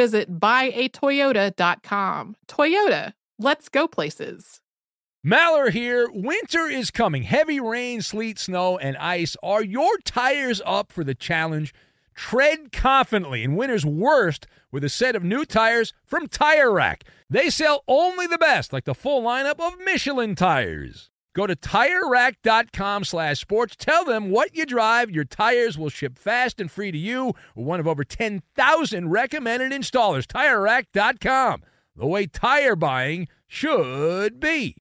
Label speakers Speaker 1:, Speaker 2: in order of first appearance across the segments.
Speaker 1: visit buyatoyota.com. Toyota, let's go places.
Speaker 2: Maller here. Winter is coming. Heavy rain, sleet, snow, and ice. Are your tires up for the challenge? Tread confidently in winter's worst with a set of new tires from Tire Rack. They sell only the best, like the full lineup of Michelin tires. Go to TireRack.com slash sports. Tell them what you drive. Your tires will ship fast and free to you. One of over 10,000 recommended installers. TireRack.com. The way tire buying should be.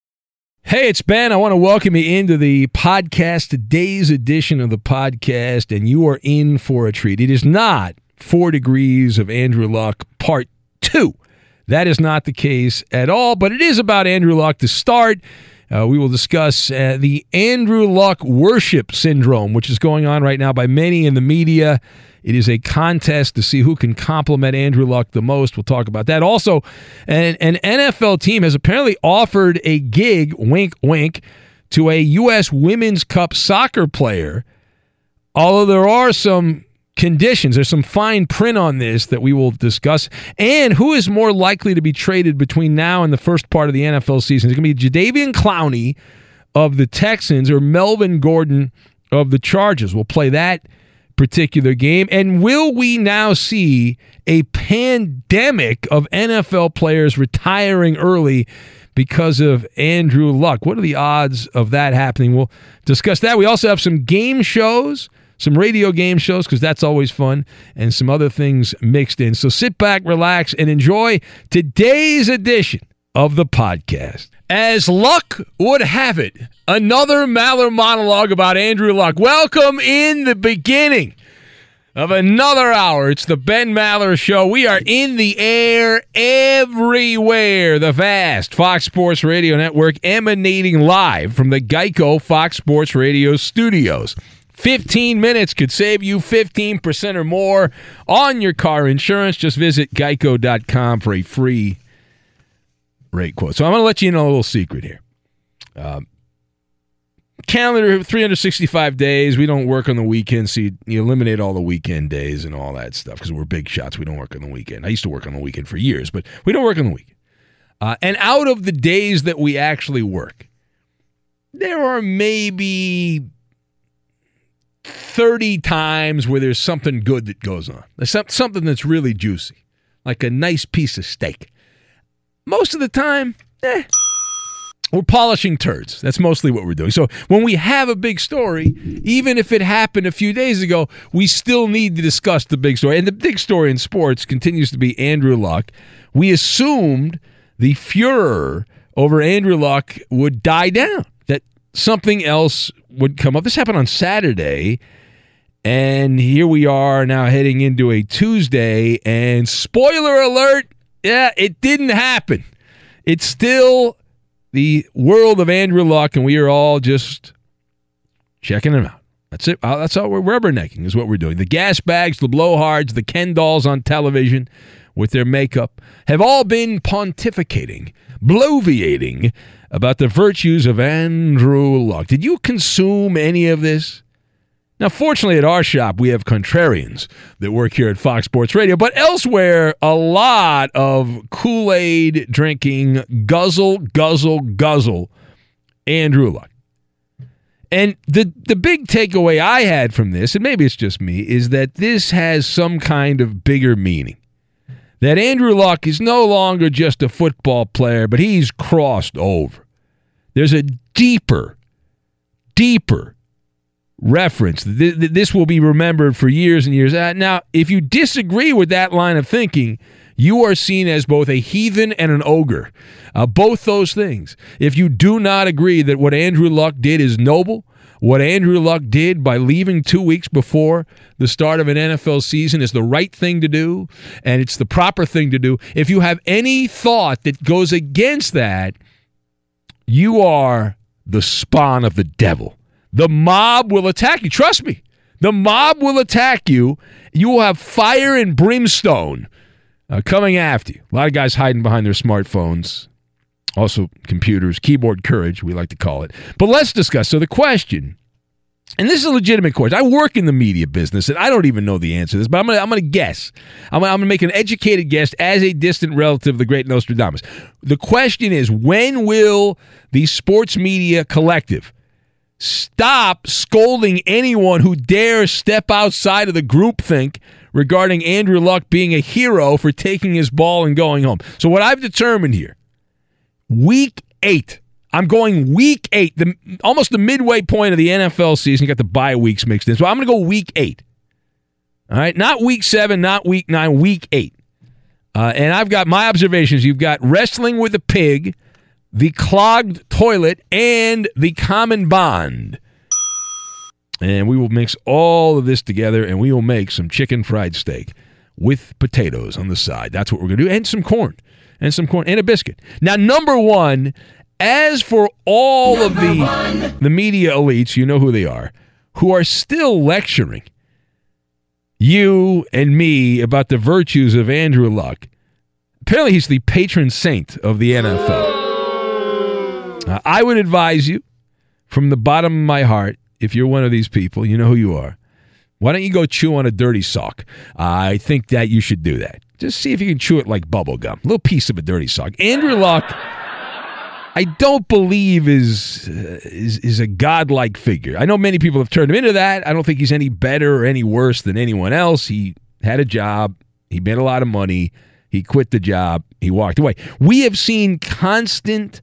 Speaker 2: Hey, it's Ben. I want to welcome you into the podcast, today's edition of the podcast, and you are in for a treat. It is not Four Degrees of Andrew Luck Part 2. That is not the case at all, but it is about Andrew Luck to start. Uh, we will discuss uh, the Andrew Luck worship syndrome, which is going on right now by many in the media. It is a contest to see who can compliment Andrew Luck the most. We'll talk about that. Also, an, an NFL team has apparently offered a gig, wink, wink, to a U.S. Women's Cup soccer player. Although there are some conditions. There's some fine print on this that we will discuss. And who is more likely to be traded between now and the first part of the NFL season? It's going to be Jadeveon Clowney of the Texans or Melvin Gordon of the Chargers. We'll play that particular game. And will we now see a pandemic of NFL players retiring early? Because of Andrew Luck. What are the odds of that happening? We'll discuss that. We also have some game shows some radio game shows because that's always fun, and some other things mixed in. So sit back, relax, and enjoy today's edition of the podcast. As luck would have it, another Maller monologue about Andrew Luck. Welcome in the beginning of another hour. It's the Ben Maller Show. We are in the air everywhere. The vast Fox Sports Radio Network emanating live from the Geico Fox Sports Radio studios. 15 minutes could save you 15% or more on your car insurance. Just visit geico.com for a free rate quote. So I'm going to let you know a little secret here. Um, calendar 365 days. We don't work on the weekend, so you, you eliminate all the weekend days and all that stuff because we're big shots. We don't work on the weekend. I used to work on the weekend for years, but we don't work on the weekend. Uh, and out of the days that we actually work, there are maybe 30 times where there's something good that goes on. Something that's really juicy, like a nice piece of steak. Most of the time, eh, we're polishing turds. That's mostly what we're doing. So when we have a big story, even if it happened a few days ago, we still need to discuss the big story. And the big story in sports continues to be Andrew Luck. We assumed the furor over Andrew Luck would die down, something else would come up. This happened on Saturday. And here we are now heading into a Tuesday. And spoiler alert, yeah, it didn't happen. It's still the world of Andrew Luck, and we are all just checking him out. That's it. Uh, that's all we're rubbernecking is what we're doing. The gas bags, the blowhards, the Ken dolls on television with their makeup have all been pontificating, bloviating about the virtues of Andrew Luck. Did you consume any of this? Now, fortunately, at our shop, we have contrarians that work here at Fox Sports Radio, but elsewhere, a lot of Kool Aid drinking, guzzle, guzzle, guzzle, Andrew Luck. And the, the big takeaway I had from this, and maybe it's just me, is that this has some kind of bigger meaning. That Andrew Luck is no longer just a football player, but he's crossed over. There's a deeper, deeper reference. This will be remembered for years and years. Uh, now, if you disagree with that line of thinking, you are seen as both a heathen and an ogre. Uh, both those things. If you do not agree that what Andrew Luck did is noble, what Andrew Luck did by leaving two weeks before the start of an NFL season is the right thing to do, and it's the proper thing to do. If you have any thought that goes against that, you are the spawn of the devil. The mob will attack you. Trust me. The mob will attack you. You will have fire and brimstone uh, coming after you. A lot of guys hiding behind their smartphones, also computers, keyboard courage, we like to call it. But let's discuss. So the question, and this is a legitimate question. I work in the media business, and I don't even know the answer to this, but I'm going I'm to guess. I'm, I'm to make an educated guess as a distant relative of the great Nostradamus. The question is, when will the sports media collective – Stop scolding anyone who dares step outside of the groupthink regarding Andrew Luck being a hero for taking his ball and going home. So, what I've determined here, week eight, I'm going week eight, the almost the midway point of the NFL season. You got the bye weeks mixed in. So, I'm going to go week eight. All right. Not week seven, not week nine, week eight. Uh, and I've got my observations. You've got wrestling with a pig the clogged toilet, and the common bond. And we will mix all of this together and we will make some chicken fried steak with potatoes on the side. That's what we're going to do. And some corn. And some corn and a biscuit. Now, number one, as for all number of the, the media elites, you know who they are, who are still lecturing you and me about the virtues of Andrew Luck. Apparently, he's the patron saint of the NFL. Uh, I would advise you from the bottom of my heart, if you're one of these people, you know who you are. Why don't you go chew on a dirty sock? I think that you should do that. Just see if you can chew it like bubble gum. A little piece of a dirty sock. Andrew Luck, I don't believe is, uh, is is a godlike figure. I know many people have turned him into that. I don't think he's any better or any worse than anyone else. He had a job. He made a lot of money. He quit the job. He walked away. We have seen constant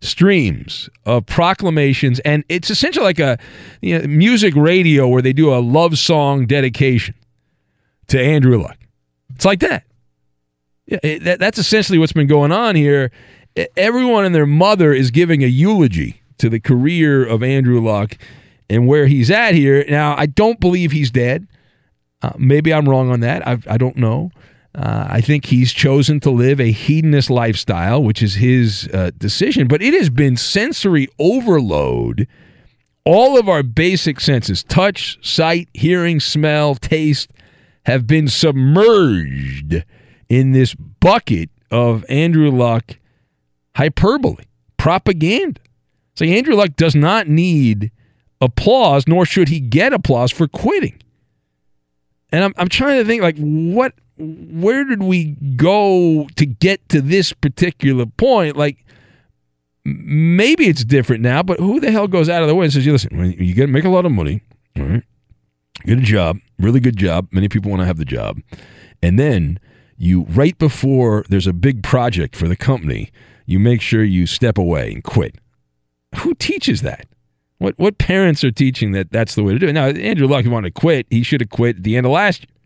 Speaker 2: streams of proclamations, and it's essentially like a you know, music radio where they do a love song dedication to Andrew Luck. It's like that. Yeah, it, that, that's essentially what's been going on here. Everyone and their mother is giving a eulogy to the career of Andrew Luck and where he's at here. Now, I don't believe he's dead. Uh, maybe I'm wrong on that. I, I don't know. Uh, I think he's chosen to live a hedonist lifestyle, which is his uh, decision. But it has been sensory overload. All of our basic senses touch, sight, hearing, smell, taste have been submerged in this bucket of Andrew Luck hyperbole, propaganda. So Andrew Luck does not need applause, nor should he get applause for quitting. And I'm, I'm trying to think like what where did we go to get to this particular point? Like, maybe it's different now, but who the hell goes out of the way and says, "You listen, you get make a lot of money, right, get a job, really good job. Many people want to have the job. And then you, right before there's a big project for the company, you make sure you step away and quit. Who teaches that? What what parents are teaching that that's the way to do it? Now, Andrew Luck wanted to quit. He should have quit at the end of last year.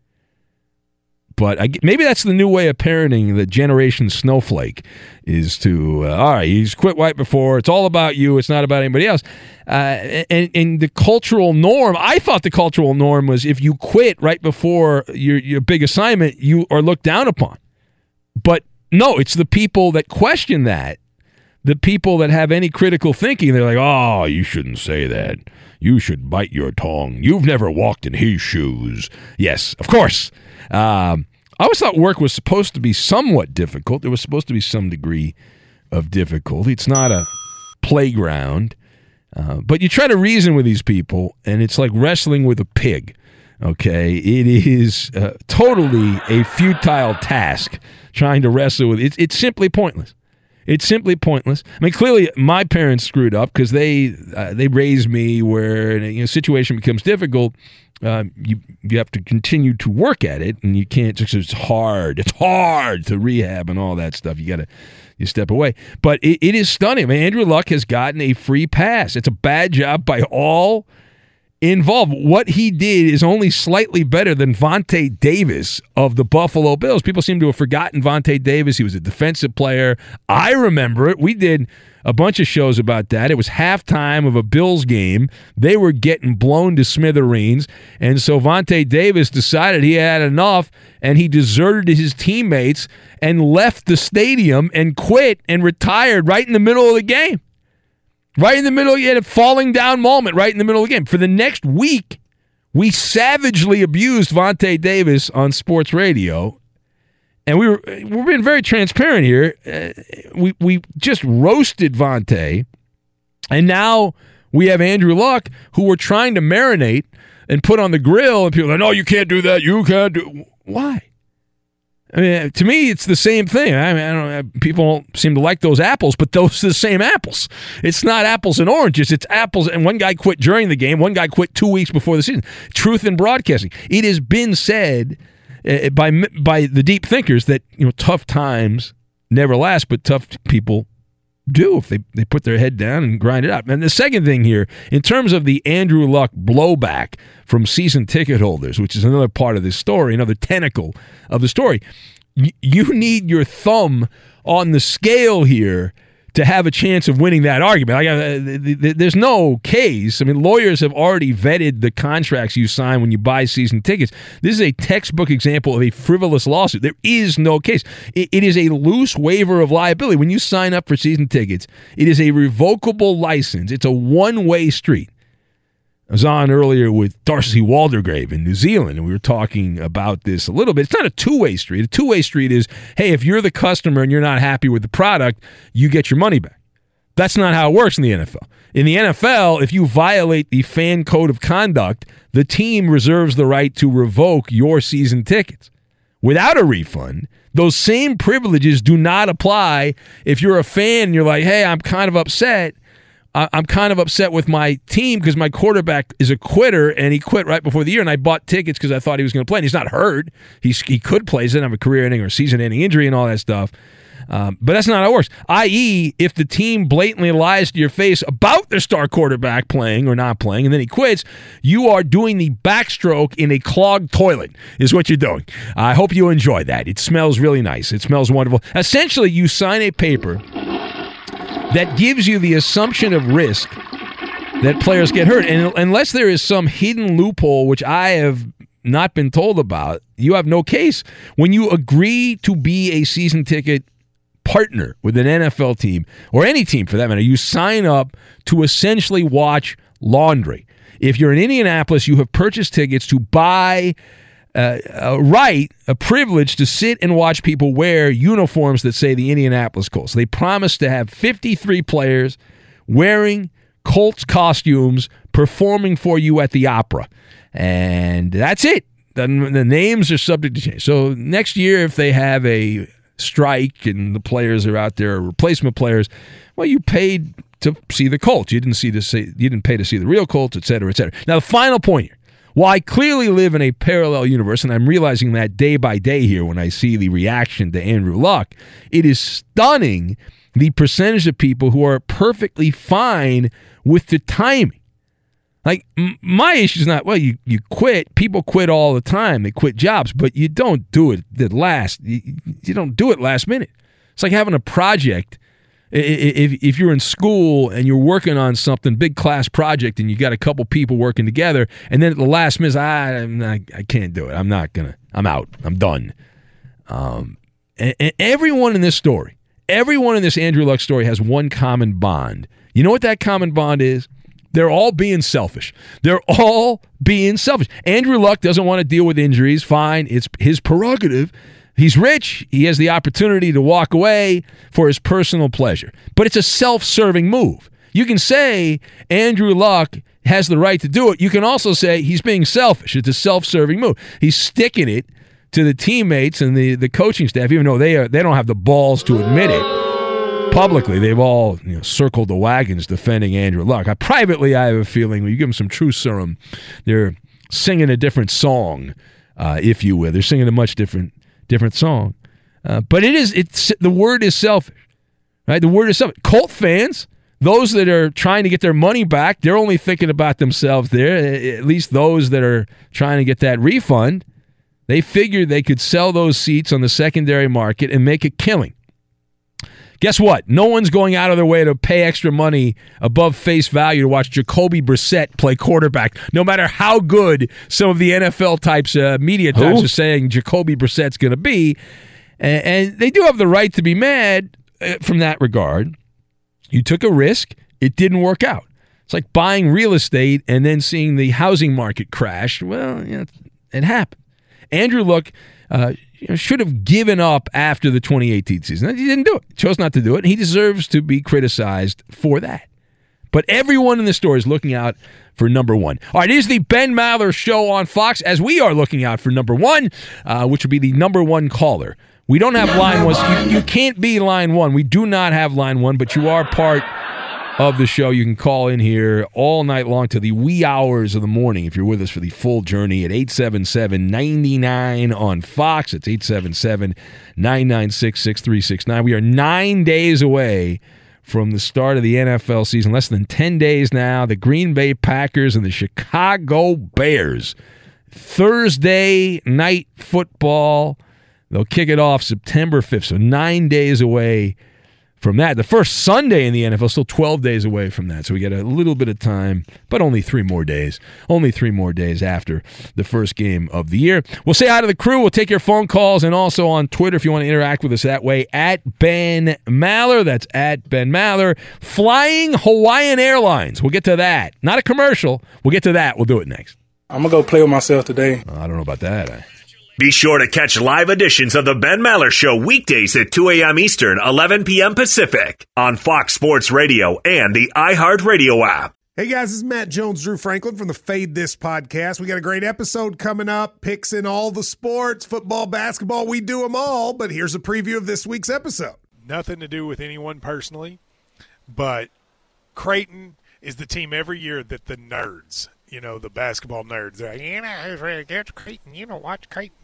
Speaker 2: But I, maybe that's the new way of parenting the generation snowflake is to, uh, all right, he's quit right before. It's all about you. It's not about anybody else. Uh, and, and the cultural norm, I thought the cultural norm was if you quit right before your, your big assignment, you are looked down upon. But no, it's the people that question that, the people that have any critical thinking. They're like, oh, you shouldn't say that. You should bite your tongue. You've never walked in his shoes. Yes, of course. Um, I always thought work was supposed to be somewhat difficult. There was supposed to be some degree of difficulty. It's not a playground. Uh, but you try to reason with these people, and it's like wrestling with a pig. Okay, it is uh, totally a futile task trying to wrestle with. It's it's simply pointless. It's simply pointless. I mean, clearly my parents screwed up because they uh, they raised me where you know situation becomes difficult. Uh, you you have to continue to work at it, and you can't just. It's hard. It's hard to rehab and all that stuff. You got to you step away. But it, it is stunning. I mean, Andrew Luck has gotten a free pass. It's a bad job by all involved. What he did is only slightly better than Vontae Davis of the Buffalo Bills. People seem to have forgotten Vontae Davis. He was a defensive player. I remember it. We did a bunch of shows about that. It was halftime of a Bills game. They were getting blown to smithereens. And so Vontae Davis decided he had enough and he deserted his teammates and left the stadium and quit and retired right in the middle of the game. Right in the middle, you had a falling down moment right in the middle of the game. For the next week, we savagely abused Vontae Davis on sports radio. And we were we're being very transparent here. Uh, we we just roasted Vontae, and now we have Andrew Luck, who we're trying to marinate and put on the grill, and people are like, "No, you can't do that. You can't do." Why? I mean, to me, it's the same thing. I mean, I don't people seem to like those apples, but those are the same apples. It's not apples and oranges. It's apples. And one guy quit during the game. One guy quit two weeks before the season. Truth in broadcasting. It has been said uh, by by the deep thinkers that you know tough times never last, but tough people do if they, they put their head down and grind it out. And the second thing here, in terms of the Andrew Luck blowback from season ticket holders, which is another part of this story, another tentacle of the story, you need your thumb on the scale here to have a chance of winning that argument. Uh, there's no case. I mean, lawyers have already vetted the contracts you sign when you buy season tickets. This is a textbook example of a frivolous lawsuit. There is no case. it, it is a loose waiver of liability. When you sign up for season tickets, it is a revocable license, it's a one way street. I was on earlier with Darcy Waldegrave in New Zealand, and we were talking about this a little bit. It's not a two way street. A two way street is hey, if you're the customer and you're not happy with the product, you get your money back. That's not how it works in the NFL. In the NFL, if you violate the fan code of conduct, the team reserves the right to revoke your season tickets without a refund. Those same privileges do not apply if you're a fan and you're like, hey, I'm kind of upset I'm kind of upset with my team because my quarterback is a quitter and he quit right before the year. And I bought tickets because I thought he was going to play. And he's not hurt. He's, he could play. He doesn't have a career ending or season ending injury and all that stuff. Um, but that's not how it works. I.e., if the team blatantly lies to your face about their star quarterback playing or not playing, and then he quits, you are doing the backstroke in a clogged toilet, is what you're doing. I hope you enjoy that. It smells really nice. It smells wonderful. Essentially, you sign a paper that gives you the assumption of risk that players get hurt. And unless there is some hidden loophole, which I have not been told about, you have no case. When you agree to be a season ticket partner with an NFL team or any team for that matter, you sign up to essentially watch laundry. If you're in Indianapolis, you have purchased tickets to buy uh, a right, a privilege to sit and watch people wear uniforms that say the Indianapolis Colts. They promised to have 53 players wearing Colts costumes performing for you at the opera. And that's it. The, the names are subject to change. So next year, if they have a strike and the players are out there, replacement players, well, you paid to see the Colts. You didn't see the you didn't pay to see the real Colts, et cetera, et cetera. Now, the final point here While I clearly live in a parallel universe, and I'm realizing that day by day here when I see the reaction to Andrew Luck, it is stunning the percentage of people who are perfectly fine with the timing. Like m- my issue is not well, you you quit. People quit all the time. They quit jobs, but you don't do it the last. You, you don't do it last minute. It's like having a project. If if you're in school and you're working on something big class project and you got a couple people working together, and then at the last minute, I I can't do it. I'm not gonna. I'm out. I'm done. Um, and, and everyone in this story, everyone in this Andrew Luck story has one common bond. You know what that common bond is? They're all being selfish. They're all being selfish. Andrew Luck doesn't want to deal with injuries. Fine, it's his prerogative. He's rich. He has the opportunity to walk away for his personal pleasure. But it's a self serving move. You can say Andrew Luck has the right to do it. You can also say he's being selfish. It's a self serving move. He's sticking it to the teammates and the, the coaching staff, even though they, are, they don't have the balls to admit it publicly, they've all you know, circled the wagons defending Andrew Luck. I, privately, I have a feeling when you give them some true serum, they're singing a different song, uh, if you will. They're singing a much different different song. Uh, but it is it's the word is selfish, right? The word is selfish. Colt fans, those that are trying to get their money back, they're only thinking about themselves. There, at least those that are trying to get that refund, they figured they could sell those seats on the secondary market and make a killing. Guess what? No one's going out of their way to pay extra money above face value to watch Jacoby Brissett play quarterback, no matter how good some of the NFL types, uh, media types Who? are saying Jacoby Brissett's going to be. And, and, they do have the right to be mad uh, from that regard. You took a risk, it didn't work out. It's like buying real estate and then seeing the housing market crash. Well, you know, it happened. Andrew Luck uh, you know, should have given up after the 2018 season. He didn't do it. Chose not to do it. He deserves to be criticized for that. But everyone in the store is looking out for number one. All right, it is the Ben Maller Show on Fox as we are looking out for number one, uh, which would be the number one caller. We don't have line one. You, you can't be line one. We do not have line one, but you are part of the show. You can call in here all night long to the wee hours of the morning if you're with us for the full journey at 877 99 on Fox. It's 877 996 6369. We are nine days away from the start of the NFL season, less than 10 days now. The Green Bay Packers and the Chicago Bears. Thursday night football. They'll kick it off September 5th, so nine days away from that. The first Sunday in the NFL, still 12 days away from that. So we get a little bit of time, but only three more days. Only three more days after the first game of the year. We'll say hi to the crew. We'll take your phone calls and also on Twitter if you want to interact with us that way at Ben Maller. That's at Ben Maller. Flying Hawaiian Airlines. We'll get to that. Not a commercial. We'll get to that. We'll do it next.
Speaker 3: I'm going to go play with myself today.
Speaker 2: I don't know about that.
Speaker 4: Be sure to catch live editions of The Ben Maller Show weekdays at 2 a.m. Eastern, 11 p.m. Pacific on Fox Sports Radio and the iHeartRadio app.
Speaker 5: Hey guys, this is Matt Jones, Drew Franklin from the Fade This podcast. We got a great episode coming up, picks in all the sports, football, basketball, we do them all. But here's a preview of this week's episode.
Speaker 6: Nothing to do with anyone personally, but Creighton is the team every year that the nerds, you know, the basketball nerds, they're like, you know, who's really against Creighton? You know, watch Creighton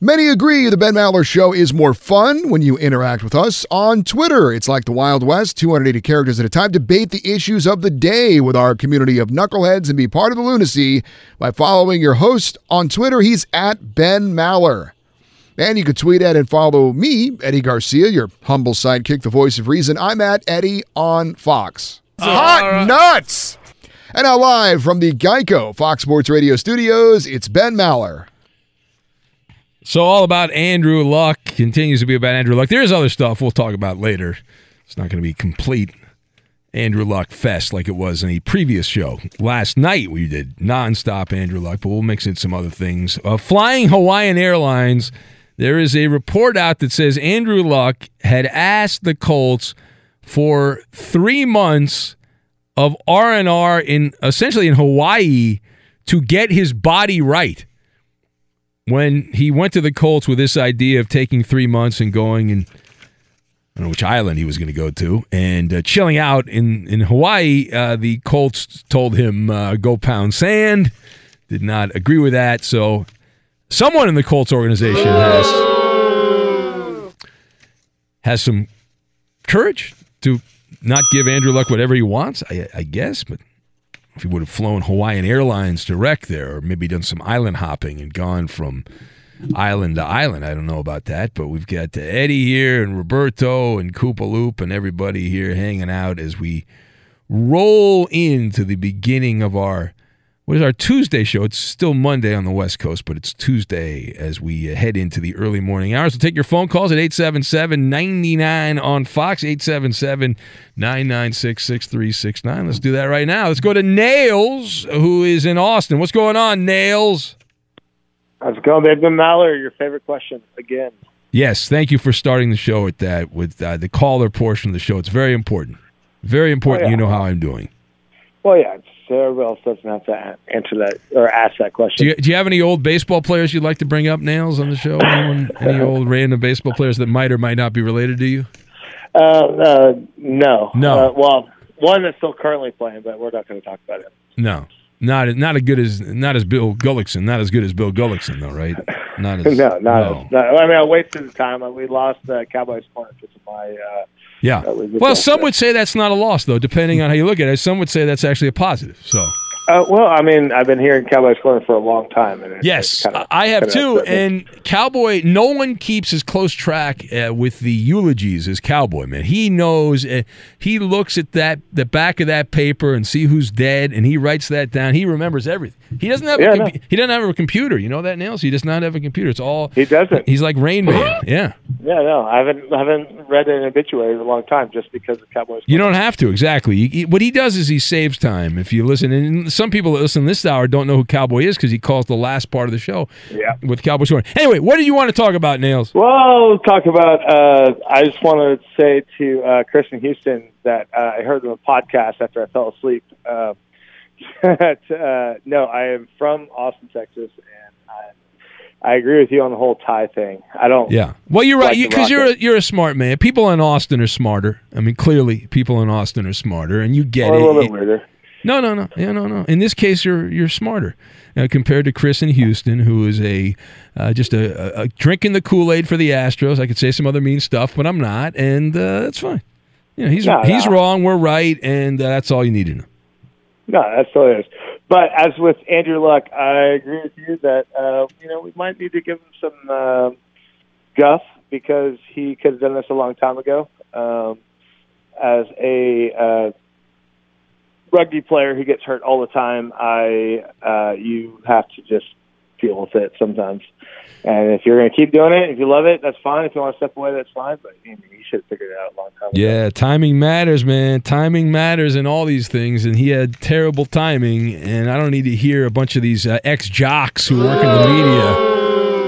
Speaker 7: Many agree the Ben Maller Show is more fun when you interact with us on Twitter. It's like the Wild West, 280 characters at a time. Debate the issues of the day with our community of knuckleheads and be part of the lunacy by following your host on Twitter. He's at Ben Maller. And you can tweet at and follow me, Eddie Garcia, your humble sidekick, the voice of reason. I'm at Eddie on Fox. Hot nuts! And now live from the Geico Fox Sports Radio studios, it's Ben Maller.
Speaker 2: So all about Andrew Luck continues to be about Andrew Luck. There's other stuff we'll talk about later. It's not going to be complete Andrew Luck fest like it was in a previous show. Last night we did nonstop Andrew Luck, but we'll mix in some other things. Uh, flying Hawaiian Airlines, there is a report out that says Andrew Luck had asked the Colts for three months of R and R in essentially in Hawaii to get his body right when he went to the Colts with this idea of taking three months and going and I don't know which island he was going to go to and uh, chilling out in in Hawaii, uh, the Colts told him uh, go pound sand. Did not agree with that, so someone in the Colts organization has has some courage to not give Andrew Luck whatever he wants, I, I guess, but if he would have flown Hawaiian Airlines direct there, or maybe done some island hopping and gone from island to island. I don't know about that, but we've got Eddie here and Roberto and Koopa Loop and everybody here hanging out as we roll into the beginning of our what is our Tuesday show? It's still Monday on the West Coast, but it's Tuesday as we head into the early morning hours. We'll take your phone calls at 877 99 on Fox, 877 996 6369. Let's do that right now. Let's go to Nails, who is in Austin. What's going on, Nails?
Speaker 8: How's it going, Babe? Maller, your favorite question again.
Speaker 2: Yes, thank you for starting the show with that, with uh, the caller portion of the show. It's very important. Very important
Speaker 8: Oh, yeah.
Speaker 2: you know how I'm doing.
Speaker 8: Well, yeah, so everybody else doesn't have to answer that or ask that question.
Speaker 2: Do you, do you have any old baseball players you'd like to bring up, Nails, on the show? Anyone, any old random baseball players that might or might not be related to you?
Speaker 8: Uh, uh, no.
Speaker 2: No.
Speaker 8: Uh, well, one that's still currently playing, but we're not going to talk about it.
Speaker 2: No, not not as good as not as Bill Gullickson. Not as good as Bill Gullickson, though, right? Not as
Speaker 8: no, not.
Speaker 2: no.
Speaker 8: no. I mean, I wasted the time. We lost uh, Cowboys corner because of my.
Speaker 2: Yeah. Well, some would say that's not a loss, though, depending on how you look at it. Some would say that's actually a positive. So.
Speaker 8: Uh, well, I mean, I've been hearing Cowboys corner for a long time, and it,
Speaker 2: Yes,
Speaker 8: kinda-
Speaker 2: I have
Speaker 8: kinda
Speaker 2: too. And Cowboy, no one keeps as close track uh, with the eulogies as Cowboy. Man, he knows. Uh, he looks at that the back of that paper and see who's dead, and he writes that down. He remembers everything. He doesn't have
Speaker 8: Yeah,
Speaker 2: a
Speaker 8: I
Speaker 2: com-
Speaker 8: know.
Speaker 2: he doesn't have a computer. You know that nails. He does not have a computer. It's all
Speaker 8: he doesn't.
Speaker 2: He's like Rain Man. Yeah.
Speaker 8: Yeah, no, I haven't I haven't read an obituary in a long time just because of Cowboys.
Speaker 2: You don't have to exactly. You- you- what he does is he saves time. If you listen, and some people that listen this hour don't know who Cowboy is because he calls the last part of the show.
Speaker 8: Yeah.
Speaker 2: With Cowboy Short. Anyway, what do you want to talk about, Nails?
Speaker 8: Well, let's talk about. Uh, I just want to say to uh, Chris in Houston that uh, I heard them a podcast after I fell asleep. Uh, that uh, no, I am from Austin, Texas, and I, I agree with you on the whole tie thing. I don't.
Speaker 2: Yeah. Well, you're right
Speaker 8: like the
Speaker 2: because you're a, you're a smart man. People in Austin are smarter. I mean, clearly, people in Austin are smarter, and you get
Speaker 8: Or a
Speaker 2: it.
Speaker 8: little bit weirder.
Speaker 2: No, no, no, yeah, no, no. In this case, you're you're smarter uh, compared to Chris in Houston, who is a uh, just a, a, a drinking the Kool Aid for the Astros. I could say some other mean stuff, but I'm not, and uh, that's fine. You know, he's
Speaker 8: No,
Speaker 2: he's
Speaker 8: no.
Speaker 2: wrong. We're right, and uh, that's all you need to know.
Speaker 8: No, that's all it is. But as with Andrew Luck, I agree with you that uh, you know we might need to give him some uh, guff because he could have done this a long time ago. Um, as a uh, rugby player who gets hurt all the time, I uh, you have to just deal with it sometimes. And if you're going to keep doing it, if you love it, that's fine. If you want to step away, that's fine. But you, you should have figured it out a long time ago.
Speaker 2: Yeah, timing matters, man. Timing matters in all these things, and he had terrible timing. And I don't need to hear a bunch of these uh, ex jocks who work in the media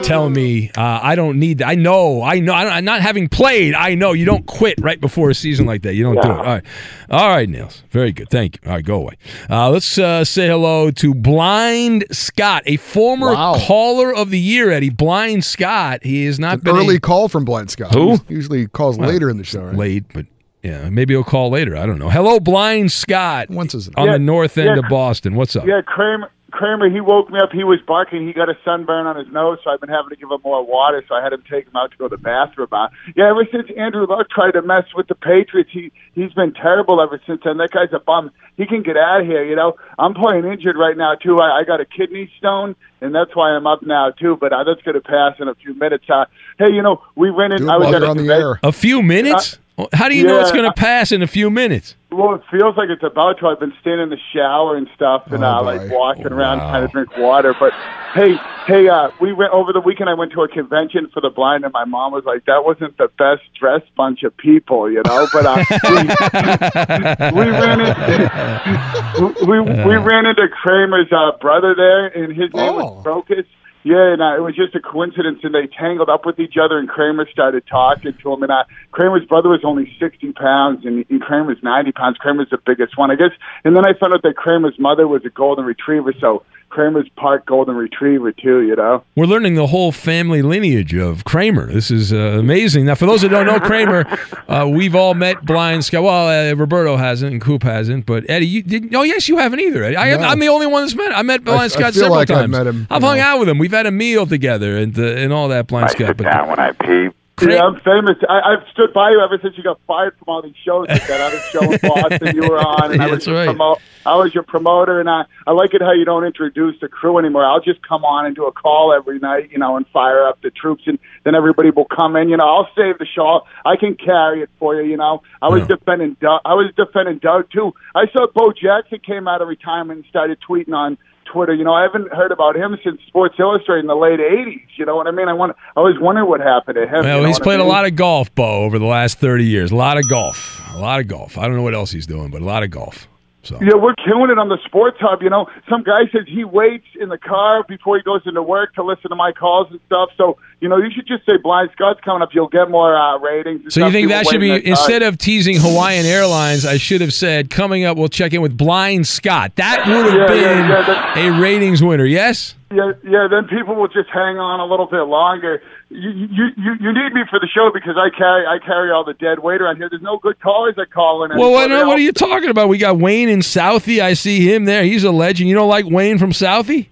Speaker 2: telling me uh, I don't need. that. I know, I know. I don't, not having played, I know you don't quit right before a season like that. You don't do it. All right, all right, Nils. Very good. Thank you. All right, go away. Uh, let's uh, say hello to Blind Scott, a former caller of the year. Eddie Blind Scott. He has not
Speaker 7: An
Speaker 2: been a-
Speaker 7: early call from Blind Scott.
Speaker 2: Who?
Speaker 7: He usually calls
Speaker 2: Well,
Speaker 7: later in the show, right?
Speaker 2: Late, but yeah, maybe he'll call later. I don't know. Hello, Blind Scott.
Speaker 7: Once is
Speaker 2: on
Speaker 9: Yeah,
Speaker 2: the north end
Speaker 9: yeah.
Speaker 2: of Boston. What's up?
Speaker 9: Yeah, Kramer. Kramer, he woke me up. He was barking. He got a sunburn on his nose, so I've been having to give him more water. So I had him take him out to go to the bathroom. Uh, yeah, ever since Andrew Luck tried to mess with the Patriots, he he's been terrible ever since And That guy's a bum. He can get out of here. You know, I'm playing injured right now too. I, I got a kidney stone, and that's why I'm up now too. But uh, that's going to pass in a few minutes. Uh, hey, you know, we went in. I was at a convention-
Speaker 2: A few minutes? How do you know it's going to pass in a few minutes?
Speaker 9: Well, it feels like it's about to. I've been standing in the shower and stuff, and uh, like walking around trying to drink water. But hey, hey, uh, we went over the weekend. I went to a convention for the blind, and my mom was like, "That wasn't the best dressed bunch of people, you know." But uh, we, we ran into we we ran into Kramer's uh, brother there, and his name was Crocus. Yeah, and uh, it was just a coincidence, and they tangled up with each other, and Kramer started talking to him. And uh, Kramer's brother was only sixty pounds, and, and Kramer's ninety pounds. Kramer's the biggest one, I guess. And then I found out that Kramer's mother was a golden retriever, so Kramer's part golden retriever too. You know.
Speaker 2: We're learning the whole family lineage of Kramer. This is uh, amazing. Now, for those that don't know Kramer, uh, we've all met Blind Scott. Well, uh, Roberto hasn't and Coop hasn't, but Eddie, you didn't. Oh, yes, you haven't either. Eddie. I,
Speaker 7: No.
Speaker 2: I'm the only one that's met. I met Blind
Speaker 7: I
Speaker 2: Scott
Speaker 7: feel
Speaker 2: several
Speaker 7: like I've
Speaker 2: times.
Speaker 7: met him,
Speaker 2: I've
Speaker 7: you
Speaker 2: hung
Speaker 7: know.
Speaker 2: out with him. We've had a meal together and uh, and all that. Blind Scott. But
Speaker 9: when I pee. Yeah, I'm famous. I, I've stood by you ever since you got fired from all these shows like that other show in Boston you were on, and I was your
Speaker 2: right.
Speaker 9: promo- I was your promoter, and I I like it how you don't introduce the crew anymore. I'll just come on and do a call every night, you know, and fire up the troops, and then everybody will come in. You know, I'll save the show. I can carry it for you. You know, I was defending Doug. I was defending Doug too. I saw Bo Jackson came out of retirement and started tweeting on Twitter. You know, I haven't heard about him since Sports Illustrated in the late '80s. You know what I mean? I want. I was wondering what happened to him.
Speaker 2: Well,
Speaker 9: you know
Speaker 2: he's
Speaker 9: what I
Speaker 2: played a lot of golf, Bo, over the last 30 years. A lot of golf. A lot of golf. I don't know what else he's doing, but a lot of golf. So
Speaker 9: Yeah, we're killing it on the Sports Hub. You know, some guy says he waits in the car before he goes into work to listen to my calls and stuff. So, you know, you should just say Blind Scott's coming up. You'll get more uh, ratings.
Speaker 2: So you think that should be instead of teasing Hawaiian Airlines, I should have said coming up. We'll check in with Blind Scott. That would have
Speaker 9: Yeah,
Speaker 2: been
Speaker 9: yeah, yeah,
Speaker 2: a ratings winner. Yes.
Speaker 9: Yeah, yeah. Then people will just hang on a little bit longer. You, you, you, need me for the show because I carry, I carry all the dead weight around here. There's no good callers that call in.
Speaker 2: Well, what, what are you talking about? We got Wayne in Southie. I see him there. He's a legend. You don't like Wayne from Southie?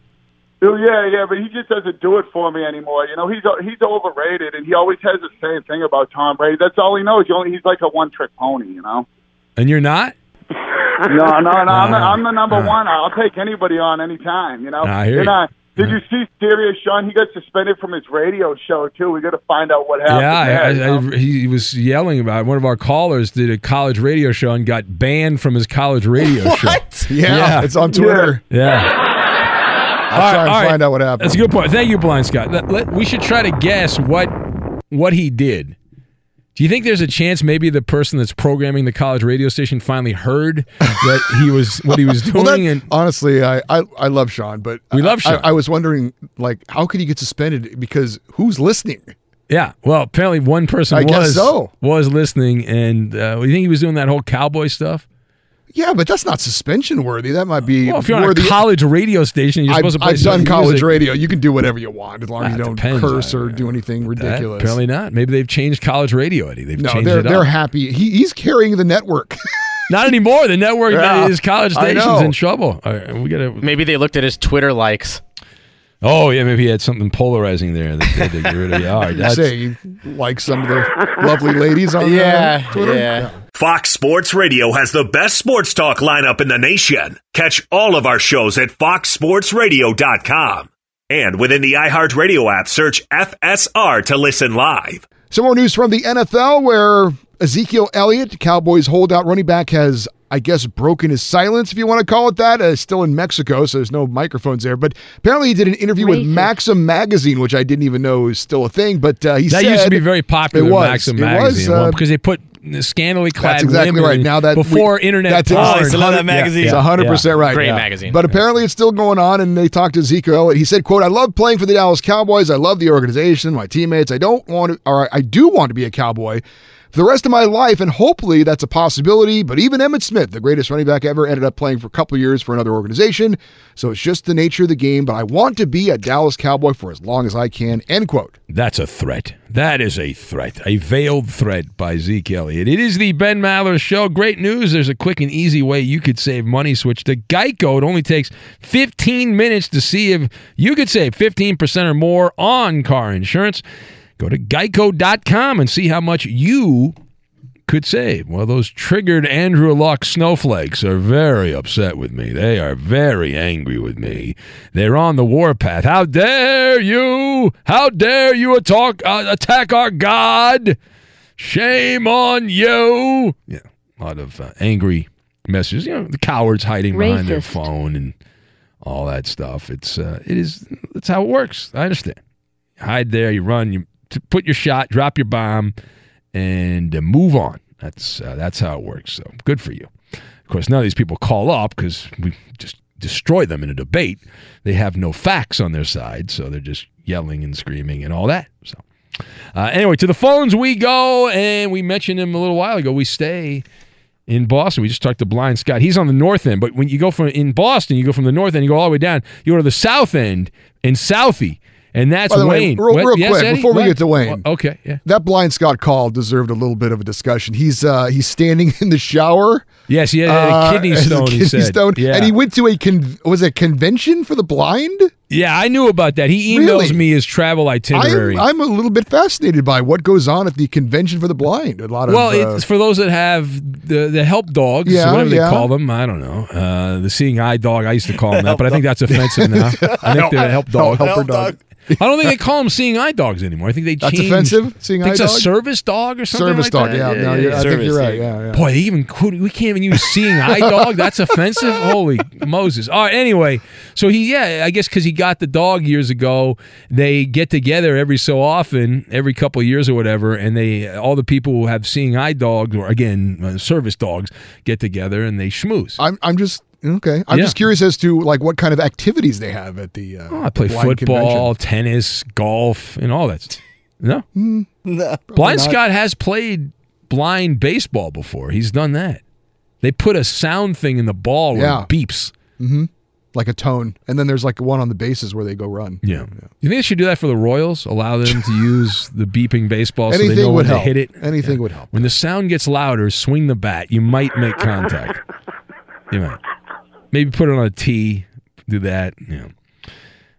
Speaker 9: Oh, yeah, yeah, but he just doesn't do it for me anymore. You know, he's he's overrated, and he always has the same thing about Tom Brady. That's all he knows. He only, he's like a one trick pony. You know.
Speaker 2: And you're not?
Speaker 9: No, no, no. I'm, the, I'm the number
Speaker 2: uh.
Speaker 9: one. I'll take anybody on anytime. You know.
Speaker 2: I hear you.
Speaker 9: Did you see Sirius Sean? He got suspended from his radio show too. We got to find out what happened.
Speaker 2: yeah,
Speaker 9: there,
Speaker 2: I, I. I, he was yelling about it. One of our callers did a college radio show and got banned from his college radio show.
Speaker 7: Yeah, it's on Twitter.
Speaker 2: Yeah.
Speaker 7: I'll
Speaker 2: All
Speaker 7: try
Speaker 2: right,
Speaker 7: and
Speaker 2: all right.
Speaker 7: find out what happened.
Speaker 2: That's a good point. Thank you, Blind Scott. Let- let- we should try to guess what what he did. Do you think there's a chance maybe the person that's programming the college radio station finally heard that he was what he was doing?
Speaker 7: Well, that-
Speaker 2: and
Speaker 7: honestly, I, I I love Sean, but
Speaker 2: We love
Speaker 7: I-
Speaker 2: Sean.
Speaker 7: I, I was wondering, like, how could he get suspended? Because who's listening?
Speaker 2: yeah, well, apparently one person
Speaker 7: I
Speaker 2: was
Speaker 7: so.
Speaker 2: was listening, and uh, you think he was doing that whole cowboy stuff?
Speaker 7: Yeah, but that's not suspension worthy. That might be.
Speaker 2: Well, if you're on a college radio station, you're
Speaker 7: I've,
Speaker 2: supposed to play
Speaker 7: I've done college
Speaker 2: music.
Speaker 7: radio. You can do whatever you want as long as
Speaker 2: Ah,
Speaker 7: you don't
Speaker 2: depends.
Speaker 7: curse or do anything
Speaker 2: That-
Speaker 7: ridiculous.
Speaker 2: apparently not. Maybe they've changed college radio, Eddie. They've
Speaker 7: no,
Speaker 2: changed
Speaker 7: they're
Speaker 2: it up.
Speaker 7: they're happy. He, he's carrying the network.
Speaker 2: Not anymore. The network
Speaker 7: Yeah,
Speaker 2: is college
Speaker 7: I
Speaker 2: stations in trouble. All right, we gotta.
Speaker 10: Maybe they looked at his Twitter likes.
Speaker 2: Oh yeah, maybe he had something polarizing there that they had to get rid of. Yeah, all right,
Speaker 7: You
Speaker 2: that's,
Speaker 7: say you like some of the lovely ladies on
Speaker 10: Yeah,
Speaker 7: uh, Twitter.
Speaker 10: yeah.
Speaker 4: Fox Sports Radio has the best sports talk lineup in the nation. Catch all of our shows at foxsportsradio.com. And within the iHeartRadio app, search FSR to listen live.
Speaker 7: Some more news from the NFL where Ezekiel Elliott, Cowboys holdout running back, has, I guess, broken his silence, if you want to call it that. Uh, still in Mexico, so there's no microphones there. But apparently he did an interview with Maxim Magazine, which I didn't even know was still a thing. But uh, he said,
Speaker 2: that
Speaker 7: said,
Speaker 2: used to be very popular.
Speaker 7: It was.
Speaker 2: Maxim
Speaker 7: It
Speaker 2: magazine
Speaker 7: was,
Speaker 2: well,
Speaker 7: uh,
Speaker 2: because they put scantily clad
Speaker 7: That's exactly
Speaker 2: women
Speaker 7: right. Now that
Speaker 2: before
Speaker 7: we,
Speaker 2: internet,
Speaker 7: that's
Speaker 2: porn.
Speaker 7: it's
Speaker 2: Yeah,
Speaker 7: hundred
Speaker 2: yeah,
Speaker 7: percent right.
Speaker 10: Great
Speaker 7: yeah.
Speaker 10: magazine.
Speaker 7: But apparently it's still going on. And they talked to Ezekiel Elliott. He said, "quote I love playing for the Dallas Cowboys. I love the organization, my teammates. I don't want to, or I do want to be a Cowboy." For the rest of my life, and hopefully that's a possibility. But even Emmitt Smith, the greatest running back ever, ended up playing for a couple years for another organization. So it's just the nature of the game. But I want to be a Dallas Cowboy for as long as I can. End quote.
Speaker 2: That's a threat. That is a threat. A veiled threat by Zeke Elliott. It is the Ben Maller Show. Great news. There's a quick and easy way you could save money. Switch to Geico. It only takes 15 minutes to see if you could save 15% or more on car insurance. Go to geico.com and see how much you could save. Well, those triggered Andrew Luck snowflakes are very upset with me. They are very angry with me. They're on the warpath. How dare you? How dare you attack, uh, attack our God? Shame on you. Yeah, a lot of uh, angry messages. You know, the cowards hiding behind their phone and all that stuff. It's uh, it is that's how it works. I understand. Hide there, you run, you t- put your shot, drop your bomb, and uh, move on. That's uh, that's how it works. So good for you. Of course, none of these people call up because we just destroy them in a debate. They have no facts on their side, so they're just yelling and screaming and all that. So uh, anyway, to the phones we go, and we mentioned him a little while ago. We stay in Boston. We just talked to Blind Scott. He's on the north end, but when you go from in Boston, you go from the north end, you go all the way down. You go to the south end in Southie, and that's
Speaker 7: By the way,
Speaker 2: Wayne.
Speaker 7: real, real
Speaker 2: yes,
Speaker 7: quick
Speaker 2: Eddie?
Speaker 7: before we
Speaker 2: What?
Speaker 7: get to Wayne.
Speaker 2: Okay, yeah.
Speaker 7: That blind Scott call deserved a little bit of a discussion. He's uh he's standing in the shower.
Speaker 2: Yes, he had a
Speaker 7: uh,
Speaker 2: kidney
Speaker 7: has a
Speaker 2: stone. he
Speaker 7: kidney
Speaker 2: said,
Speaker 7: stone,
Speaker 2: yeah.
Speaker 7: and he went to a con- was a convention for the blind.
Speaker 2: Yeah, I knew about that. He emails
Speaker 7: Really?
Speaker 2: me his travel itinerary.
Speaker 7: I'm, I'm a little bit fascinated by what goes on at the convention for the blind. A lot of
Speaker 2: well,
Speaker 7: uh,
Speaker 2: it's for those that have the the help dogs,
Speaker 7: Yeah,
Speaker 2: whatever
Speaker 7: yeah.
Speaker 2: they call them. I don't know. Uh, the seeing eye dog. I used to call them that, but I think that's offensive now. I think they're a help dog.
Speaker 7: Helper dog.
Speaker 2: I don't think they call them seeing eye dogs anymore. I think they
Speaker 7: That's
Speaker 2: changed.
Speaker 7: offensive, seeing
Speaker 2: I think
Speaker 7: eye
Speaker 2: it's a service dog or something
Speaker 7: Service
Speaker 2: like
Speaker 7: dog,
Speaker 2: that.
Speaker 7: yeah, no, you're- I think you're right, yeah, yeah.
Speaker 2: Boy, they even could- we can't even use seeing eye dog. That's offensive. Holy Moses! All right. Anyway, so he, yeah, I guess because he got the dog years ago, they get together every so often, every couple of years or whatever, and they all the people who have seeing eye dogs or again uh, service dogs get together and they schmooze.
Speaker 7: I'm I'm just okay. I'm
Speaker 2: Yeah.
Speaker 7: just curious as to like what kind of activities they have at the. Uh,
Speaker 2: Oh, I play
Speaker 7: the
Speaker 2: football,
Speaker 7: convention.
Speaker 2: tennis, golf, and all that. No,
Speaker 7: Mm, no,
Speaker 2: Blind
Speaker 7: not.
Speaker 2: Scott has played blind baseball before. He's done that. They put a sound thing in the ball where
Speaker 7: Yeah.
Speaker 2: it beeps.
Speaker 7: Mm-hmm. Like a tone, and then there's like one on the bases where they go run.
Speaker 2: Yeah. You think they should do that for the Royals? Allow them to use the beeping baseball so they know
Speaker 7: would
Speaker 2: when
Speaker 7: help.
Speaker 2: to hit it?
Speaker 7: Anything would help.
Speaker 2: When the sound gets louder, swing the bat. You might make contact. you might. Maybe put it on a tee. Do that. Yeah.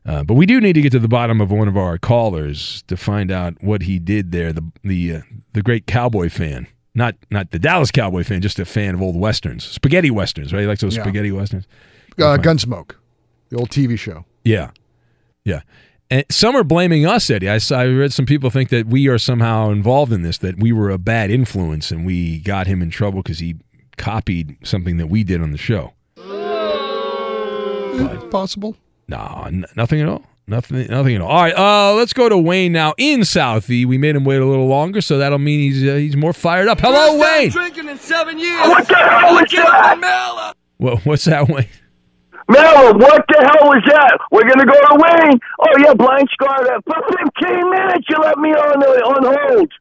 Speaker 2: Uh, but we do need to get to the bottom of one of our callers to find out what he did there. The the uh, the great cowboy fan, not not the Dallas Cowboy fan, just a fan of old westerns, spaghetti westerns, right? He likes those
Speaker 7: Yeah.
Speaker 2: spaghetti westerns.
Speaker 7: Uh, Gunsmoke, the old TV show.
Speaker 2: Yeah, yeah. And some are blaming us, Eddie. I, saw, I read some people think that we are somehow involved in this, that we were a bad influence and we got him in trouble because he copied something that we did on the show.
Speaker 7: Possible.
Speaker 2: No, n- nothing at all. Nothing, nothing at all. All right, uh, let's go to Wayne now in Southie. We made him wait a little longer, so that'll mean he's uh, he's more fired up. Hello, Wayne.
Speaker 11: Drinking in seven years. What the hell was that?
Speaker 2: What, what's that, Wayne?
Speaker 11: Mel, what the hell was that? We're gonna go to Wayne. Oh yeah, blind scar. That for fifteen minutes you left me on the, on hold.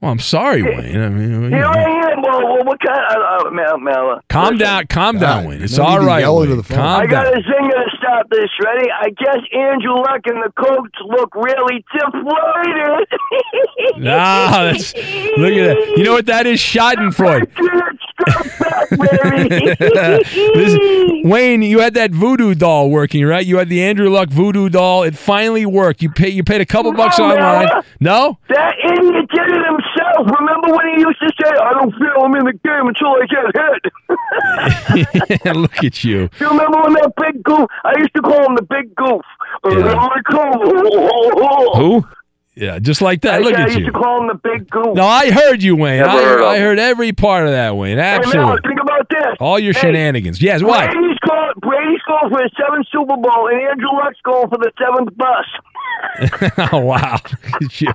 Speaker 2: Well, I'm sorry, Wayne. I mean, you
Speaker 11: Here
Speaker 2: know.
Speaker 11: I am. Well, well what kind? Of, uh, Mel, Mel. uh,
Speaker 2: calm down, calm down,
Speaker 7: God,
Speaker 2: Wayne. It's
Speaker 7: no need
Speaker 2: all
Speaker 7: to
Speaker 2: right.
Speaker 7: yell into
Speaker 2: Wayne.
Speaker 7: the.
Speaker 2: Calm
Speaker 11: I got
Speaker 2: down.
Speaker 11: a zinger to stop this. Ready? I guess Andrew Luck and the coach look really deflated.
Speaker 2: Nah, that's look at that. You know what that is? Schadenfreude. This, Wayne, you had that voodoo doll working, right? You had the Andrew Luck voodoo doll. It finally worked. You pay, you paid a couple bucks online.
Speaker 11: Mel.
Speaker 2: No?
Speaker 11: That idiot did it himself. Remember when he used to say, "I don't feel I'm in the game until I get hit."
Speaker 2: look at you.
Speaker 11: You remember when that big goof? I used to call him the big goof.
Speaker 2: Who? Yeah, just like that.
Speaker 11: I,
Speaker 2: Look
Speaker 11: I
Speaker 2: at
Speaker 11: used
Speaker 2: you.
Speaker 11: to call him the big goof.
Speaker 2: No, I heard you, Wayne. I,
Speaker 11: heard
Speaker 2: I heard every part of that, Wayne.
Speaker 11: Hey, Mel,
Speaker 2: Absolutely.
Speaker 11: think about this.
Speaker 2: All your
Speaker 11: Hey,
Speaker 2: shenanigans. Yes, why?
Speaker 11: Brady's going, Brady's going for his seventh Super Bowl, and Andrew Luck's going for the seventh bus.
Speaker 2: oh wow! You.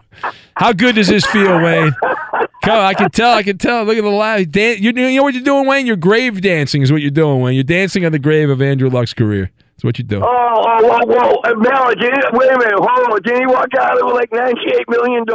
Speaker 2: How good does this feel, Wayne? Come, on, I can tell. I can tell. Look at the laugh. Dan- you you know what you're doing, Wayne? You're grave dancing is what you're doing, Wayne. You're dancing on the grave of Andrew Luck's career. That's what you're doing.
Speaker 11: Oh, oh, whoa, whoa. Mel, did wait a minute. Hold on. Did he walk out with like $98 million?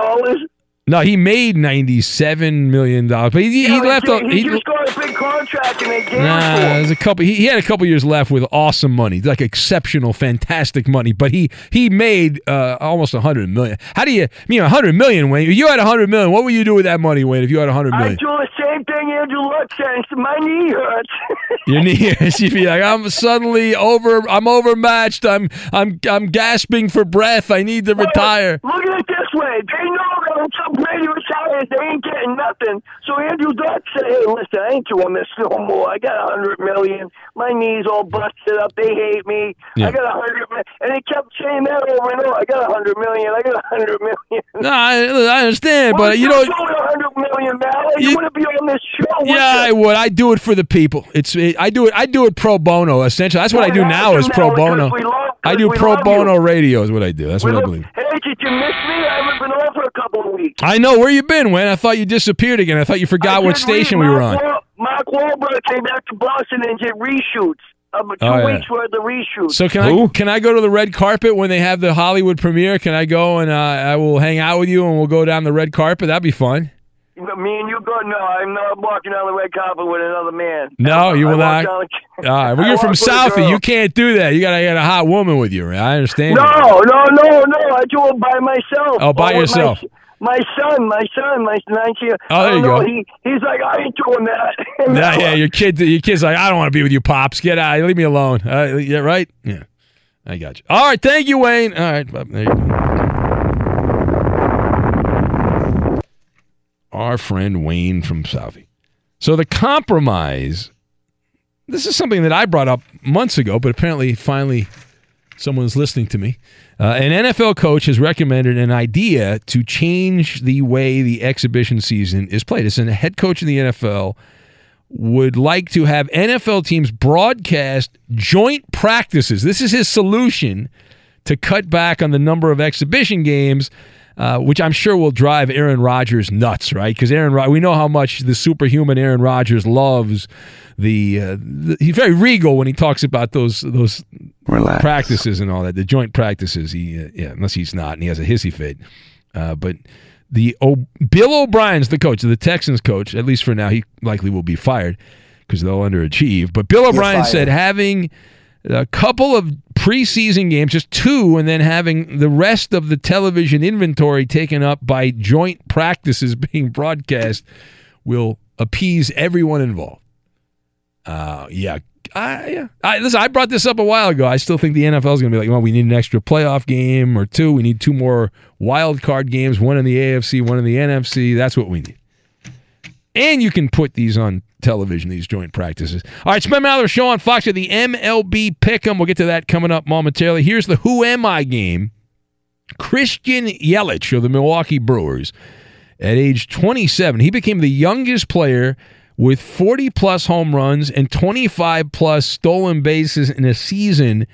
Speaker 2: No, he made ninety-seven million dollars, but he, he
Speaker 11: Yeah,
Speaker 2: left.
Speaker 11: He,
Speaker 2: a,
Speaker 11: he
Speaker 2: he,
Speaker 11: just got a big contract and they gave
Speaker 2: Nah, there's a couple. He, he had a couple years left with awesome money, like exceptional, fantastic money. But he he made uh, almost a hundred million. How do you I mean a hundred million, Wayne? If you had a hundred million, what would you do with that money, Wayne? If you had a hundred
Speaker 11: I
Speaker 2: million,
Speaker 11: do the same thing Andrew Luck says. My knee hurts.
Speaker 2: your knees, you'd be like, I'm suddenly over. I'm overmatched. I'm I'm I'm gasping for breath. I need to retire.
Speaker 11: Look at it this way. They know that until Brady retires, they ain't getting nothing. So Andrew Luck said, hey, listen, I ain't doing this no more. I got a hundred million. My knees all busted up. They hate me.
Speaker 2: Yeah.
Speaker 11: I got a hundred million. And he kept saying that over and over. I got a hundred million. I got a hundred million.
Speaker 2: No, I, I understand,
Speaker 11: Well,
Speaker 2: but you know.
Speaker 11: a hundred million, Mal. You,
Speaker 2: You-
Speaker 11: want to be on this show?
Speaker 2: Yeah, I would. I do it for the people. It's it, I do it. I do it pro bono. Essentially, that's what I do
Speaker 11: Well,
Speaker 2: now. Is pro bono.
Speaker 11: love-
Speaker 2: I do pro bono
Speaker 11: you.
Speaker 2: radio. Is what I do. That's
Speaker 11: We
Speaker 2: what I believe.
Speaker 11: Hey, did you miss me? I haven't been on for a couple of weeks.
Speaker 2: I know where you been, Wayne. I thought you disappeared again. I thought you forgot what station we were on.
Speaker 11: Wahl- Mark Wahlberg came back to Boston and did reshoots. Of two
Speaker 2: Oh, yeah.
Speaker 11: weeks worth of reshoots.
Speaker 2: So can I can I go to the red carpet when they have the Hollywood premiere? Can I go and uh, I will hang out with you and we'll go down the red carpet? That'd be fun.
Speaker 11: Me and you go. No, I'm not walking on the red carpet with another man.
Speaker 2: No, you will not. All right. Well, you're from
Speaker 11: walk with a
Speaker 2: Southie. You can't do that. You gotta get a hot woman with you. I understand.
Speaker 11: No, no, no, no. I do it by myself.
Speaker 2: Oh, by
Speaker 11: my-
Speaker 2: yourself.
Speaker 11: My, son, my son, my 19.
Speaker 2: Oh, there you
Speaker 11: know,
Speaker 2: go.
Speaker 11: He, he's like, I ain't doing that.
Speaker 2: Yeah, yeah. Your kid, your kid's like, I don't want to be with you, pops. Get out. Leave me alone. Uh, yeah, right. Yeah, I got you. All right. Thank you, Wayne. All right. There you go. Our friend Wayne from Southie. So the compromise. This is something that I brought up months ago, but apparently, finally, someone's listening to me. Uh, an NFL coach has recommended an idea to change the way the exhibition season is played. It's a head coach in the NFL would like to have NFL teams broadcast joint practices. This is his solution to cut back on the number of exhibition games. Uh, which I'm sure will drive Aaron Rodgers nuts, right? Because Aaron, we know how much the superhuman Aaron Rodgers loves the, uh, the, He's very regal when he talks about those those
Speaker 12: Relax.
Speaker 2: practices and all that, the joint practices. He, uh, yeah, unless he's not and he has a hissy fit. Uh, but the o- Bill O'Brien's the coach, the Texans coach. At least for now, he likely will be fired because they'll underachieve. But Bill O'Brien said having a couple of preseason games, just two, and then having the rest of the television inventory taken up by joint practices being broadcast will appease everyone involved. Uh, yeah. I, yeah. I, listen, I brought this up a while ago. I still think the NFL is going to be like, well, we need an extra playoff game or two. We need two more wild card games, one in the AFC, one in the NFC. That's what we need. And you can put these on television, these joint practices. All right, it's Ben Maller Show on Fox at the MLB Pick'em. We'll get to that coming up momentarily. Here's the Who Am I game. Christian Yelich of the Milwaukee Brewers, at age 27, he became the youngest player with 40 plus home runs and 25 plus stolen bases in a season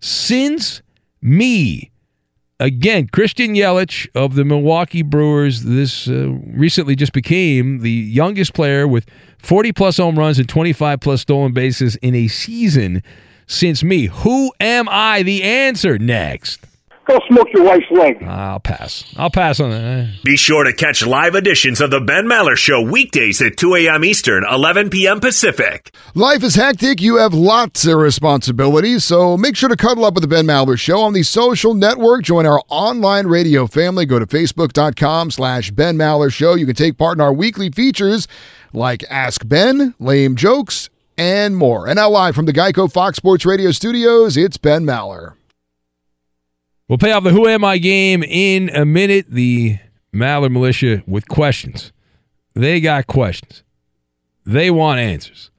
Speaker 2: since me. Again, Christian Yelich of the Milwaukee Brewers, this uh, recently just became the youngest player with 40 plus home runs and 25 plus stolen bases in a season since me. Who am I? The answer next.
Speaker 12: Go smoke your wife's leg.
Speaker 2: I'll pass. I'll pass on that. Eh?
Speaker 4: Be sure to catch live editions of the Ben Maller Show weekdays at 2 a.m. Eastern, 11 p.m. Pacific.
Speaker 7: Life is hectic. You have lots of responsibilities, so make sure to cuddle up with the Ben Maller Show on the social network. Join our online radio family. Go to facebook.com slash Ben Maller Show. You can take part in our weekly features like Ask Ben, Lame Jokes, and more. And now live from the Geico Fox Sports Radio studios, it's Ben Maller.
Speaker 2: We'll pay off the Who Am I game in a minute. The Maller Militia with questions. They got questions. They want answers.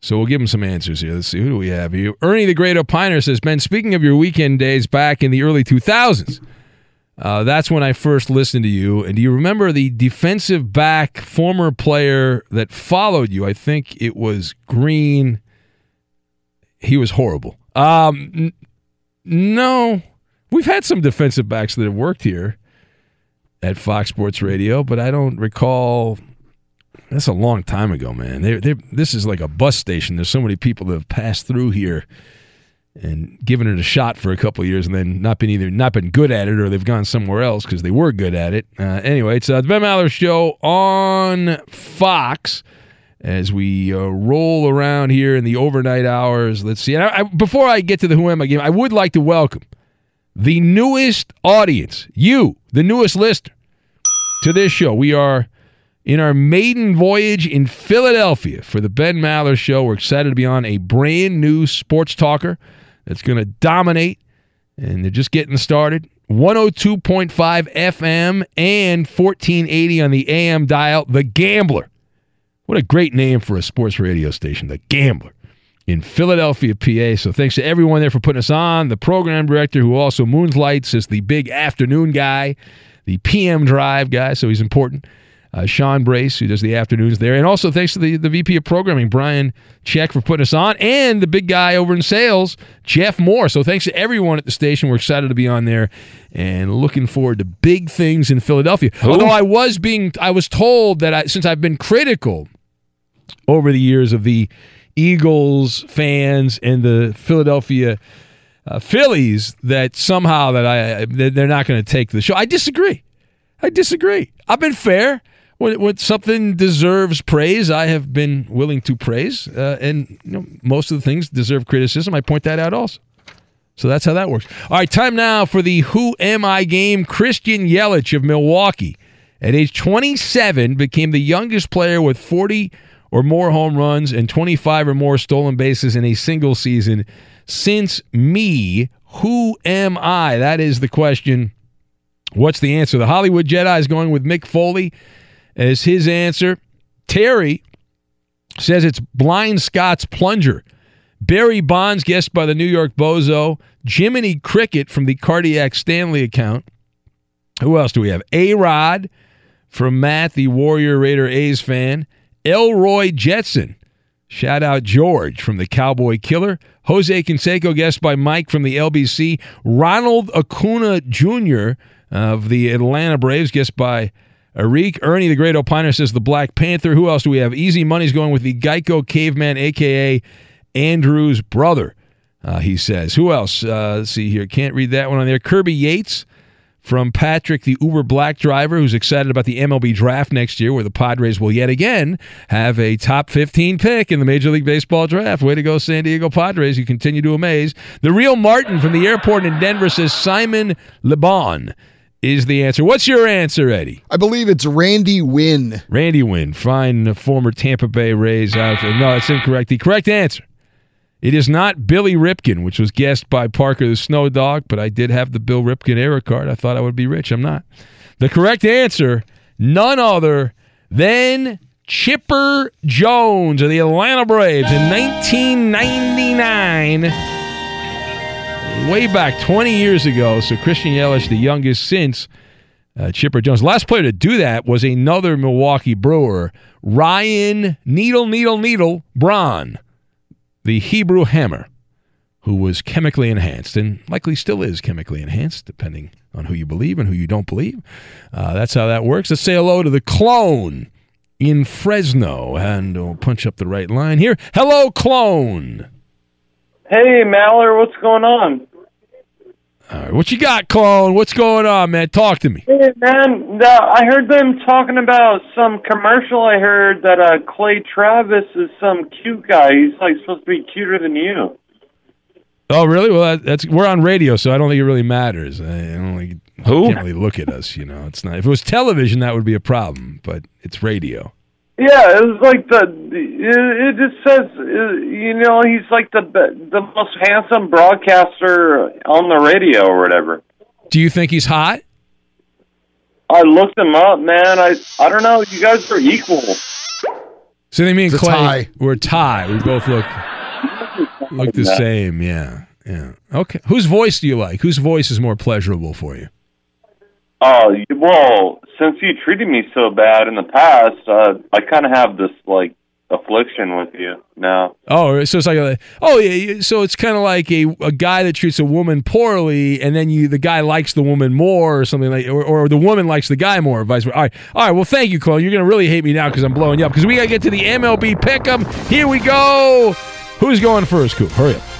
Speaker 2: So we'll give them some answers here. Let's see. Who do we have here? Ernie the Great Opiner says, Ben, speaking of your weekend days back in the early 2000s, uh, that's when I first listened to you. And do you remember the defensive back former player that followed you? I think it was Green. He was horrible. Um, n- no. We've had some defensive backs that have worked here at Fox Sports Radio, but I don't recall. That's a long time ago, man. They're, they're, this is like a bus station. There's so many people that have passed through here and given it a shot for a couple years, and then not been either not been good at it, or they've gone somewhere else because they were good at it. Uh, anyway, it's uh, the Ben Maller Show on Fox as we uh, roll around here in the overnight hours. Let's see. I, I, before I get to the Who Am I game, I would like to welcome the newest audience, you, the newest listener to this show. We are in our maiden voyage in Philadelphia for the Ben Maller Show. We're excited to be on a brand new sports talker that's going to dominate, and they're just getting started. 102.5 FM and 1480 on the AM dial. The Gambler. What a great name for a sports radio station, The Gambler in Philadelphia, PA. So thanks to everyone there for putting us on. The program director, who also moonlights is the big afternoon guy, the PM drive guy, so he's important. Uh, Sean Brace, who does the afternoons there. And also thanks to the, the VP of programming, Brian Check, for putting us on. And the big guy over in sales, Jeff Moore. So thanks to everyone at the station. We're excited to be on there and looking forward to big things in Philadelphia.
Speaker 13: Who?
Speaker 2: Although I was being, I was told that I, since I've been critical over the years of the Eagles fans and the Philadelphia uh, Phillies that somehow that I that they're not going to take the show. I disagree. I disagree. I've been fair. When, when something deserves praise, I have been willing to praise, uh, and you know, most of the things deserve criticism. I point that out also. So that's how that works. All right, time now for the Who Am I game. Christian Yelich of Milwaukee, at age 27, became the youngest player with 40 or more home runs and 25 or more stolen bases in a single season since me. Who am I? That is the question. What's the answer? The Hollywood Jedi is going with Mick Foley as his answer. Terry says it's Blind Scott's plunger. Barry Bonds, guessed by the New York Bozo. Jiminy Cricket from the Cardiac Stanley account. Who else do we have? A Rod from Matt, the Warrior Raider A's fan. Elroy Jetson. Shout out George from the Cowboy Killer. Jose Canseco, guest by Mike from the LBC. Ronald Acuna Jr. of the Atlanta Braves, guest by Arik. Ernie, the Great Opiner, says the Black Panther. Who else do we have? Easy Money's going with the Geico Caveman, a.k.a. Andrew's brother, uh, he says. Who else? Uh, let's see here. Can't read that one on there. Kirby Yates from Patrick, the Uber Black driver, who's excited about the MLB draft next year, where the Padres will yet again have a top 15 pick in the Major League Baseball draft. Way to go, San Diego Padres. You continue to amaze. The real Martin from the airport in Denver says Simon Le Bon is the answer. What's your answer, Eddie?
Speaker 7: I believe it's Randy Winn.
Speaker 2: Randy Winn, fine former Tampa Bay Rays outfit. No, that's incorrect. The correct answer it is not Billy Ripken, which was guessed by Parker the Snow Dog, but I did have the Bill Ripken era card. I thought I would be rich. I'm not. The correct answer, none other than Chipper Jones of the Atlanta Braves in 1999. Way back 20 years ago. So Christian Yelich, the youngest since uh, Chipper Jones. Last player to do that was another Milwaukee Brewer, Ryan Needle, Needle, Needle Braun the Hebrew hammer, who was chemically enhanced and likely still is chemically enhanced, depending on who you believe and who you don't believe. Uh, that's how that works. Let's say hello to the clone in Fresno, and we'll punch up the right line here. Hello, clone.
Speaker 14: Hey, Maller, what's going on?
Speaker 2: All right, what you got, clone? What's going on, man? Talk to me.
Speaker 14: Hey, man, uh, I heard them talking about some commercial. I heard that uh, Clay Travis is some cute guy. He's like supposed to be cuter than you.
Speaker 2: Oh, really? Well, that, that's we're on radio, so I don't think it really matters. I don't think
Speaker 10: who
Speaker 2: can't really look at us. You know, it's not. If it was television, that would be a problem, but it's radio.
Speaker 14: Yeah, it was like the. It, it just says, uh, you know, he's like the the most handsome broadcaster on the radio or whatever.
Speaker 2: Do you think he's hot?
Speaker 14: I looked him up, man. I I don't know. You guys are equal.
Speaker 2: So they mean Clay.
Speaker 7: tie.
Speaker 2: We're a tie. We both look look the same. Yeah, yeah. Okay. Whose voice do you like? Whose voice is more pleasurable for you?
Speaker 14: Oh well, since you treated me so bad in the past, uh, I kind of have this like affliction with you now.
Speaker 2: Oh, so it's like a, oh yeah. So it's kind of like a, a guy that treats a woman poorly, and then you the guy likes the woman more, or something like, or, or the woman likes the guy more, or vice versa. All right, all right. Well, thank you, Chloe. You're gonna really hate me now because I'm blowing you up because we gotta get to the MLB pick'em. Here we go. Who's going first, Coop? Hurry up.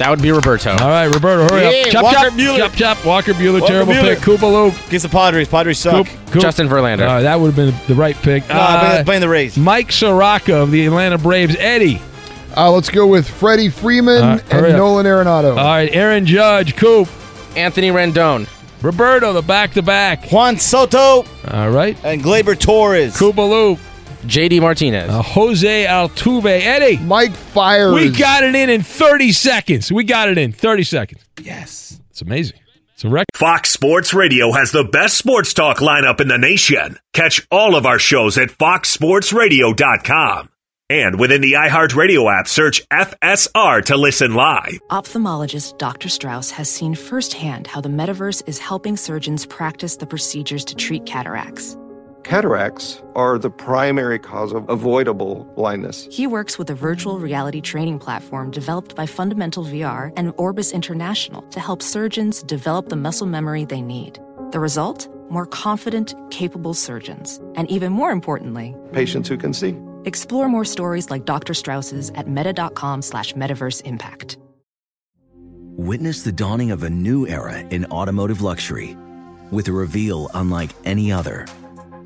Speaker 10: That would be Roberto.
Speaker 2: All right, Roberto, hurry
Speaker 15: Yeah,
Speaker 2: up. Chop,
Speaker 15: Walker
Speaker 2: chop,
Speaker 15: Buehler.
Speaker 2: chop, chop. Walker Buehler,
Speaker 15: Walker
Speaker 2: terrible
Speaker 15: Buehler.
Speaker 2: pick. Koopa Loop.
Speaker 15: Against the Padres. Padres suck.
Speaker 2: Coop, Coop.
Speaker 10: Justin Verlander.
Speaker 2: All right, that would have been the right pick.
Speaker 15: No,
Speaker 2: Uh,
Speaker 15: playing the Rays.
Speaker 2: Mike Soroka of the Atlanta Braves. Eddie.
Speaker 7: Uh, let's go with Freddie Freeman
Speaker 2: Uh,
Speaker 7: and
Speaker 2: up.
Speaker 7: Nolan Arenado.
Speaker 2: All right, Aaron Judge. Coop.
Speaker 10: Anthony Rendon.
Speaker 2: Roberto, the back to back.
Speaker 15: Juan Soto
Speaker 2: All right.
Speaker 15: and Gleyber Torres.
Speaker 2: Koopa Loop.
Speaker 10: JD Martinez.
Speaker 2: Uh, Jose Altuve. Eddie.
Speaker 7: Mike Fiers.
Speaker 2: We got it in in 30 seconds. We got it in 30 seconds.
Speaker 15: Yes.
Speaker 2: It's amazing. It's a record.
Speaker 4: Fox Sports Radio has the best sports talk lineup in the nation. Catch all of our shows at foxsportsradio.com. And within the iHeartRadio app, search FSR to listen live.
Speaker 16: Ophthalmologist Dr. Strauss has seen firsthand how the metaverse is helping surgeons practice the procedures to treat cataracts.
Speaker 17: Cataracts are the primary cause of avoidable blindness.
Speaker 16: He works with a virtual reality training platform developed by Fundamental VR and Orbis International to help surgeons develop the muscle memory they need. The result? More confident, capable surgeons. And even more importantly,
Speaker 17: Patients who can see.
Speaker 16: explore more stories like Dr. Strauss's at meta.com slash metaverse impact.
Speaker 18: Witness the dawning of a new era in automotive luxury with a reveal unlike any other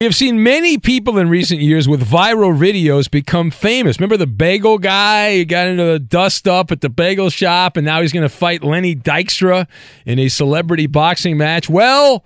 Speaker 2: We have seen many people in recent years with viral videos become famous. Remember the bagel guy got into the dust up at the bagel shop and now he's going to fight Lenny Dykstra in a celebrity boxing match? Well,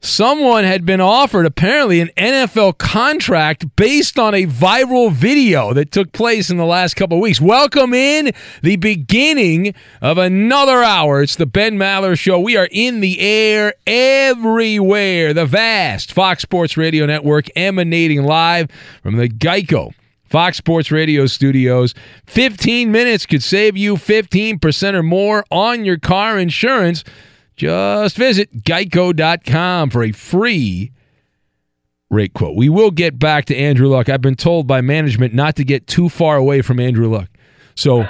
Speaker 2: someone had been offered apparently an NFL contract based on a viral video that took place in the last couple weeks. Welcome in the beginning of another hour. It's the Ben Maller Show. We are in the air everywhere. The vast Fox Sports Radio Network emanating live from the Geico. Fox Sports Radio studios. 15 minutes could save you 15% or more on your car insurance. Just visit geico.com for a free rate quote. We will get back to Andrew Luck. I've been told by management not to get too far away from Andrew Luck. So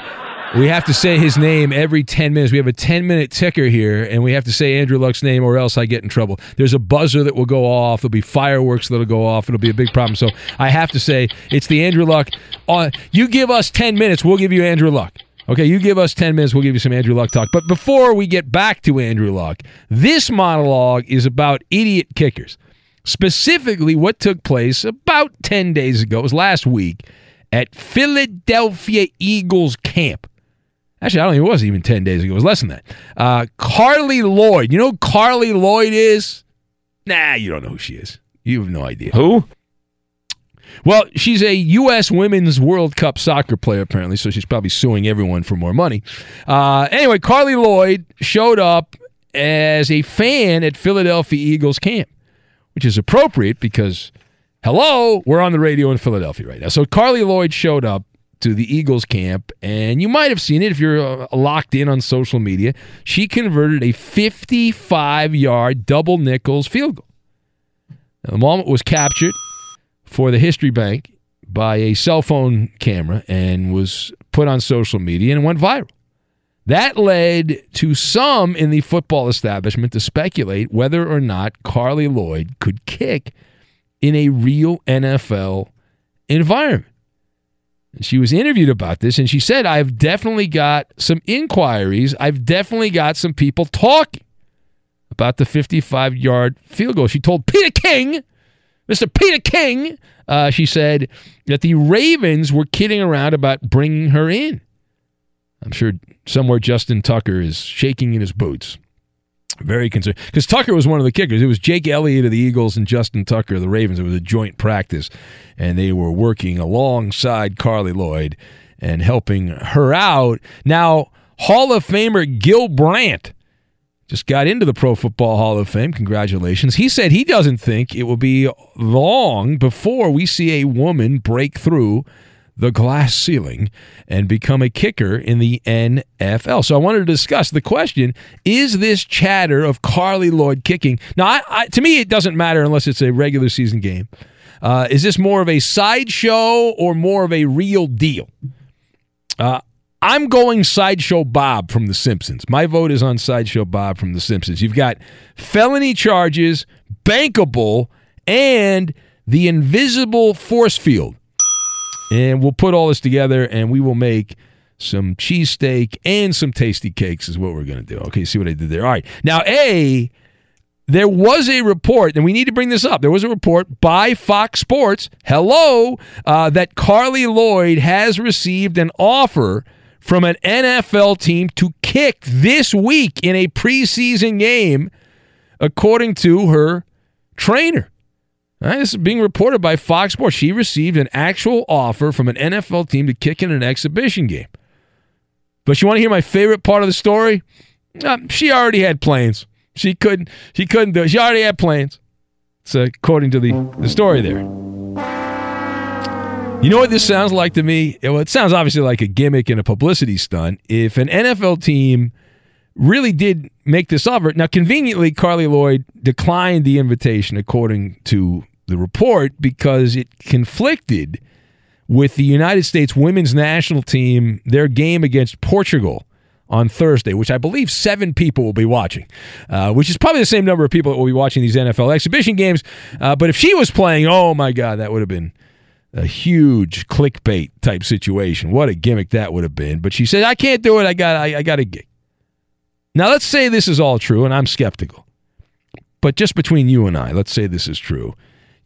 Speaker 2: we have to say his name every 10 minutes. We have a 10 minute ticker here, and we have to say Andrew Luck's name or else I get in trouble. There's a buzzer that will go off. There'll be fireworks that'll go off. It'll be a big problem. So I have to say it's the Andrew Luck. Uh, you give us 10 minutes, we'll give you Andrew Luck. Okay, you give us 10 minutes, we'll give you some Andrew Luck talk. But before we get back to Andrew Luck, this monologue is about idiot kickers. Specifically, what took place about 10 days ago, it was last week, at Philadelphia Eagles camp. Actually, I don't think it was even 10 days ago. It was less than that. Uh, Carly Lloyd. You know who Carly Lloyd is? Nah, you don't know who she is. You have no idea.
Speaker 10: Who?
Speaker 2: Well, she's a U.S. Women's World Cup soccer player, apparently, so she's probably suing everyone for more money. Uh, anyway, Carly Lloyd showed up as a fan at Philadelphia Eagles camp, which is appropriate because, hello, we're on the radio in Philadelphia right now. So Carly Lloyd showed up to the Eagles camp, and you might have seen it if you're uh, locked in on social media. She converted a 55 yard double nickels field goal. Now, the moment was captured for the History Bank by a cell phone camera and was put on social media and went viral. That led to some in the football establishment to speculate whether or not Carly Lloyd could kick in a real NFL environment. And she was interviewed about this and she said, I've definitely got some inquiries. I've definitely got some people talking about the 55 yard field goal. She told Peter King, Mr. Peter King, uh, she said that the Ravens were kidding around about bringing her in. I'm sure somewhere Justin Tucker is shaking in his boots. Very concerned because Tucker was one of the kickers. It was Jake Elliott of the Eagles and Justin Tucker of the Ravens. It was a joint practice, and they were working alongside Carly Lloyd and helping her out. Now, Hall of Famer Gil Brandt just got into the Pro Football Hall of Fame. Congratulations. He said he doesn't think it will be long before we see a woman break through the glass ceiling and become a kicker in the NFL. So I wanted to discuss the question is this chatter of Carly Lloyd kicking? Now, I, I, to me, it doesn't matter unless it's a regular season game. Uh, is this more of a sideshow or more of a real deal? Uh, I'm going Sideshow Bob from The Simpsons. My vote is on Sideshow Bob from The Simpsons. You've got felony charges, bankable, and the invisible force field. And we'll put all this together and we will make some cheesesteak and some tasty cakes, is what we're going to do. Okay, see what I did there. All right. Now, A, there was a report, and we need to bring this up. There was a report by Fox Sports, hello, uh, that Carly Lloyd has received an offer from an NFL team to kick this week in a preseason game, according to her trainer. Right, this is being reported by Fox Sports. She received an actual offer from an NFL team to kick in an exhibition game. But you want to hear my favorite part of the story? Uh, she already had planes. She couldn't. She couldn't do it. She already had planes. So according to the the story there. You know what this sounds like to me? Well, it sounds obviously like a gimmick and a publicity stunt. If an NFL team really did make this offer, now conveniently, Carly Lloyd declined the invitation, according to the report, because it conflicted with the United States women's national team, their game against Portugal on Thursday, which I believe seven people will be watching, uh, which is probably the same number of people that will be watching these NFL exhibition games. Uh, but if she was playing, oh my God, that would have been a huge clickbait type situation. What a gimmick that would have been. But she said, I can't do it. I got, I, I got a gig. Now, let's say this is all true, and I'm skeptical. But just between you and I, let's say this is true.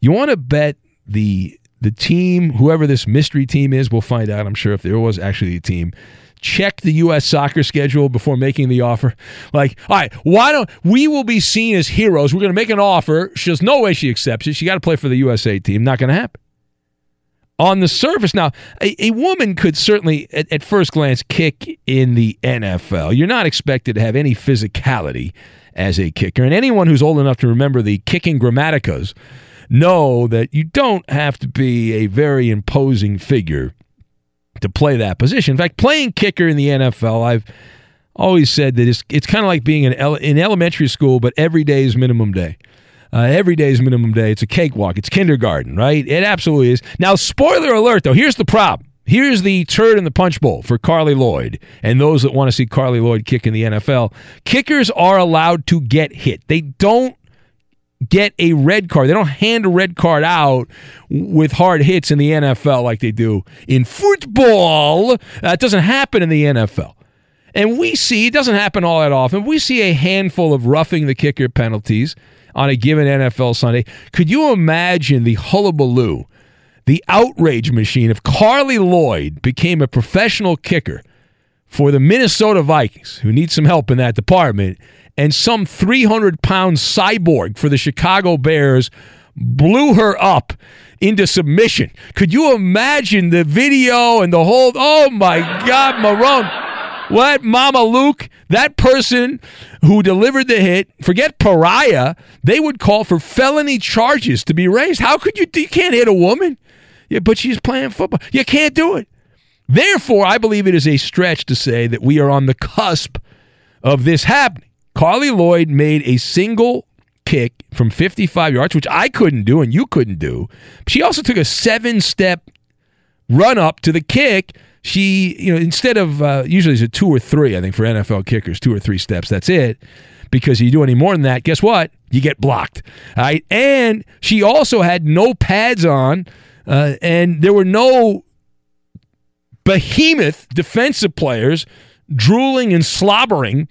Speaker 2: You want to bet the the team, whoever this mystery team is, we'll find out, I'm sure, if there was actually a team, check the U.S. soccer schedule before making the offer. Like, all right, why don't we will be seen as heroes? We're going to make an offer. There's no way she accepts it. She got to play for the USA team. Not going to happen. On the surface, now, a, a woman could certainly, at, at first glance, kick in the NFL. You're not expected to have any physicality as a kicker. And anyone who's old enough to remember the kicking Gramaticas know that you don't have to be a very imposing figure to play that position. In fact, playing kicker in the NFL, I've always said that it's it's kind of like being in, ele- in elementary school, but every day is minimum day. Uh, every day is minimum day. It's a cakewalk. It's kindergarten, right? It absolutely is. Now, spoiler alert, though. Here's the problem. Here's the turd in the punch bowl for Carly Lloyd and those that want to see Carly Lloyd kick in the NFL. Kickers are allowed to get hit. They don't get a red card. They don't hand a red card out with hard hits in the NFL like they do in football. That doesn't happen in the NFL. And we see, it doesn't happen all that often, we see a handful of roughing the kicker penalties on a given NFL Sunday. Could you imagine the hullabaloo, the outrage machine if Carly Lloyd became a professional kicker for the Minnesota Vikings, who need some help in that department, and some 300 pound cyborg for the Chicago Bears blew her up into submission. Could you imagine the video and the whole? Oh my God, Marone. What, Mama Luke? That person who delivered the hit, forget pariah, they would call for felony charges to be raised. How could you? You can't hit a woman. Yeah, but she's playing football. You can't do it. Therefore, I believe it is a stretch to say that we are on the cusp of this happening. Carly Lloyd made a single kick from 55 yards, which I couldn't do and you couldn't do. She also took a seven step run up to the kick, she, you know, instead of uh, usually it's a two or three, I think for NFL kickers, two or three steps. That's it. Because you do any more than that, guess what? You get blocked. All right. And she also had no pads on, uh, and there were no behemoth defensive players drooling and slobbering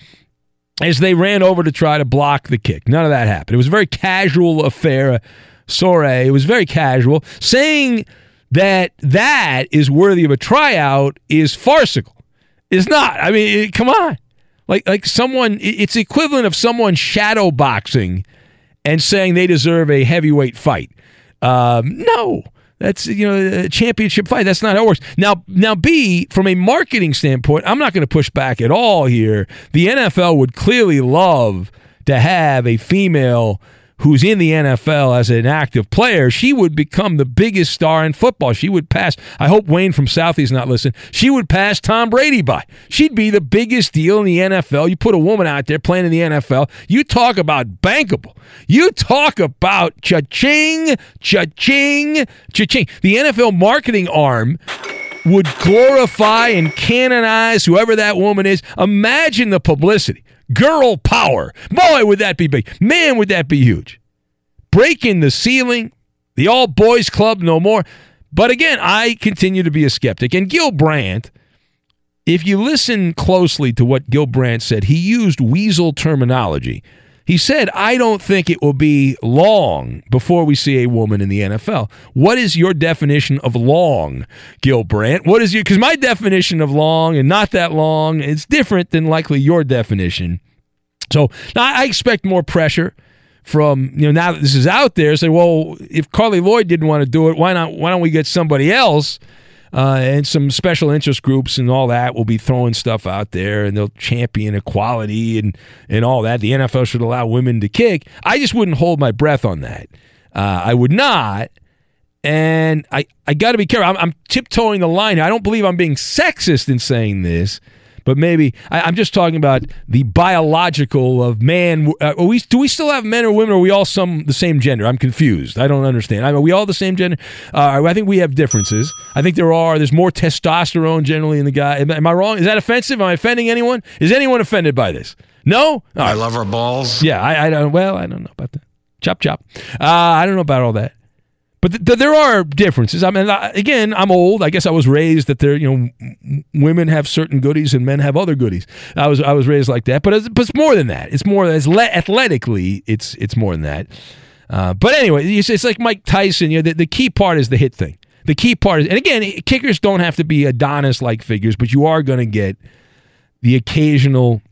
Speaker 2: as they ran over to try to block the kick. None of that happened. It was a very casual affair, a soiree. It was very casual. Saying that that is worthy of a tryout is farcical. It's not. I mean, it, come on. Like like someone it's equivalent of someone shadow boxing and saying they deserve a heavyweight fight. Um, no. That's you know a championship fight. That's not how it works. Now, now, B from a marketing standpoint, I'm not going to push back at all here. The NFL would clearly love to have a female who's in the NFL as an active player, she would become the biggest star in football. She would pass, I hope Wayne from Southie's not listening, she would pass Tom Brady by. She'd be the biggest deal in the NFL. You put a woman out there playing in the NFL, you talk about bankable. You talk about cha-ching, cha-ching, cha-ching. The NFL marketing arm would glorify and canonize whoever that woman is. Imagine the publicity. Girl power. Boy, would that be big. Man, would that be huge. Breaking the ceiling, the all boys club no more. But again, I continue to be a skeptic. And Gil Brandt, if you listen closely to what Gil Brandt said, he used weasel terminology. He said, I don't think it will be long before we see a woman in the NFL. What is your definition of long, Gil Brandt? What is your, because my definition of long and not that long, is different than likely your definition. So now I expect more pressure from, you know, now that this is out there, say, well, if Carli Lloyd didn't want to do it, why not, why don't we get somebody else? Uh, and some special interest groups and all that will be throwing stuff out there and they'll champion equality and, and all that. The NFL should allow women to kick. I just wouldn't hold my breath on that. Uh, I would not. And I, I got to be careful. I'm, I'm tiptoeing the line. I don't believe I'm being sexist in saying this but maybe I, am just talking about the biological of man. Uh, we do we still have men or women? Or are we all some the same gender? I'm confused. I don't understand. I mean, are we all the same gender? Uh, I think we have differences. I think there are. There's more testosterone generally in the guy. Am, am I wrong? Is that offensive? Am I offending anyone? Is anyone offended by this? No.
Speaker 19: I love our balls.
Speaker 2: Yeah, I, I don't. Well, I don't know about that. Chop chop. Uh, I don't know about all that. But th- th- there are differences. I mean, again, I'm old. I guess I was raised that there, you know, women have certain goodies and men have other goodies. I was I was raised like that. But it's, but it's more than that. It's more as le- athletically. It's it's more than that. Uh, but anyway, it's, it's, like Mike Tyson. You know, the, the key part is the hit thing. The key part is, and again, kickers don't have to be Adonis like figures, but you are going to get the occasional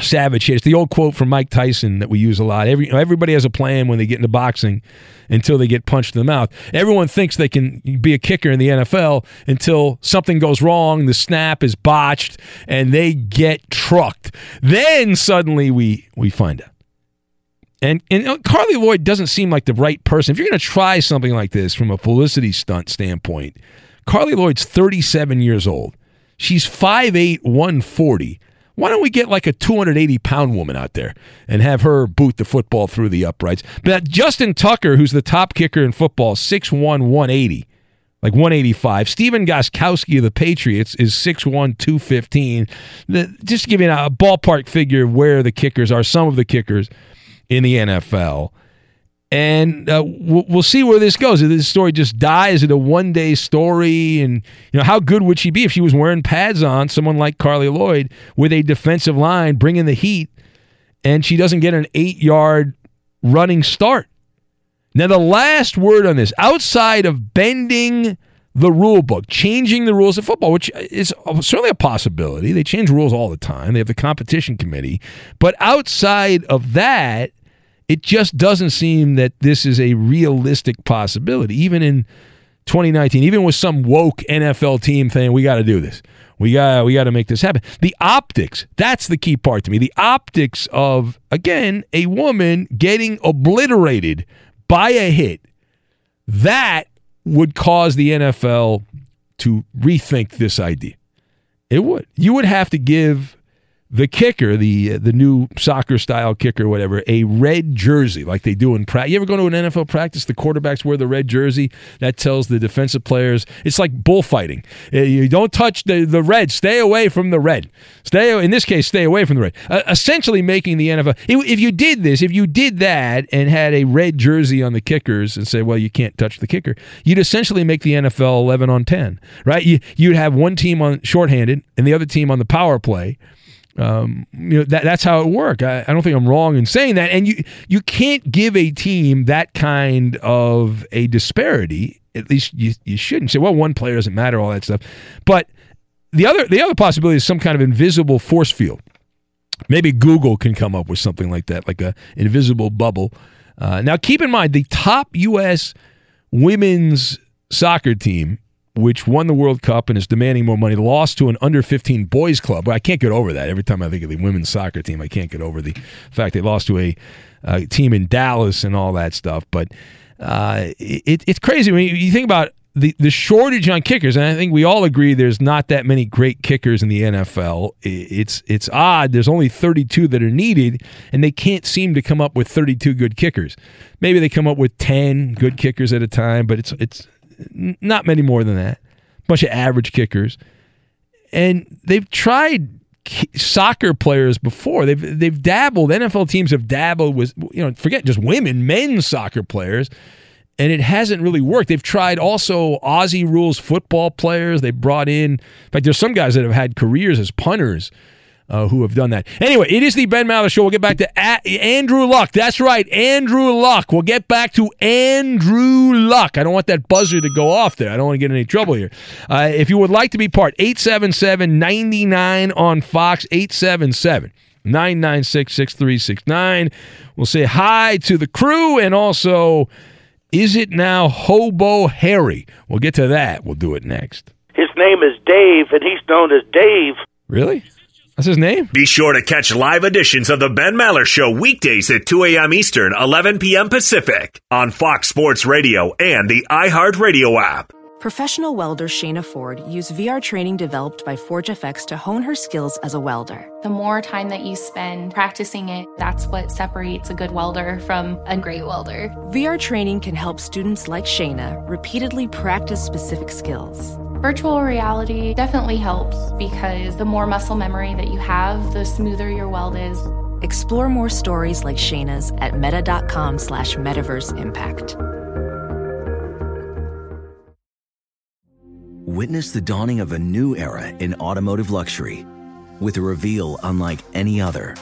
Speaker 2: savage hit. It's the old quote from Mike Tyson that we use a lot. Every, everybody has a plan when they get into boxing until they get punched in the mouth. Everyone thinks they can be a kicker in the NFL until something goes wrong, the snap is botched, and they get trucked. Then suddenly we we find out. And and uh, know, Carli Lloyd doesn't seem like the right person. If you're going to try something like this from a publicity stunt standpoint, Carli Lloyd's 37 years old. She's 5'8", 140. Why don't we get like a 280 pound woman out there and have her boot the football through the uprights? But Justin Tucker, who's the top kicker in football, 6'1, 180, like 185. Stephen Gostkowski of the Patriots is 6'1, 215. The, just to give you a ballpark figure of where the kickers are, some of the kickers in the NFL and uh, we'll, see where this goes. If this story just dies, is it a one day story? And you know, how good would she be if she was wearing pads on? Someone like Carli Lloyd with a defensive line bringing the heat, and she doesn't get an eight yard running start. Now, the last word on this, outside of bending the rule book, changing the rules of football, which is certainly a possibility. They change rules all the time. They have the competition committee, but outside of that it just doesn't seem that this is a realistic possibility, even in 2019, even with some woke NFL team saying we got to do this. We got we got to make this happen. The optics, that's the key part to me. The optics of again, a woman getting obliterated by a hit. That would cause the NFL to rethink this idea. It would. You would have to give the kicker, the the new soccer style kicker, whatever, a red jersey like they do in practice. You ever go to an NFL practice? The quarterbacks wear the red jersey. That tells the defensive players it's like bullfighting. Uh, You don't touch the the red. Stay away from the red. Stay in this case, stay away from the red. Uh, essentially, making the NFL. If if you did this, if you did that and had a red jersey on the kickers and say, well, you can't touch the kicker, you'd essentially make the NFL eleven on ten, right? You you'd have one team on shorthanded and the other team on the power play um, you know that that's how it worked. I, I don't think I'm wrong in saying that. And you you can't give a team that kind of a disparity. At least you you shouldn't say, well, one player doesn't matter, all that stuff. But the other the other possibility is some kind of invisible force field. Maybe Google can come up with something like that, like a invisible bubble. Uh, now, keep in mind the top U.S. women's soccer team which won the World Cup and is demanding more money, lost to an under 15 boys club. I can't get over that. Every time I think of the women's soccer team, I can't get over the fact they lost to a, team in Dallas and all that stuff. But uh, it, it's crazy when you, think about the, the shortage on kickers, and I think we all agree there's not that many great kickers in the NFL. It's it's odd. There's only 32 that are needed, and they can't seem to come up with 32 good kickers. Maybe they come up with 10 good kickers at a time, but it's it's not many more than that. Bunch of average kickers, and they've tried soccer players before. They've they've dabbled. NFL teams have dabbled with you know forget just women, men's soccer players, and it hasn't really worked. They've tried also Aussie rules football players. They brought in. In fact, there's some guys that have had careers as punters uh, who have done that. Anyway, it is the Ben Maller Show. We'll get back to a- Andrew Luck. That's right, Andrew Luck. We'll get back to Andrew Luck. I don't want that buzzer to go off there. I don't want to get in any trouble here. Uh, if you would like to be part, 877 99 on Fox, 877 996 6369. We'll say hi to the crew and also, is it now Hobo Harry? We'll get to that. We'll do it next.
Speaker 19: His name is Dave, and he's known as Dave.
Speaker 2: Really? That's his name?
Speaker 4: Be sure to catch live editions of The Ben Maller Show weekdays at 2 a.m. Eastern, 11 p.m. Pacific on Fox Sports Radio and the iHeartRadio app.
Speaker 16: Professional welder Shayna Ford used VR training developed by ForgeFX to hone her skills as a welder.
Speaker 20: The more time that you spend practicing it, that's what separates a good welder from a great welder.
Speaker 16: VR training can help students like Shayna repeatedly practice specific skills.
Speaker 20: Virtual reality definitely helps because the more muscle memory that you have, the smoother your weld is.
Speaker 16: Explore more stories like Shayna's at meta.com slash metaverse impact.
Speaker 18: Witness the dawning of a new era in automotive luxury with a reveal unlike any other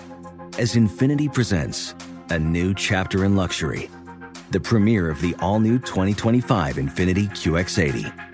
Speaker 18: as Infiniti presents a new chapter in luxury, the premiere of the all new 2025 Infiniti QX80.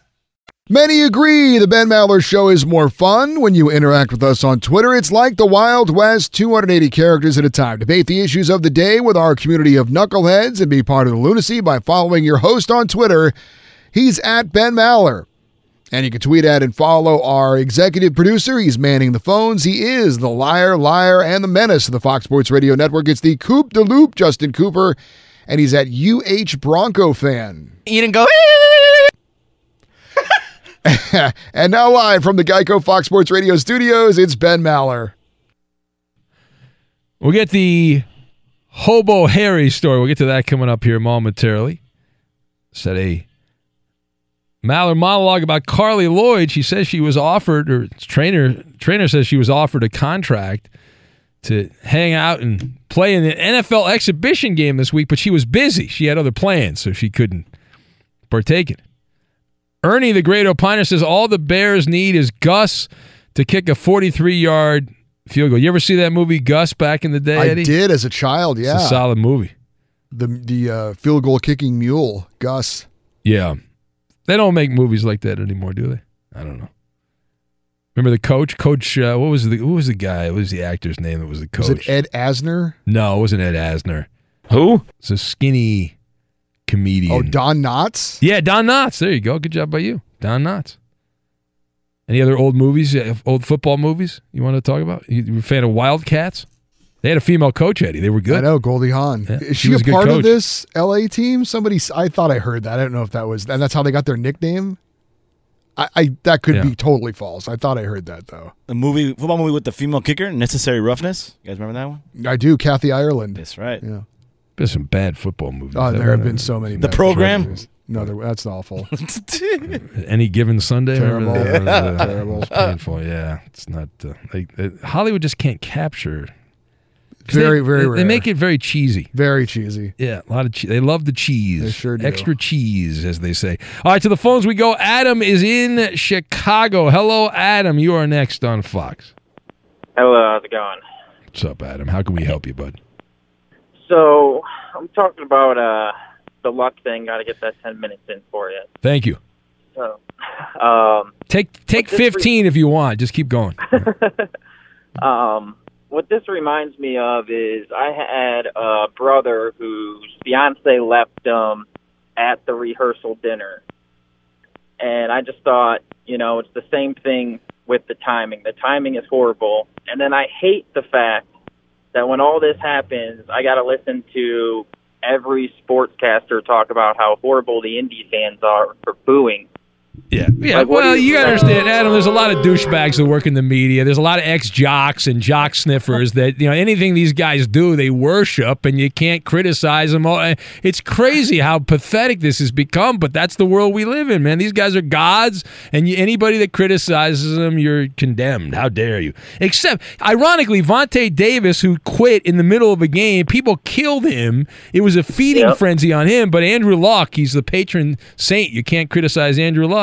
Speaker 7: Many agree the Ben Maller Show is more fun when you interact with us on Twitter. It's like the Wild West, 280 characters at a time. Debate the issues of the day with our community of knuckleheads and be part of the lunacy by following your host on Twitter. He's at Ben Maller. And you can tweet at and follow our executive producer. He's manning the phones. He is the liar, liar, and the menace of the Fox Sports Radio Network. It's the Coop de Loop, Justin Cooper, and he's at UH Bronco fan.
Speaker 10: You didn't go.
Speaker 7: and now live from the Geico Fox Sports Radio studios, it's Ben Maller.
Speaker 2: We'll get the Hobo Harry story. We'll get to that coming up here momentarily. Said a Maller monologue about Carli Lloyd. She says she was offered, or trainer trainer says she was offered a contract to hang out and play in the NFL exhibition game this week, but she was busy. She had other plans, so she couldn't partake in it. Ernie, the great opiner, says all the Bears need is Gus to kick a 43 yard field goal. You ever see that movie Gus back in the day?
Speaker 7: I
Speaker 2: Eddie?
Speaker 7: did as a child, yeah.
Speaker 2: It's a solid movie.
Speaker 7: The the uh, field goal kicking mule, Gus.
Speaker 2: Yeah, they don't make movies like that anymore, do they? I don't know. Remember the coach? Coach, uh, what was the who was the guy? What was the actor's name that was the coach?
Speaker 7: Was it Ed Asner?
Speaker 2: No, it wasn't Ed Asner. Who? It's a skinny comedian.
Speaker 7: Oh, Don Knotts?
Speaker 2: Yeah, Don Knotts. There you go. Good job by you, Don Knotts. Any other old movies, old football movies you want to talk about? You, you a fan of Wildcats? They had a female coach, Eddie. They were good.
Speaker 7: I know Goldie Hawn.
Speaker 2: Yeah,
Speaker 7: Is
Speaker 2: she
Speaker 7: she, a
Speaker 2: a good
Speaker 7: part of this LA team? Somebody, I thought I heard that. I don't know if that was, and that's how they got their nickname. I, I that could
Speaker 15: Yeah.
Speaker 7: be totally false. I thought I heard that though.
Speaker 15: The movie, football movie with the female kicker, Necessary Roughness. You guys remember that one?
Speaker 7: I do. Kathy Ireland.
Speaker 15: That's right.
Speaker 7: Yeah.
Speaker 2: There's some bad football movies.
Speaker 7: Oh, there have been so many.
Speaker 15: The Program?
Speaker 7: movies. No, that's awful.
Speaker 2: Any given Sunday.
Speaker 7: Terrible.
Speaker 2: Remember that? That was, uh,
Speaker 7: Terrible.
Speaker 2: it painful. Yeah, it's not. Uh, they, they- Hollywood just can't capture.
Speaker 7: Very,
Speaker 2: they,
Speaker 7: very
Speaker 2: They,
Speaker 7: rare.
Speaker 2: they make it very cheesy.
Speaker 7: Very cheesy.
Speaker 2: Yeah, a lot of. Che- they love the cheese.
Speaker 7: They sure do.
Speaker 2: Extra cheese, as they say. All right, to the phones we go. Adam is in Chicago. Hello, Adam. You are next on Fox.
Speaker 21: Hello, how's it going?
Speaker 2: What's up, Adam? How can we help you, bud?
Speaker 21: So I'm talking about uh the luck thing. Got to get that ten minutes in for you.
Speaker 2: Thank you.
Speaker 21: So, um,
Speaker 2: Take take
Speaker 21: But this re-
Speaker 2: 15 if you want. Just keep going.
Speaker 21: um, what this reminds me of is I had a brother whose fiance left him at the rehearsal dinner, and I just thought, you know, it's the same thing with the timing. The timing is horrible, and then I hate the fact that when all this happens, I got to listen to every sportscaster talk about how horrible the Indy fans are for booing.
Speaker 2: Yeah, yeah.
Speaker 21: Like,
Speaker 2: well,
Speaker 21: you-
Speaker 2: you gotta understand, Adam. There's a lot of douchebags that work in the media. There's a lot of ex jocks and jock sniffers that you know anything these guys do, they worship, and you can't criticize them. Oh, eh, it's crazy how pathetic this has become, but that's the world we live in, man. These guys are gods, and you, anybody that criticizes them, you're condemned. How dare you? Except, ironically, Vontae Davis, who quit in the middle of a game, people killed him. It was a feeding
Speaker 21: Yep.
Speaker 2: frenzy on him. But Andrew Luck, he's the patron saint. You can't criticize Andrew Luck.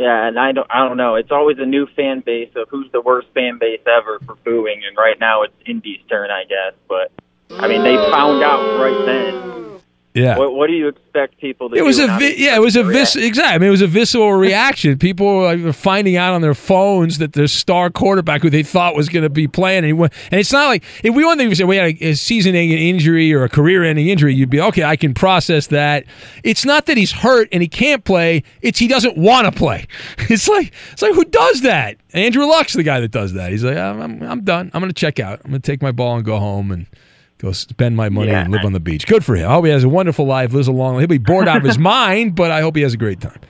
Speaker 21: Yeah, and I don't, I don't know. It's always a new fan base of who's the worst fan base ever for booing, and right now it's Indy's turn, I guess. But I mean, they found out right then.
Speaker 2: Yeah.
Speaker 21: What, what do you expect people to
Speaker 2: It was
Speaker 21: do?
Speaker 2: a vi- yeah, it was a vis exactly. I mean, it was a visceral reaction. People were finding out on their phones that their star quarterback, who they thought was going to be playing, and, he went, and it's not like if we one thing we say we had a, a season-ending injury or a career-ending injury, you'd be okay. I can process that. It's not that he's hurt and he can't play. It's he doesn't want to play. It's like it's like who does that? Andrew Luck's the guy that does that. He's like, I'm, I'm, I'm done. I'm going to check out. I'm going to take my ball and go home and go spend my money
Speaker 21: Yeah.
Speaker 2: and live on the beach. Good for him. I hope he has a wonderful life, lives a long. He'll be bored out of his mind, but I hope he has a great time.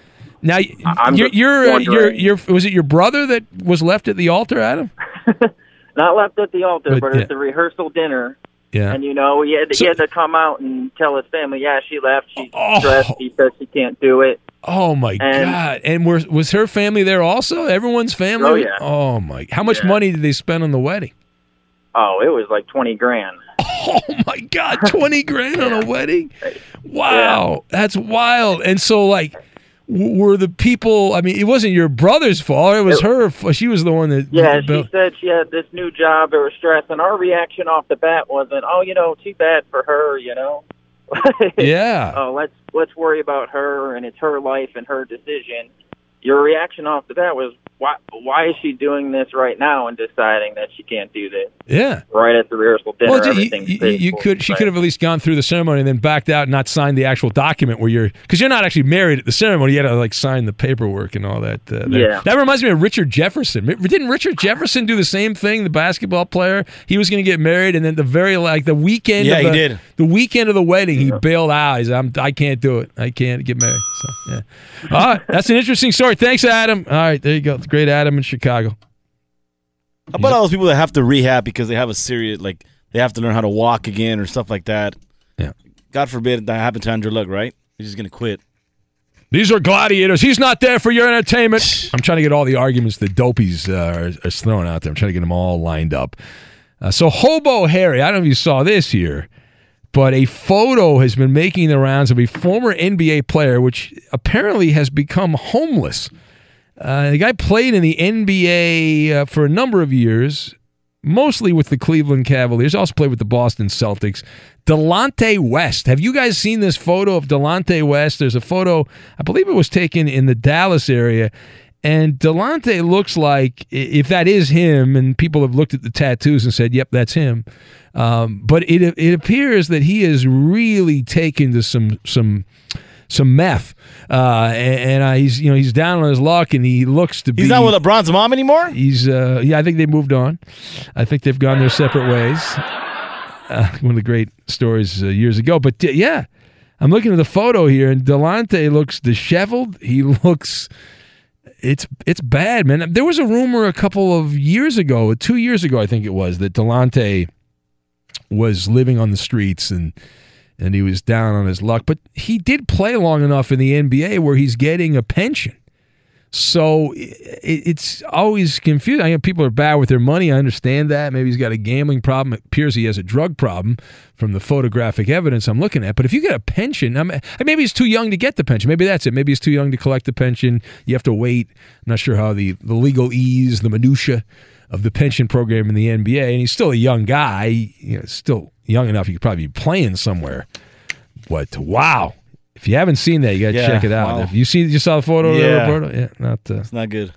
Speaker 2: Now,
Speaker 21: I'm
Speaker 2: you're, you're, uh, you're, you're, was it your brother that was left at the altar, Adam?
Speaker 21: Not left at the altar,
Speaker 2: But,
Speaker 21: but,
Speaker 2: yeah.
Speaker 21: at the rehearsal dinner.
Speaker 2: Yeah.
Speaker 21: And you know, he had, to,
Speaker 2: So-
Speaker 21: he had to come out and tell his family, yeah, she left. She's
Speaker 2: Oh.
Speaker 21: stressed. She says she can't do it.
Speaker 2: Oh my
Speaker 21: And-
Speaker 2: God! And was was her family there also? Everyone's family.
Speaker 21: Oh, yeah.
Speaker 2: Oh my! How much
Speaker 21: Yeah.
Speaker 2: money did they spend on the wedding?
Speaker 21: Oh, it was like twenty grand.
Speaker 2: Oh my God! Twenty grand on a wedding? Wow, that's wild. And so, like, were the people? I mean, it wasn't your brother's fault. It was her. She was the one that.
Speaker 21: Yeah, she
Speaker 2: built-
Speaker 21: said she had this new job. They were stressed, and our reaction off the bat wasn't, "Oh, you know, too bad for her," you know.
Speaker 2: Yeah.
Speaker 21: oh, let's let's worry about her, and it's her life and her decision. Your reaction off the bat was, "Why? Why is she doing this right now and deciding that she can't do this
Speaker 2: Yeah.
Speaker 21: right at the rehearsal dinner?"
Speaker 2: Well, you,
Speaker 21: everything's
Speaker 2: you, you could. She
Speaker 21: but-
Speaker 2: could have at least gone through the ceremony and then backed out and not signed the actual document where you're because you're not actually married at the ceremony. You had to like sign the paperwork and all that. Uh.
Speaker 21: Yeah.
Speaker 2: That reminds me of Richard Jefferson. Didn't Richard Jefferson do the same thing? The basketball player. He was going to get married and then the very like the weekend.
Speaker 15: Yeah,
Speaker 2: of
Speaker 15: he
Speaker 2: the,
Speaker 15: did.
Speaker 2: The weekend of the wedding, he bailed out. He's I'm, I can't do it. I can't get married. So yeah. All right, that's an interesting story. Thanks, Adam. All right, there you go. Great Adam in Chicago.
Speaker 15: How about all those people that have to rehab because they have a serious, like, they have to learn how to walk again or stuff like that?
Speaker 2: Yeah.
Speaker 15: God forbid that happened to Andrew Luck, right? He's just going to quit.
Speaker 2: These are gladiators. He's not there for your entertainment. I'm trying to get all the arguments that Dopey's uh, are, are throwing out there. I'm trying to get them all lined up. Uh, so Hobo Harry, I don't know if you saw this here, but a photo has been making the rounds of a former NBA player, which apparently has become homeless. Uh, the guy played in the NBA uh, for a number of years, mostly with the Cleveland Cavaliers. Also played with the Boston Celtics. Delonte West. Have you guys seen this photo of Delonte West? There's a photo, I believe it was taken in the Dallas area. And Delonte looks like, if that is him, and people have looked at the tattoos and said, yep, that's him. Um, but it it appears that he is really taken to some some some meth, uh, and, and uh, he's you know he's down on his luck, and he looks to be.
Speaker 15: He's not with LeBron's mom anymore?
Speaker 2: He's uh, yeah, I think they moved on. I think they've gone their separate ways. Uh, one of the great stories uh, years ago, but yeah, I'm looking at the photo here, and Delonte looks disheveled. He looks. It's it's bad, man. There was a rumor a couple of years ago, two years ago, I think it was, that Delonte was living on the streets and and he was down on his luck. But he did play long enough in the NBA where he's getting a pension. So it, it's always confusing. I know people are bad with their money. I understand that. Maybe he's got a gambling problem. It appears he has a drug problem from the photographic evidence I'm looking at. But if you get a pension, I mean, maybe he's too young to get the pension. Maybe that's it. Maybe he's too young to collect the pension. You have to wait. I'm not sure how the, the legal ease, the minutia of the pension program in the NBA. And he's still a young guy. You know, still young enough. He could probably be playing somewhere. But wow. If you haven't seen that, you got to
Speaker 15: Yeah,
Speaker 2: check it out.
Speaker 15: wow.
Speaker 2: If you see, you saw the photo,
Speaker 15: Yeah.
Speaker 2: there, Roberto? Yeah, not. Uh,
Speaker 15: It's not good.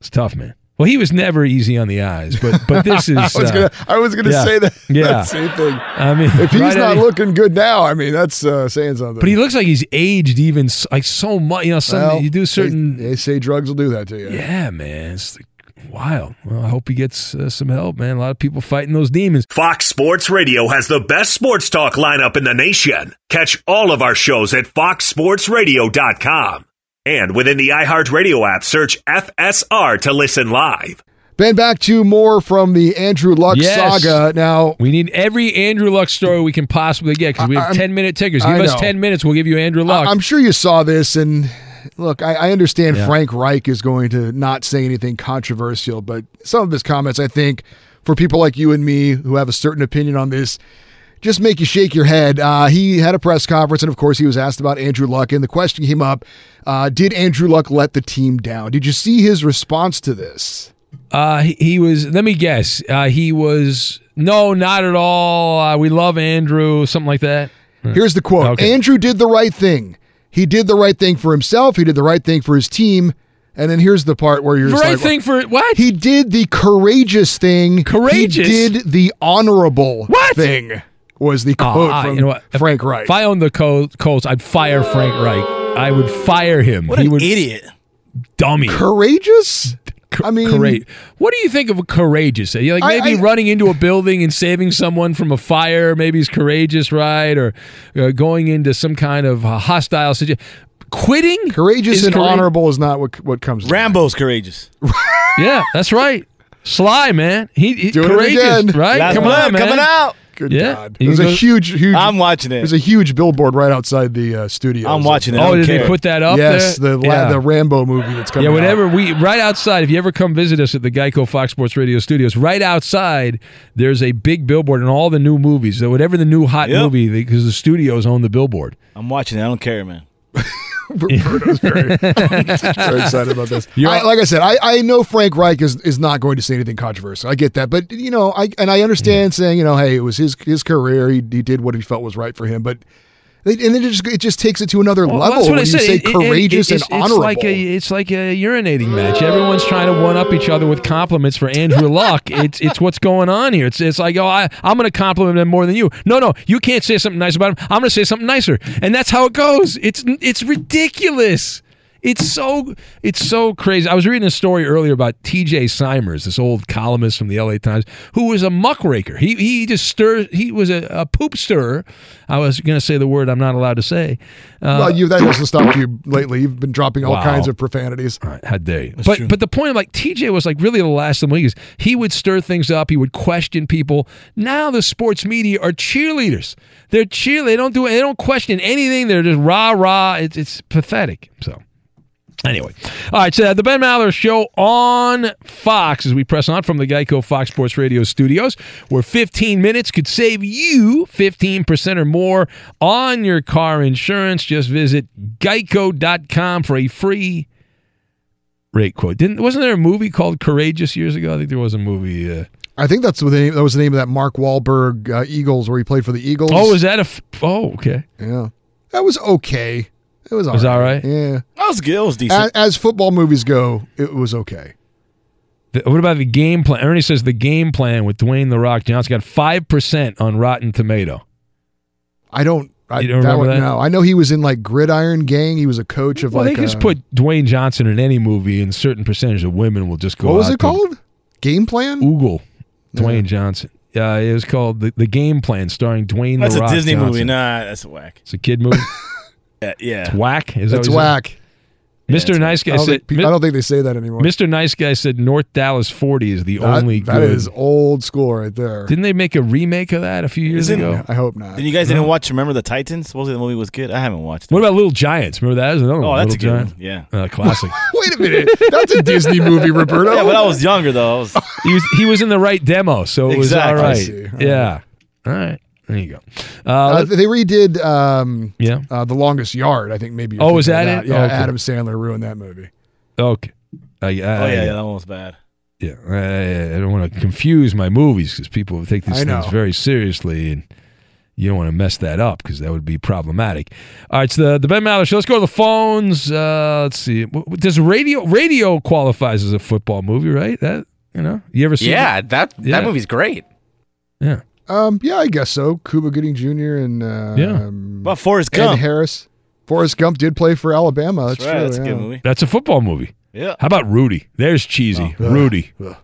Speaker 2: it's tough, man. Well, he was never easy on the eyes, but but this is.
Speaker 7: I was
Speaker 2: uh,
Speaker 7: gonna, I was gonna
Speaker 2: yeah,
Speaker 7: say that,
Speaker 2: Yeah,
Speaker 7: that same thing.
Speaker 2: I mean,
Speaker 7: if he's
Speaker 2: right,
Speaker 7: not
Speaker 2: Eddie?
Speaker 7: looking good now, I mean, that's uh, saying something.
Speaker 2: but he looks like he's aged even like so much. You know, some
Speaker 7: Well,
Speaker 2: you do certain.
Speaker 7: They, they say drugs will do that to you.
Speaker 2: Yeah, man, it's like wild. Well, I hope he gets uh, some help, man. A lot of people fighting those demons.
Speaker 4: Fox Sports Radio has the best sports talk lineup in the nation. Catch all of our shows at foxsportsradio.com. And within the iHeartRadio app, search FSR to listen live.
Speaker 7: Ben, back to more from the Andrew Luck
Speaker 2: Yes.
Speaker 7: saga. Now,
Speaker 2: We need every Andrew Luck story we can possibly get because we have
Speaker 7: I'm-
Speaker 2: ten minute tickers. Give
Speaker 7: I
Speaker 2: us
Speaker 7: know.
Speaker 2: ten minutes, we'll give you Andrew Luck.
Speaker 7: I- I'm sure you saw this, and look, I, I understand
Speaker 2: Yeah.
Speaker 7: Frank Reich is going to not say anything controversial, but some of his comments, I think, for people like you and me who have a certain opinion on this, just make you shake your head. Uh, he had a press conference, and of course, he was asked about Andrew Luck, and the question came up: uh, Did Andrew Luck let the team down? Did you see his response to this?
Speaker 2: Uh, he, he was. Let me guess. Uh, he was No, not at all. Uh, we love Andrew, something like that.
Speaker 7: Here's the quote
Speaker 2: Okay.
Speaker 7: Andrew did the right thing. He did the right thing for himself. He did the right thing for his team. And then here's the part where you're
Speaker 2: The right
Speaker 7: like,
Speaker 2: thing for what?
Speaker 7: He did the courageous thing.
Speaker 2: Courageous?
Speaker 7: He did the honorable what? thing. Was the quote
Speaker 2: Ah,
Speaker 7: from
Speaker 2: you know what?
Speaker 7: Frank Reich?
Speaker 2: If I owned the Col- Colts, I'd fire Frank Reich. I would fire him.
Speaker 15: What
Speaker 2: he
Speaker 15: an
Speaker 2: would
Speaker 15: idiot.
Speaker 2: dummy.
Speaker 7: Courageous? I mean,
Speaker 2: Courage. What do you think of a courageous? Like maybe
Speaker 7: I-
Speaker 2: running into a building and saving someone from a fire. Maybe he's courageous, right? Or uh, going into some kind of hostile situation. Quitting,
Speaker 7: courageous and
Speaker 2: coura-
Speaker 7: honorable is not what what comes. to
Speaker 15: Rambo's courageous.
Speaker 2: Yeah, that's right. Sly man, he, he
Speaker 7: Doing it
Speaker 2: courageous,
Speaker 7: again.
Speaker 2: right?
Speaker 15: Last
Speaker 2: Come
Speaker 15: blood
Speaker 2: on, man.
Speaker 15: coming out.
Speaker 7: Good
Speaker 2: Yeah.
Speaker 7: God!
Speaker 2: You
Speaker 7: There's a
Speaker 2: go-
Speaker 7: huge, huge.
Speaker 15: I'm watching it.
Speaker 7: There's a huge billboard right outside the uh, studio.
Speaker 15: I'm watching it.
Speaker 2: Oh, did
Speaker 15: care.
Speaker 2: they put that up
Speaker 7: Yes,
Speaker 2: there?
Speaker 7: the la-
Speaker 2: Yeah.
Speaker 7: the Rambo movie that's coming.
Speaker 2: Yeah,
Speaker 7: out.
Speaker 2: we right outside, if you ever come visit us at the Geico Fox Sports Radio studios, right outside there's a big billboard and all the new movies. So whatever the new hot
Speaker 15: Yep.
Speaker 2: movie, because the studios own the billboard.
Speaker 15: I'm watching it. I don't care, man.
Speaker 7: Roberto's very, very excited about this. I, like I said, I, I know Frank Reich is, is not going to say anything controversial. I get that, but you know, I and I understand saying you know, hey, it was his his career. He, he did what he felt was right for him, but and then it just it just takes it to another
Speaker 2: Well,
Speaker 7: level
Speaker 2: that's what
Speaker 7: when
Speaker 2: I
Speaker 7: you
Speaker 2: said.
Speaker 7: say
Speaker 2: It- it-
Speaker 7: courageous
Speaker 2: it- it's,
Speaker 7: and honorable.
Speaker 2: It's like a it's like a urinating match. Everyone's trying to one up each other with compliments for Andrew Luck. it's it's what's going on here. It's it's like oh I I'm going to compliment him more than you. No no you can't say something nice about him. I'm going to say something nicer, and that's how it goes. It's it's ridiculous. It's so it's so crazy. I was reading a story earlier about T.J. Simers, this old columnist from the L.A. Times, who was a muckraker. He he just stirred. He was a, a poop stirrer. I was going to say the word I'm not allowed to say. Uh,
Speaker 7: well, you that hasn't stopped you lately. You've been dropping all
Speaker 2: Wow.
Speaker 7: kinds of profanities.
Speaker 2: All right, how dare you? But but the point of like TJ was like really the last of the leagues. He would stir things up. He would question people. Now the sports media are cheerleaders. They're cheer. They don't do. They don't question anything. They're just rah rah. It's it's pathetic. So. Anyway, all right. So the Ben Maller Show on Fox as we press on from the Geico Fox Sports Radio studios, where 15 minutes could save you 15% or more on your car insurance. Just visit geico.com for a free rate quote. Didn't wasn't there a movie called Courageous years ago? I think there was a movie. Uh,
Speaker 7: I think that's the name. That was the name of that Mark Wahlberg uh, Eagles, where he played for the Eagles.
Speaker 2: oh, is that a? F- oh, okay.
Speaker 7: yeah, that was okay. It was all
Speaker 2: Was
Speaker 7: right.
Speaker 2: all right?
Speaker 7: Yeah,
Speaker 15: That was good. It was decent.
Speaker 7: as, as football movies go, it was okay.
Speaker 2: The- what about the game plan? Ernie says the game plan with Dwayne the Rock Johnson got five percent on Rotten Tomato.
Speaker 7: I don't. I
Speaker 2: You don't
Speaker 7: that
Speaker 2: remember
Speaker 7: one-
Speaker 2: that?
Speaker 7: No, I know he was in like Gridiron Gang. He was a coach of.
Speaker 2: Well,
Speaker 7: like.
Speaker 2: they just
Speaker 7: uh,
Speaker 2: put Dwayne Johnson in any movie, and certain percentage of women will just go.
Speaker 7: What was it
Speaker 2: to
Speaker 7: called? Game Plan.
Speaker 2: Oogle. Dwayne Johnson. Yeah, it was called the, the Game Plan, starring Dwayne the Rocky.
Speaker 15: That's
Speaker 2: the
Speaker 15: a
Speaker 2: Rock
Speaker 15: Disney
Speaker 2: Johnson.
Speaker 15: movie. Nah, that's a whack.
Speaker 2: It's a kid movie.
Speaker 15: Yeah, yeah.
Speaker 2: It's whack. Is that
Speaker 7: That's
Speaker 2: what he said? Mr. nice Guy
Speaker 7: don't,
Speaker 2: said.
Speaker 7: think, I don't think they say that anymore.
Speaker 2: Mr. Nice Guy said North Dallas 40 is the
Speaker 7: That-
Speaker 2: only
Speaker 7: that
Speaker 2: good.
Speaker 7: is old school right there.
Speaker 2: Didn't they make a remake of that a few years
Speaker 15: Isn't-
Speaker 2: ago?
Speaker 7: I hope not.
Speaker 15: Then you guys didn't watch Remember the Titans? Supposedly the movie was good. I haven't watched it.
Speaker 2: What about Little Giants? Remember that? That was another
Speaker 15: Oh,
Speaker 2: one.
Speaker 15: that's a
Speaker 2: Little
Speaker 15: good
Speaker 2: Giants.
Speaker 15: one. Yeah.
Speaker 2: Uh, classic.
Speaker 7: Wait a minute. That's a Disney movie, Roberto.
Speaker 15: Yeah, but I was younger though. I was,
Speaker 2: he was he was in the right demo, so it was all
Speaker 15: Exactly. I
Speaker 2: right.
Speaker 7: see. All
Speaker 2: Yeah. All right. There you go. Uh,
Speaker 7: Uh, they redid um,
Speaker 2: yeah.
Speaker 7: uh, the longest yard. I think maybe.
Speaker 2: Oh, was
Speaker 7: thinking
Speaker 2: that it?
Speaker 7: Yeah,
Speaker 2: Okay.
Speaker 7: Adam Sandler ruined that movie.
Speaker 2: Okay. I, I,
Speaker 15: oh yeah, yeah, that one was bad.
Speaker 2: Yeah, I, I don't want to confuse my movies because people take these
Speaker 7: I
Speaker 2: things
Speaker 7: know.
Speaker 2: very seriously, and you don't want to mess that up because that would be problematic. All right, so the the Ben Maller Show. Let's go to the phones. Uh, let's see. W- w- Does radio radio qualifies as a football movie? Right? That you know, you ever see?
Speaker 10: Yeah, that
Speaker 2: Yeah.
Speaker 10: that movie's great.
Speaker 2: Yeah.
Speaker 7: Um, yeah, I guess so. Cuba Gooding Jr. and uh,
Speaker 2: Yeah.
Speaker 7: um,
Speaker 15: But Forrest
Speaker 7: Ed
Speaker 15: Gump.
Speaker 7: Harris. Forrest Gump did play for Alabama. That's,
Speaker 15: That's right.
Speaker 7: true.
Speaker 15: That's a good movie.
Speaker 2: That's a football movie.
Speaker 15: Yeah.
Speaker 2: How about Rudy? There's cheesy.
Speaker 7: Oh,
Speaker 2: Rudy.
Speaker 7: ugh.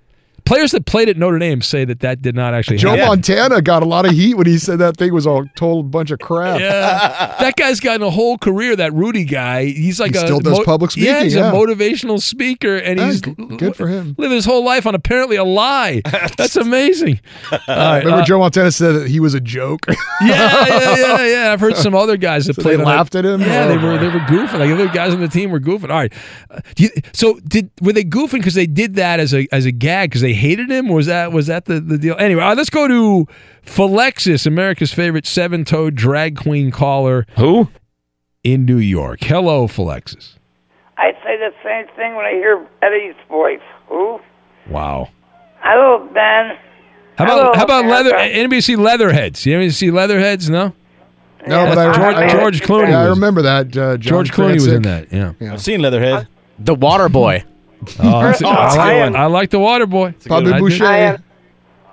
Speaker 2: Players that played at Notre Dame say that that did not actually happen.
Speaker 7: Joe
Speaker 2: happen.
Speaker 7: Montana got a lot of heat when he said that thing was a total bunch of crap.
Speaker 2: Yeah, that guy's gotten a whole career. That Rudy guy, he's like
Speaker 7: He
Speaker 2: a
Speaker 7: still does public
Speaker 2: Yeah,
Speaker 7: speaking,
Speaker 2: he's
Speaker 7: yeah.
Speaker 2: a motivational speaker, and he's
Speaker 7: g- good for him.
Speaker 2: Lived his whole life on apparently a lie. That's amazing. All right,
Speaker 7: Remember
Speaker 2: uh,
Speaker 7: Joe Montana said that he was a joke.
Speaker 2: yeah, yeah, yeah, yeah. I've heard some other guys that
Speaker 7: So
Speaker 2: played.
Speaker 7: they laughed at him?
Speaker 2: Yeah,
Speaker 7: Oh,
Speaker 2: they were
Speaker 7: boy.
Speaker 2: they were goofing. Like other guys on the team were goofing. All right. Uh, you- so did were they goofing because they did that as a as a gag because they hated him? Was that was that the, the deal? Anyway, all right, let's go to Philexis, America's favorite seven toed drag queen caller.
Speaker 10: Who?
Speaker 2: In New York. Hello, Philexis.
Speaker 22: I say the same thing when I hear Eddie's voice. Who?
Speaker 2: Wow.
Speaker 22: Hello, Ben.
Speaker 2: How about
Speaker 22: Hello,
Speaker 2: how about leather?
Speaker 22: America.
Speaker 2: Anybody see Leatherheads? You ever see Leatherheads? No.
Speaker 7: No, but I,
Speaker 2: George,
Speaker 7: I-
Speaker 2: George Clooney.
Speaker 7: Yeah, I remember that. Uh,
Speaker 2: George Clooney was in
Speaker 7: Kransick.
Speaker 2: that. Yeah.
Speaker 15: I've seen Leatherhead.
Speaker 10: The Water Boy.
Speaker 2: Oh, that's-
Speaker 15: Oh,
Speaker 2: I,
Speaker 15: that's a
Speaker 2: like,
Speaker 15: good.
Speaker 2: I like the Water Boy.
Speaker 7: Bobby
Speaker 2: I
Speaker 7: Boucher.
Speaker 22: I am,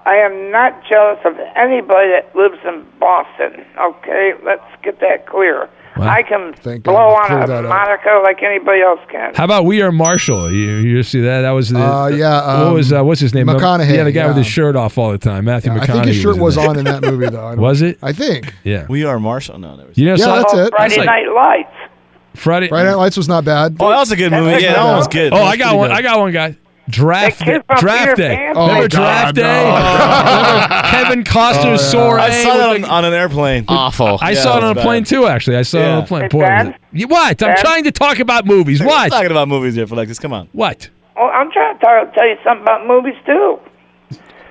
Speaker 22: I am not jealous of anybody that lives in Boston. Okay, let's get that clear.
Speaker 2: Wow.
Speaker 22: I can
Speaker 7: Thank
Speaker 22: blow
Speaker 7: God.
Speaker 22: on
Speaker 7: Clear
Speaker 22: a
Speaker 7: that up.
Speaker 22: harmonica like anybody else can.
Speaker 2: How about We Are Marshall? You, you see that? That was the.
Speaker 7: Uh, yeah,
Speaker 2: what was
Speaker 7: um,
Speaker 2: uh, what's his name?
Speaker 7: McConaughey,
Speaker 2: Yeah, the guy with
Speaker 7: yeah.
Speaker 2: his shirt off all the time. Matthew
Speaker 7: Yeah, I think his shirt was
Speaker 2: in
Speaker 7: on in that movie, though. I
Speaker 2: Was it?
Speaker 7: I think.
Speaker 2: Yeah.
Speaker 15: We are Marshall. No, never.
Speaker 2: You know,
Speaker 7: Yeah,
Speaker 2: so-
Speaker 7: that's
Speaker 22: Oh,
Speaker 7: it.
Speaker 22: Friday
Speaker 2: like-
Speaker 22: Night Lights.
Speaker 2: Friday.
Speaker 7: Friday Night Lights was not bad.
Speaker 15: Oh, that was a good movie. Yeah, that one was good.
Speaker 2: Oh,
Speaker 15: That
Speaker 2: I got one.
Speaker 15: good.
Speaker 2: I got one, guy. Draft
Speaker 22: That kid
Speaker 2: day.
Speaker 22: from
Speaker 2: Draft
Speaker 22: Peter
Speaker 2: day.
Speaker 22: Pan?
Speaker 7: Oh,
Speaker 2: Remember
Speaker 7: God,
Speaker 2: draft
Speaker 7: no.
Speaker 2: day? Remember Kevin Costner's
Speaker 7: Oh, yeah.
Speaker 2: soiree.
Speaker 15: I saw that on,
Speaker 2: the-
Speaker 15: on an airplane.
Speaker 10: Awful.
Speaker 2: I
Speaker 15: Yeah,
Speaker 2: saw it
Speaker 15: that
Speaker 2: on a
Speaker 15: was
Speaker 2: plane too. Actually, I saw it on
Speaker 15: Yeah.
Speaker 2: a plane.
Speaker 22: Hey,
Speaker 2: Boy,
Speaker 22: Ben?
Speaker 2: it- You- what? I'm
Speaker 22: Ben?
Speaker 2: trying to talk about movies.
Speaker 15: We're
Speaker 2: What?
Speaker 15: talking about movies here for Alexis. Come on.
Speaker 2: What?
Speaker 22: Well, I'm trying to talk, tell you something about movies too.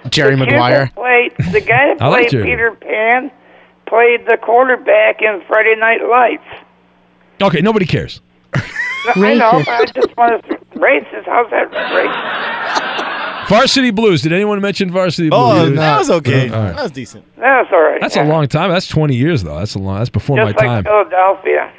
Speaker 10: Jerry
Speaker 22: the kid
Speaker 10: Maguire.
Speaker 22: that Played, the guy that
Speaker 2: I like
Speaker 22: played
Speaker 2: Jerry.
Speaker 22: Peter Pan played the quarterback in Friday Night Lights.
Speaker 2: Okay, nobody cares.
Speaker 22: I know, but I just want to racist. How's that racist?
Speaker 2: Varsity Blues. Did anyone mention Varsity Blues?
Speaker 15: Oh,
Speaker 2: Blues?
Speaker 15: that was okay.
Speaker 2: All right.
Speaker 15: That was decent.
Speaker 22: That's all right.
Speaker 2: That's a long time. That's 20 years though. That's a long. That's before
Speaker 22: Just
Speaker 2: my
Speaker 22: like
Speaker 2: time.
Speaker 22: Philadelphia.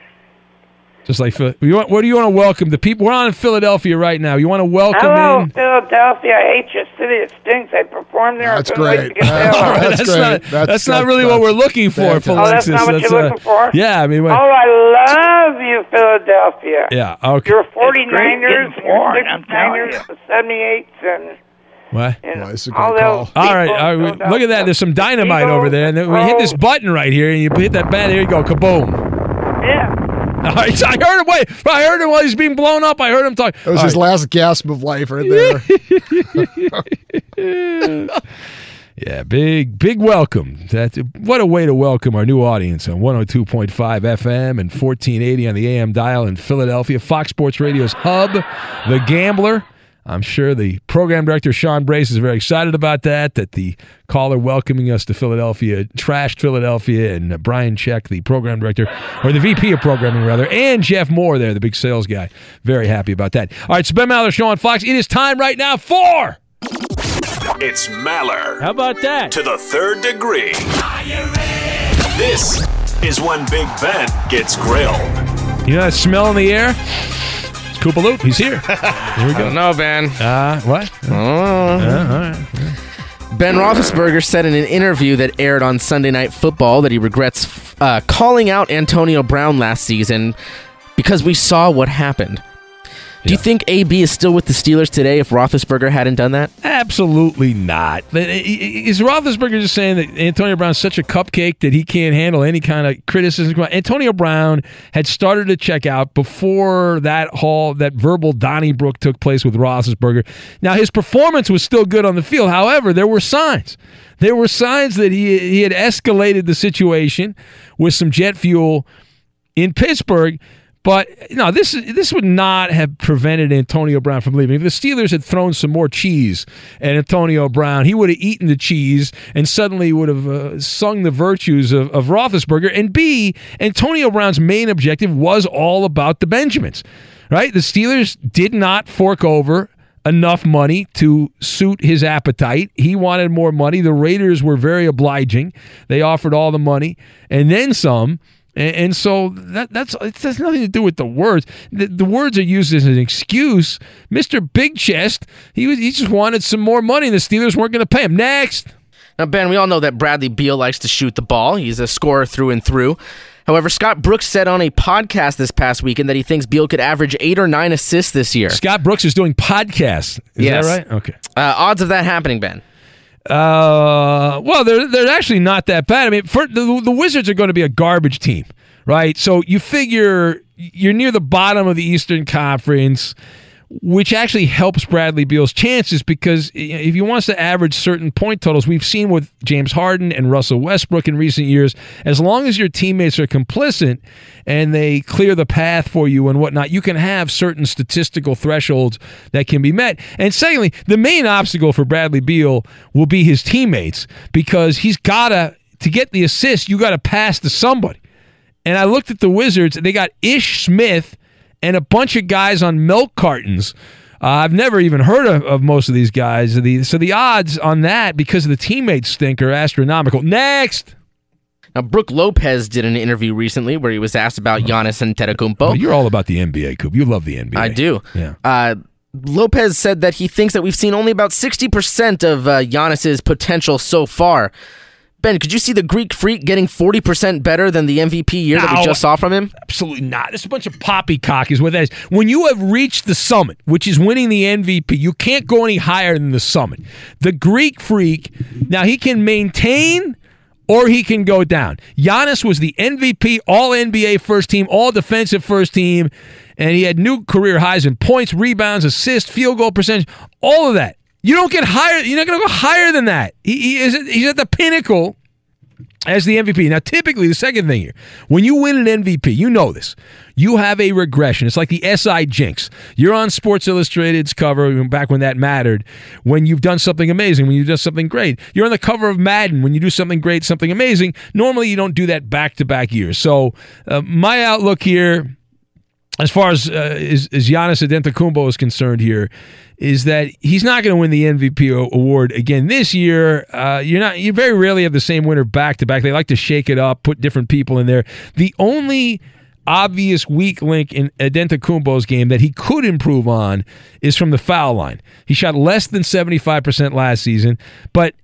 Speaker 2: Just like Phil- you want, what do you want to welcome the people? We're on in Philadelphia right now. You want to welcome
Speaker 22: Hello,
Speaker 2: in?
Speaker 22: Philadelphia. I hate your city. It stinks. I performed there.
Speaker 7: That's
Speaker 22: I couldn't
Speaker 7: great.
Speaker 22: to get there.
Speaker 2: All right,
Speaker 7: That's
Speaker 2: that's,
Speaker 7: great.
Speaker 2: not
Speaker 7: That's-
Speaker 2: that's, not
Speaker 7: that's-
Speaker 2: really what we're looking for,
Speaker 7: fantastic.
Speaker 22: Oh, that's not
Speaker 2: Alexis.
Speaker 22: what you're
Speaker 2: uh,
Speaker 22: looking for?
Speaker 2: Yeah, I mean,
Speaker 22: Oh, I love you, Philadelphia.
Speaker 2: yeah, okay.
Speaker 22: You're 49ers,
Speaker 19: getting born,
Speaker 22: you're
Speaker 19: I'm telling
Speaker 22: 69ers, 78s, and,
Speaker 2: What?
Speaker 22: and
Speaker 7: Well, it's a
Speaker 22: all those
Speaker 7: call.
Speaker 2: All right,
Speaker 22: people in
Speaker 2: all right. Look at that. There's some dynamite
Speaker 22: Eagles,
Speaker 2: over there, and then we hit this button right here, and you hit that button. There you go, kaboom.
Speaker 22: Yeah.
Speaker 2: So I heard him. Wait, I heard him while he's being blown up. I heard him talk.
Speaker 7: That was
Speaker 2: All
Speaker 7: his
Speaker 2: right.
Speaker 7: last gasp of life right there.
Speaker 2: Yeah, big, big welcome. That what a way to welcome our new audience on 102.5 FM and 1480 on the AM dial in Philadelphia. Fox Sports Radio's hub, The Gambler. I'm sure the program director Sean Brace is very excited about that. That the caller welcoming us to Philadelphia trashed Philadelphia, and uh, Brian Check, the program director or the VP of programming rather, and Jeff Moore there, the big sales guy. Very happy about that. All right, so Ben Maller Show on Fox. It is time right now for.
Speaker 4: It's Maller
Speaker 2: How about that?
Speaker 4: to the third degree. This is when Big Ben gets grilled.
Speaker 2: You know that smell in the air? It's Koopa Loop. He's here. Here we
Speaker 10: I
Speaker 2: go.
Speaker 10: don't know, Ben.
Speaker 2: Uh, what?
Speaker 10: Oh.
Speaker 2: Uh, all right.
Speaker 10: Ben Roethlisberger said in an interview that aired on Sunday Night Football that he regrets uh, calling out Antonio Brown last season because we saw what happened. Do you think AB is still with the Steelers today if Roethlisberger hadn't done that?
Speaker 2: Absolutely not. Uh, is Roethlisberger just saying that Antonio Brown's such a cupcake that he can't handle any kind of criticism? Antonio Brown had started to check out before that whole that verbal Donnybrook took place with Roethlisberger. Now his performance was still good on the field. However, there were signs. There were signs that he he had escalated the situation with some jet fuel in Pittsburgh. But no, this this would not have prevented Antonio Brown from leaving. If the Steelers had thrown some more cheese at Antonio Brown, he would have eaten the cheese and suddenly would have uh, sung the virtues of, of Roethlisberger. And B, Antonio Brown's main objective was all about the Benjamins, right? The Steelers did not fork over enough money to suit his appetite. He wanted more money. The Raiders were very obliging. They offered all the money and then some. And, and so that that's it has nothing to do with the words. The, the words are used as an excuse. Mister Big Chest, he was he just wanted some more money. and The Steelers weren't going to pay him. Next,
Speaker 10: Now, Ben, we all know that Bradley Beal likes to shoot the ball. He's a scorer through and through. However, Scott Brooks said on a podcast this past weekend that he thinks Beal could average eight or nine assists this year.
Speaker 2: Scott Brooks is doing podcasts. Is
Speaker 10: Yes.
Speaker 2: that right? Okay.
Speaker 10: Uh, odds of that happening, Ben?
Speaker 2: Uh, well, they're they're actually not that bad. I mean, for, the the Wizards are going to be a garbage team, right? So you figure you're near the bottom of the Eastern Conference, which actually helps Bradley Beal's chances because if he wants to average certain point totals, we've seen with James Harden and Russell Westbrook in recent years, as long as your teammates are complicit and they clear the path for you and whatnot, you can have certain statistical thresholds that can be met. And secondly, the main obstacle for Bradley Beal will be his teammates because he's got to, get the assist, you got to pass to somebody. And I looked at the Wizards, they got Ish Smith and a bunch of guys on milk cartons Uh, I've never even heard of, of most of these guys. The, so the odds on that because of the teammates stink are astronomical. Next.
Speaker 10: Now, Brooke Lopez did an interview recently where he was asked about Giannis Antetokounmpo.
Speaker 2: Well, you're all about the NBA, Coop. You love the NBA.
Speaker 10: I do.
Speaker 2: Yeah.
Speaker 10: Uh, Lopez said that he thinks that we've seen only about 60% of uh, Giannis's potential so far. Ben, could you see the Greek freak getting 40% better than the MVP year that we just saw from him?
Speaker 2: Absolutely not. It's a bunch of poppycock is what that is. When you have reached the summit, which is winning the MVP, you can't go any higher than the summit. The Greek freak, now he can maintain or he can go down. Giannis was the MVP, all NBA first team, all defensive first team, and he had new career highs in points, rebounds, assists, field goal percentage, all of that. You don't get higher. You're not going to go higher than that. He, he is. He's at the pinnacle as the MVP. Now, typically, the second thing here, when you win an MVP, you know this. You have a regression. It's like the SI Jinx. You're on Sports Illustrated's cover back when that mattered. When you've done something amazing, when you've done something great, you're on the cover of Madden when you do something great, something amazing. Normally, you don't do that back to back years. So, uh, my outlook here as far as uh, is, is Giannis Antetokounmpo is concerned here, is that he's not going to win the MVP award again this year. Uh, you're not. You very rarely have the same winner back to back. They like to shake it up, put different people in there. The only obvious weak link in Antetokounmpo's game that he could improve on is from the foul line. He shot less than 75% last season, but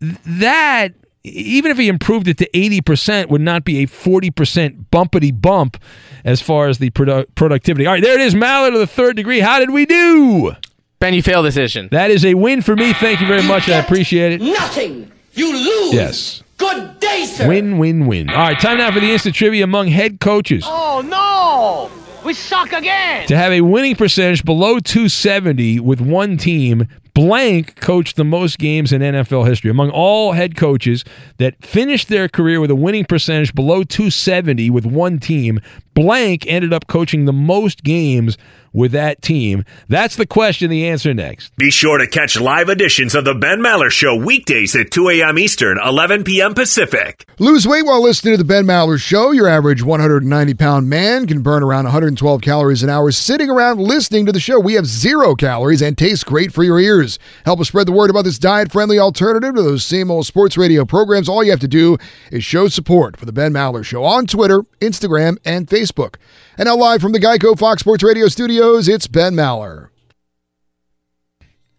Speaker 2: that even if he improved it to 80% would not be a 40% bumpity bump as far as the produ- productivity. All right, there it is, Mallard to the third degree. How did we do?
Speaker 10: Ben, you failed decision.
Speaker 2: That is a win for me. Thank you very much. I appreciate it.
Speaker 23: Nothing. You lose.
Speaker 2: Yes.
Speaker 23: Good day, sir.
Speaker 2: Win, win, win. All right, time now for the instant trivia among head coaches.
Speaker 23: Oh no! We suck again.
Speaker 2: To have a winning percentage below 270 with one team, blank coached the most games in NFL history. Among all head coaches that finished their career with a winning percentage below 270 with one team, blank ended up coaching the most games with that team. That's the question. The answer next.
Speaker 4: Be sure to catch live editions of the Ben Maller Show weekdays at 2 a.m. Eastern, 11 p.m. Pacific.
Speaker 7: Lose weight while listening to the Ben Maller Show. Your average 190 pound man can burn around 112 calories an hour sitting around listening to the show. We have zero calories and taste great for your ears. Help us spread the word about this diet friendly alternative to those same old sports radio programs. All you have to do is show support for the Ben Maller Show on Twitter, Instagram, and Facebook. And now, live from the Geico Fox Sports Radio studios, it's Ben Maller.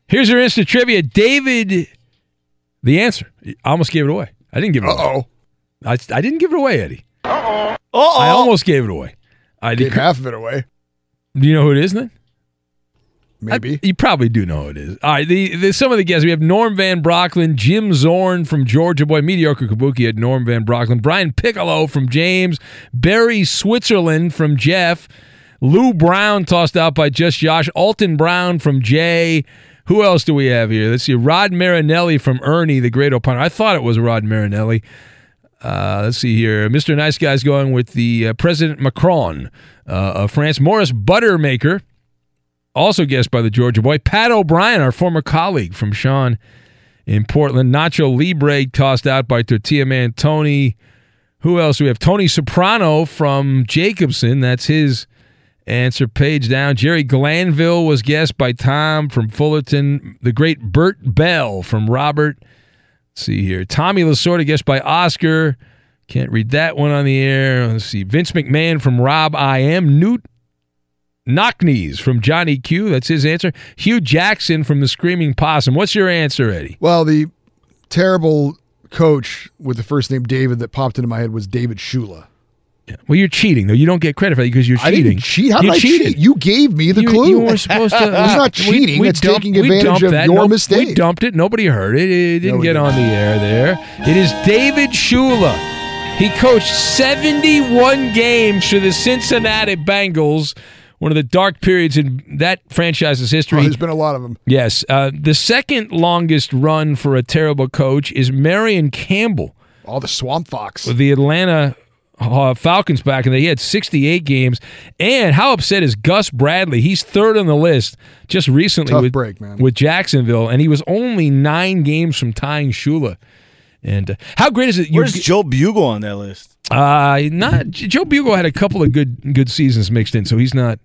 Speaker 2: Here's your instant trivia. David, the answer. I almost gave it away. I didn't give it away.
Speaker 7: Uh-oh.
Speaker 2: I, I didn't give it away, Eddie.
Speaker 23: Uh-oh.
Speaker 2: I almost gave it away. I
Speaker 7: Gave half of it away.
Speaker 2: Do you know who it is then?
Speaker 7: Maybe.
Speaker 2: I- you probably do know who it is. All right, the, the some of the guests we have Norm Van Brocklin, Jim Zorn from Georgia Boy, mediocre Kabuki had Norm Van Brocklin, Brian Piccolo from James, Barry Switzerland from Jeff, Lou Brown tossed out by just Josh, Alton Brown from Jay. Who else do we have here? Let's see, Rod Marinelli from Ernie, the great opponent. I thought it was Rod Marinelli. Uh, let's see here. Mr. Nice Guy's going with the uh, President Macron uh, of France. Morris Buttermaker, also guest by the Georgia boy. Pat O'Brien, our former colleague from Sean in Portland. Nacho Libre tossed out by Tortilla Man Tony. Who else we have? Tony Soprano from Jacobson. That's his answer. Page down. Jerry Glanville was guest by Tom from Fullerton. The great Bert Bell from Robert. Let's see here. Tommy Lasorda, guest by Oscar. Can't read that one on the air. Let's see. Vince McMahon from Rob I Am. Newt Knocknees from Johnny Q. That's his answer. Hue Jackson from the Screaming Possum. What's your answer, Eddie?
Speaker 7: Well, the terrible coach with the first name David that popped into my head was David Shula.
Speaker 2: Well, you're cheating though. You don't get credit for that because you're
Speaker 7: I
Speaker 2: cheating.
Speaker 7: didn't cheat. How
Speaker 2: you
Speaker 7: did I
Speaker 2: cheated.
Speaker 7: cheat? You gave me the
Speaker 2: you,
Speaker 7: clue.
Speaker 2: You were supposed to.
Speaker 7: Ah, it's not cheating.
Speaker 2: we
Speaker 7: it's
Speaker 2: dumped-
Speaker 7: taking advantage of
Speaker 2: that.
Speaker 7: your mistake.
Speaker 2: We dumped it. Nobody heard it. It didn't
Speaker 7: we
Speaker 2: get on the air there. It is David Shula. He coached 71 games for the Cincinnati Bengals. One of the dark periods in that franchise's history.
Speaker 7: Oh, there's been a lot of them.
Speaker 2: Yes. Uh, the second longest run for a terrible coach is Marion Campbell.
Speaker 7: Oh, the Swamp Fox.
Speaker 2: With the Atlanta uh, Falcons back in the He had 68 games. And how upset is Gus Bradley? He's third on the list just recently
Speaker 7: Tough
Speaker 2: with,
Speaker 7: break, man.
Speaker 2: with Jacksonville, and he was only nine games from tying Shula. And uh, how great is it? you
Speaker 15: Where's Joe Bugel on that list?
Speaker 2: Uh, not Joe Bugel had a couple of good good seasons mixed in, so he's not.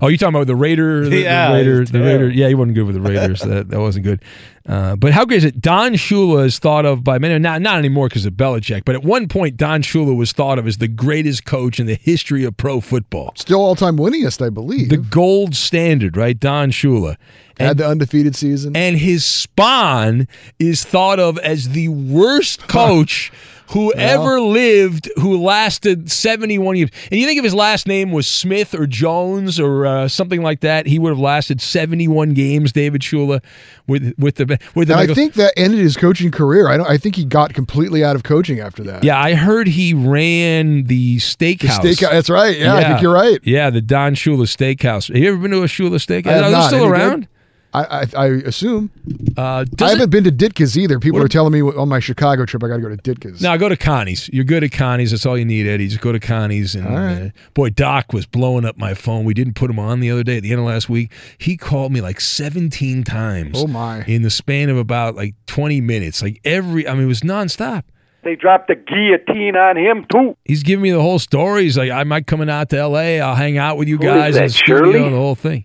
Speaker 2: Oh, you talking about the Raider? The,
Speaker 15: Yeah,
Speaker 2: the Raider. The Raider. Yeah, he wasn't good with the Raiders. that that wasn't good. Uh, but how great is it? Don Shula is thought of by many, not not anymore because of Belichick, but at one point Don Shula was thought of as the greatest coach in the history of pro football.
Speaker 7: Still all time winningest, I believe.
Speaker 2: The gold standard, right? Don Shula.
Speaker 7: Had the undefeated season.
Speaker 2: And his spawn is thought of as the worst coach who
Speaker 7: Yeah.
Speaker 2: lived who lasted 71 years. And you think if his last name was Smith or Jones or uh, something like that, he would have lasted 71 games, David Shula, with with the with the
Speaker 7: And I think that ended his coaching career. I don't. I think he got completely out of coaching after that.
Speaker 2: Yeah, I heard he ran the steakhouse.
Speaker 7: steakhouse, that's right. Yeah, I think you're right.
Speaker 2: Yeah, the Don Shula Steakhouse. Have you ever been to a Shula Steakhouse? Are they still
Speaker 7: Any good?
Speaker 2: Around?
Speaker 7: I, I I assume.
Speaker 2: Uh,
Speaker 7: I haven't been to Ditka's either. People
Speaker 2: What-
Speaker 7: are telling me on my Chicago trip I got to go to Ditka's.
Speaker 2: Now go to Connie's. You're good at Connie's. That's all you need, Eddie. Just go to Connie's. And
Speaker 7: All right.
Speaker 2: uh, boy, Doc was blowing up my phone. We didn't put him on the other day at the end of last week. He called me like 17 times.
Speaker 7: Oh, my.
Speaker 2: In the span of about like 20 minutes. Like every. I mean, it was nonstop.
Speaker 19: They dropped the guillotine on him too.
Speaker 2: He's giving me the whole story. He's like, I might coming out to L.A. I'll hang out with you
Speaker 19: Who is
Speaker 2: guys in
Speaker 19: that,
Speaker 2: the.
Speaker 19: Shirley?
Speaker 2: The whole thing.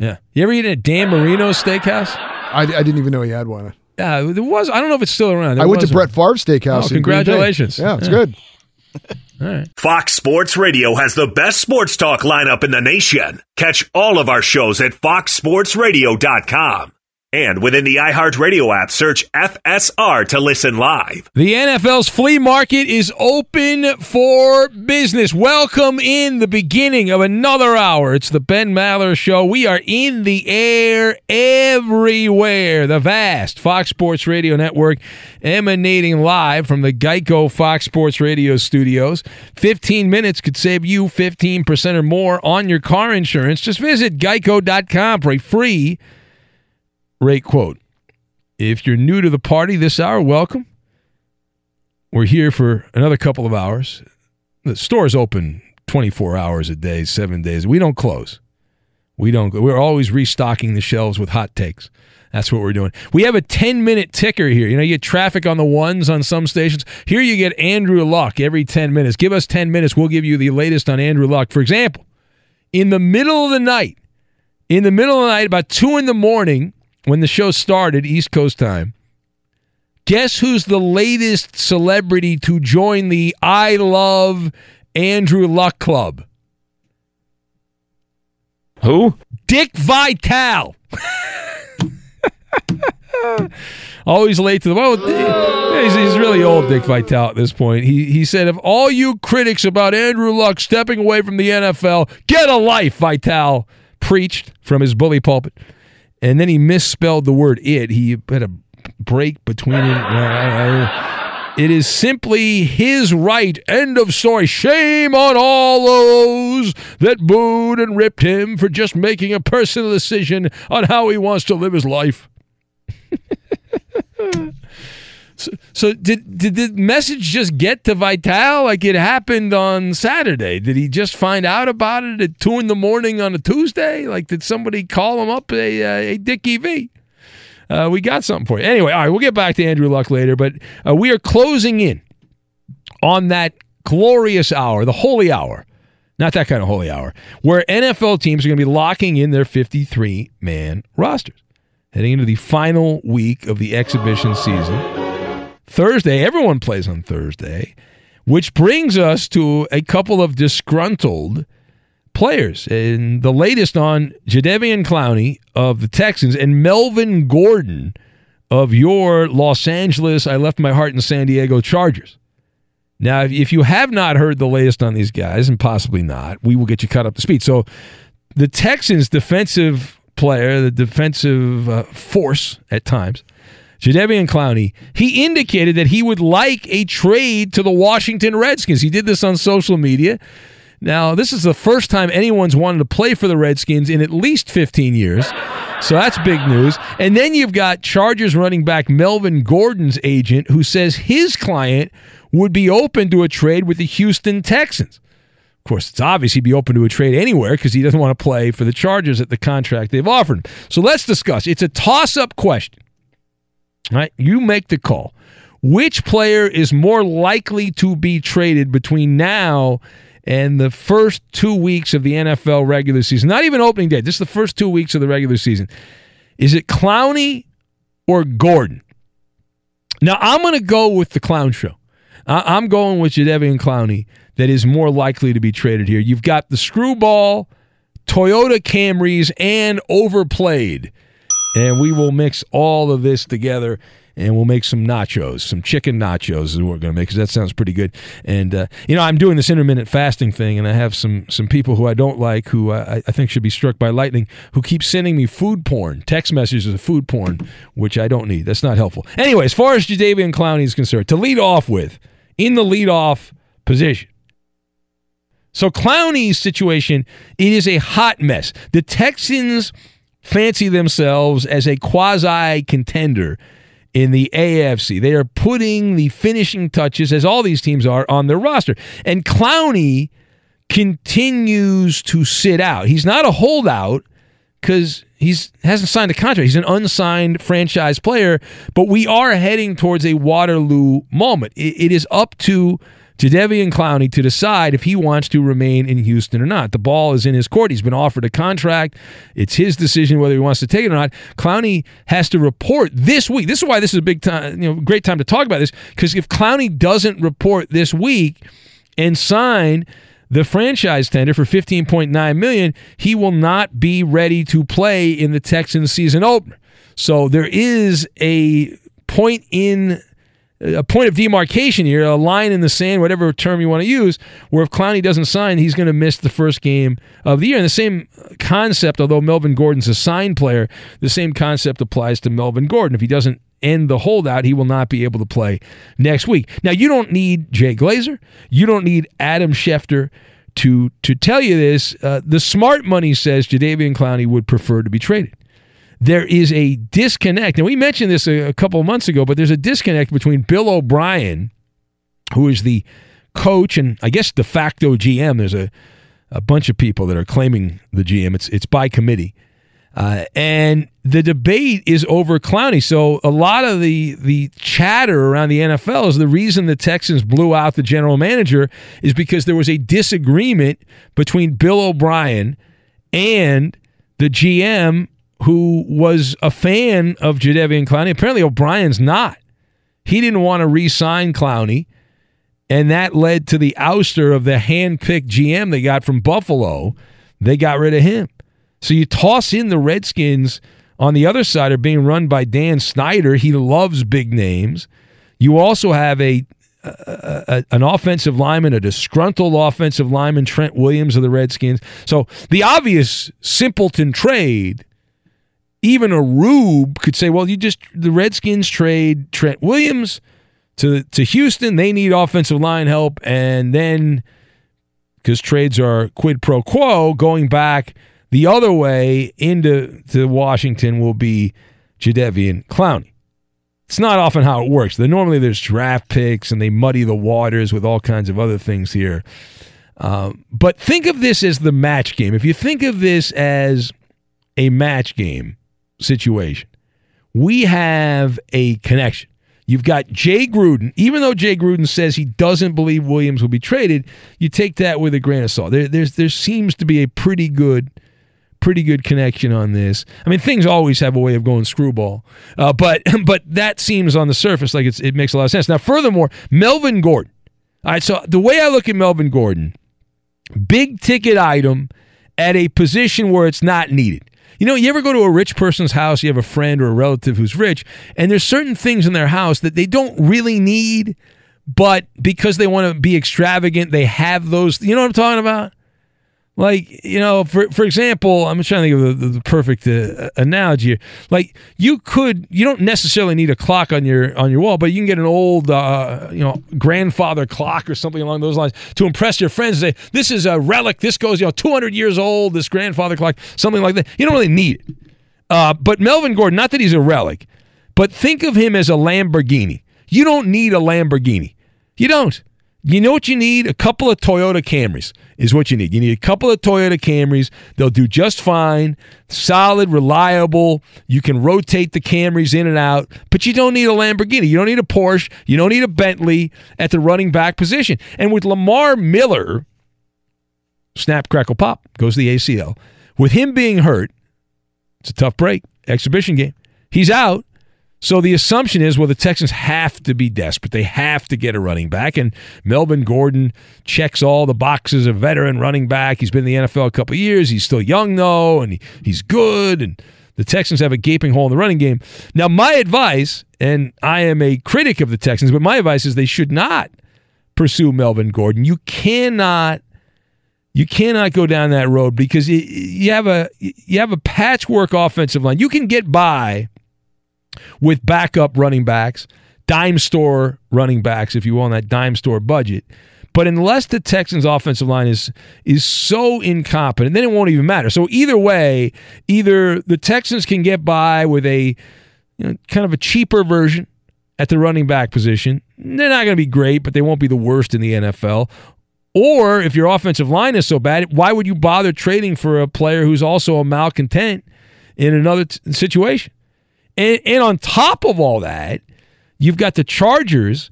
Speaker 2: Yeah. You ever eat at Dan Marino's Steakhouse?
Speaker 7: I, I didn't even know he had one.
Speaker 2: Yeah, there was. I don't know if it's still around. There
Speaker 7: I went to Brett Favre's steakhouse.
Speaker 2: Oh,
Speaker 7: in Green Bay.
Speaker 2: congratulations.
Speaker 7: Yeah, it's
Speaker 2: Yeah.
Speaker 7: good.
Speaker 2: All right.
Speaker 4: Fox Sports Radio has the best sports talk lineup in the nation. Catch all of our shows at foxsportsradio.com. And within the iHeartRadio app, search FSR to listen live.
Speaker 2: The NFL's flea market is open for business. Welcome in the beginning of another hour. It's the Ben Maller Show. We are in the air everywhere. The vast Fox Sports Radio Network emanating live from the Geico Fox Sports Radio studios. 15 minutes could save you 15% or more on your car insurance. Just visit geico.com for a free rate quote. If you're new to the party this hour, welcome. We're here for another couple of hours. The store's open 24 hours a day, seven days. We don't close. We don't. We're always restocking the shelves with hot takes. That's what we're doing. We have a 10 minute ticker here. You know, you get traffic on the ones on some stations. Here you get Andrew Luck every 10 minutes. Give us 10 minutes. We'll give you the latest on Andrew Luck. For example, in the middle of the night, in the middle of the night, about two in the morning, when the show started, East Coast time, guess who's the latest celebrity to join the I Love Andrew Luck Club?
Speaker 15: Who?
Speaker 2: Dick Vitale. Always late to the well. He's, he's really old, Dick Vitale, at this point. He he said, "If all you critics about Andrew Luck stepping away from the NFL, get a life." Vitale preached from his bully pulpit, and then he misspelled the word "it." He had a break between it. It is simply his right. End of story. Shame on all those that booed and ripped him for just making a personal decision on how he wants to live his life. so, so did did the message just get to Vitale like it happened on Saturday? Did he just find out about it at two in the morning on a Tuesday? Like did somebody call him up? A Dickie V? Uh, we got something for you. Anyway, all right, we'll get back to Andrew Luck later, but uh, we are closing in on that glorious hour, the holy hour, not that kind of holy hour, where NFL teams are going to be locking in their 53 man rosters heading into the final week of the exhibition season. Thursday, everyone plays on Thursday, which brings us to a couple of disgruntled players. And the latest on Jadeveon Clowney of the Texans and Melvin Gordon of your Los Angeles, I left my heart in San Diego Chargers. Now, if- if you have not heard the latest on these guys, and possibly not, we will get you caught up to speed. So, the Texans' defensive player, the defensive uh, force at times, Jadeveon Clowney, he indicated that he would like a trade to the Washington Redskins. He did this on social media. Now, this is the first time anyone's wanted to play for the Redskins in at least 15 years. So that's big news. And then you've got Chargers running back Melvin Gordon's agent who says his client would be open to a trade with the Houston Texans. Of course, it's obvious he'd be open to a trade anywhere because he doesn't want to play for the Chargers at the contract they've offered him. So let's discuss. It's a toss up question. Right, you make the call. Which player is more likely to be traded between now and the first two weeks of the NFL regular season, not even opening day, just the first two weeks of the regular season, is it Clowney or Gordon? Now, I'm going to go with the Clown Show. I- I'm going with Jadeveon Clowney that is more likely to be traded here. You've got the screwball, Toyota Camrys, and overplayed. And we will mix all of this together and we'll make some nachos, some chicken nachos is what we're going to make because that sounds pretty good. And uh, you know, I'm doing this intermittent fasting thing, and I have some some people who I don't like, who I, I think should be struck by lightning, who keep sending me food porn, text messages of food porn, which I don't need. That's not helpful. Anyway, as far as Jadeveon Clowney is concerned, to lead off with, in the lead off position. So Clowney's situation, it is a hot mess. The Texans fancy themselves as a quasi contender in the AFC. They are putting the finishing touches, as all these teams are, on their roster. And Clowney continues to sit out. He's not a holdout because he's hasn't signed a contract. He's an unsigned franchise player, but we are heading towards a Waterloo moment. it, it is up to Jadeveon Clowney to decide if he wants to remain in Houston or not. The ball is in his court. He's been offered a contract. It's his decision whether he wants to take it or not. Clowney has to report this week. This is why this is a big time, you know, great time to talk about this because if Clowney doesn't report this week and sign the franchise tender for 15.9 million, he will not be ready to play in the Texans season opener. So there is a point in a point of demarcation here, a line in the sand, whatever term you want to use, where if Clowney doesn't sign, he's going to miss the first game of the year. And the same concept, although Melvin Gordon's a signed player, the same concept applies to Melvin Gordon. If he doesn't end the holdout, he will not be able to play next week. Now, you don't need Jay Glazer. You don't need Adam Schefter to to tell you this. Uh, the smart money says Jadeveon Clowney would prefer to be traded there is a disconnect. And we mentioned this a, a couple of months ago, but there's a disconnect between Bill O'Brien, who is the coach and I guess de facto GM. There's a, a bunch of people that are claiming the GM. It's it's by committee. Uh, and the debate is over Clowney. So a lot of the the chatter around the NFL is the reason the Texans blew out the general manager is because there was a disagreement between Bill O'Brien and the GM who was a fan of Jadeveon Clowney. Apparently, O'Brien's not. He didn't want to re sign Clowney, and that led to the ouster of the hand picked GM they got from Buffalo. They got rid of him. So you toss in the Redskins on the other side are being run by Dan Snyder. He loves big names. You also have a, a, a, an offensive lineman, a disgruntled offensive lineman, Trent Williams of the Redskins. So the obvious simpleton trade even a rube could say, well, you just the Redskins trade Trent Williams to to Houston. They need offensive line help, and then because trades are quid pro quo, going back the other way into to Washington will be Jadeveon Clowney. It's not often how it works. Then normally there's draft picks and they muddy the waters with all kinds of other things here. Um, but think of this as the match game. If you think of this as a match game, situation. We have a connection. You've got Jay Gruden. Even though Jay Gruden says he doesn't believe Williams will be traded, you take that with a grain of salt. There, there seems to be a pretty good, pretty good connection on this. I mean, things always have a way of going screwball, uh, but but that seems on the surface like it makes a lot of sense. Now, furthermore, Melvin Gordon. All right, so the way I look at Melvin Gordon, big ticket item at a position where it's not needed. You know, you ever go to a rich person's house, you have a friend or a relative who's rich, and there's certain things in their house that they don't really need, but because they want to be extravagant, they have those. You know what I'm talking about? Like, you know, for for example, I'm trying to think of the, the, the perfect uh, analogy here. Like, you could, you don't necessarily need a clock on your on your wall, but you can get an old, uh, you know, grandfather clock or something along those lines to impress your friends. Say, this is a relic. This goes, you know, 200 years old. This grandfather clock, something like that. You don't really need it. Uh, but Melvin Gordon, not that he's a relic, but think of him as a Lamborghini. You don't need a Lamborghini. You don't. You know what you need? A couple of Toyota Camrys is what you need. You need a couple of Toyota Camrys. They'll do just fine, solid, reliable. You can rotate the Camrys in and out, but you don't need a Lamborghini. You don't need a Porsche. You don't need a Bentley at the running back position. And with Lamar Miller, Snap, crackle, pop. Goes the ACL. With him being hurt, it's a tough break. Exhibition game. He's out. So the assumption is, well, the Texans have to be desperate. They have to get a running back. And Melvin Gordon checks all the boxes of veteran running back. He's been in the NFL a couple years. He's still young, though, and he, he's good. And the Texans have a gaping hole in the running game. Now, my advice, and I am a critic of the Texans, but my advice is they should not pursue Melvin Gordon. You cannot you cannot go down that road because you have a you have a patchwork offensive line. You can get by with backup running backs, dime store running backs if you want that dime store budget. But unless the Texans offensive line is is so incompetent, then it won't even matter. So either way, either the Texans can get by with a you know, kind of a cheaper version at the running back position. They're not going to be great, but they won't be the worst in the NFL. Or if your offensive line is so bad, why would you bother trading for a player who's also a malcontent in another t- situation? And, and on top of all that, you've got the Chargers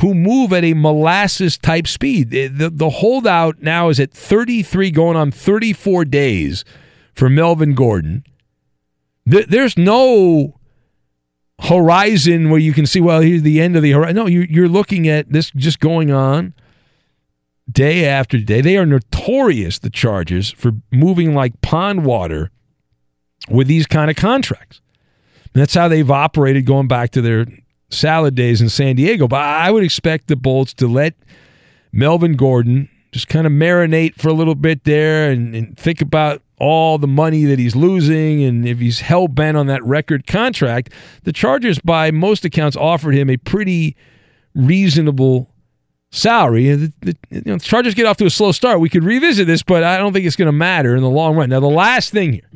Speaker 2: who move at a molasses type speed. The, the, the holdout now is at 33, going on 34 days for Melvin Gordon. There, there's no horizon where you can see, well, here's the end of the horizon. No, you, you're looking at this just going on day after day. They are notorious, the Chargers, for moving like pond water with these kind of contracts. And that's how they've operated going back to their salad days in San Diego. But I would expect the Bolts to let Melvin Gordon just kind of marinate for a little bit there and, and think about all the money that he's losing. And if he's hell bent on that record contract, the Chargers, by most accounts, offered him a pretty reasonable salary. The, the, you know, the Chargers get off to a slow start. We could revisit this, but I don't think it's going to matter in the long run. Now, the last thing here.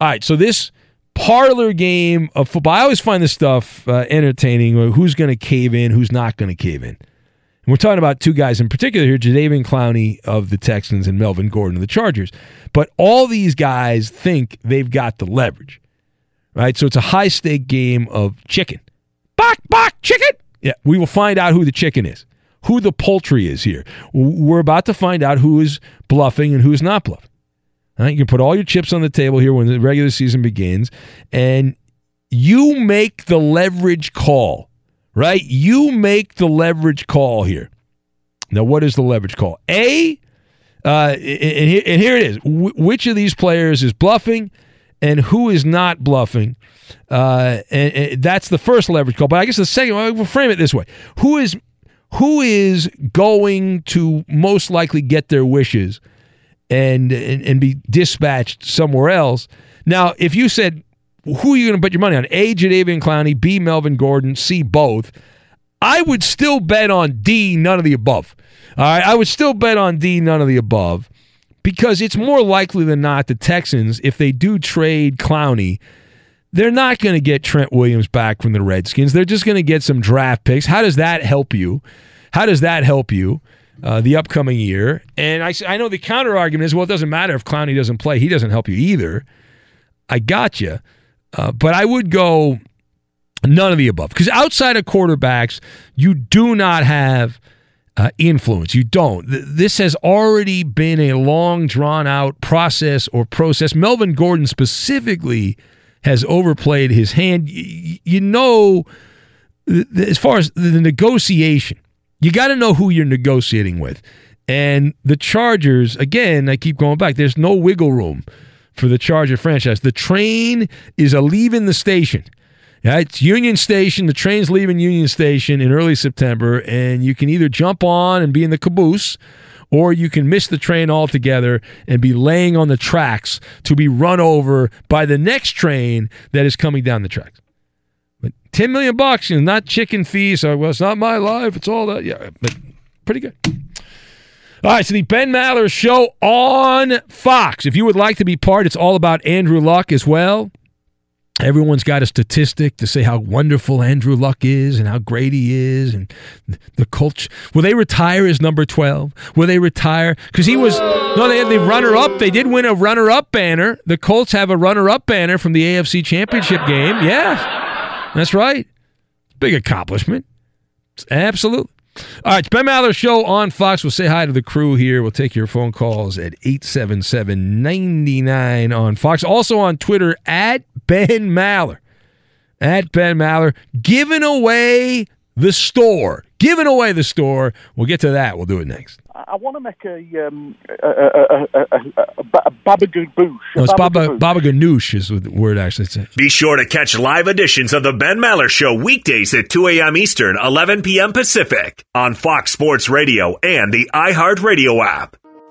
Speaker 2: All right, so this parlor game of football. I always find this stuff uh, entertaining. Who's going to cave in? Who's not going to cave in? And we're talking about two guys in particular here: Jadeveon Clowney of the Texans and Melvin Gordon of the Chargers. But all these guys think they've got the leverage, right? So it's a high stake game of chicken. Bok bok chicken. Yeah, we will find out who the chicken is who the poultry is here. We're about to find out who is bluffing and who is not bluffing. Right? You can put all your chips on the table here when the regular season begins, and you make the leverage call, right? You make the leverage call here. Now, what is the leverage call? A, uh, and, here it is. which of these players is bluffing and who is not bluffing? Uh, and, and, that's the first leverage call. But I guess the second, we'll frame it this way: Who is who is going to most likely get their wishes and, and, and be dispatched somewhere else? Now, if you said, who are you going to put your money on? A, Jadeveon Clowney, B, Melvin Gordon, C, both. I would still bet on D, none of the above. All right, I would still bet on D, none of the above, because it's more likely than not the Texans, if they do trade Clowney, they're not going to get Trent Williams back from the Redskins. They're just going to get some draft picks. How does that help you? How does that help you uh, the upcoming year? And I, I know the counter argument is, well, it doesn't matter if Clowney doesn't play. He doesn't help you either. I got you. Uh, but I would go none of the above. Because outside of quarterbacks, you do not have uh, influence. You don't. This has already been a long, drawn out process or process. Melvin Gordon specifically – has overplayed his hand. You know, as far as the negotiation, you got to know who you're negotiating with. And the Chargers, again, I keep going back, there's no wiggle room for the Charger franchise. The train is a leaving the station. Yeah, it's Union Station. The train's leaving Union Station in early September, and you can either jump on and be in the caboose or you can miss the train altogether and be laying on the tracks to be run over by the next train that is coming down the tracks. But 10 million bucks is not chicken fees. So, well, it's not my life. It's all that. Yeah, but pretty good. All right, so the Ben Maller show on Fox. If you would like to be part, it's all about Andrew Luck as well. Everyone's got a statistic to say how wonderful Andrew Luck is and how great he is, and the culture. Will they retire as number twelve? Will they retire because he was no? They had the runner up. They did win a runner up banner. The Colts have a runner up banner from the AFC Championship game. Yeah, that's right. Big accomplishment. It's absolute. All right, it's Ben Maller Show on Fox. We'll say hi to the crew here. We'll take your phone calls at 877 99 on Fox. Also on Twitter at Ben Maller. At Ben Maller. Giving away the store. Giving away the store. We'll get to that. We'll do it next.
Speaker 24: I want to make a um, a, a, a, a, a, a
Speaker 2: No, it's Baba, Baba Ganoush is the word actually says.
Speaker 4: Be sure to catch live editions of the Ben Maller Show weekdays at 2 a.m. Eastern, 11 p.m. Pacific on Fox Sports Radio and the iHeartRadio app.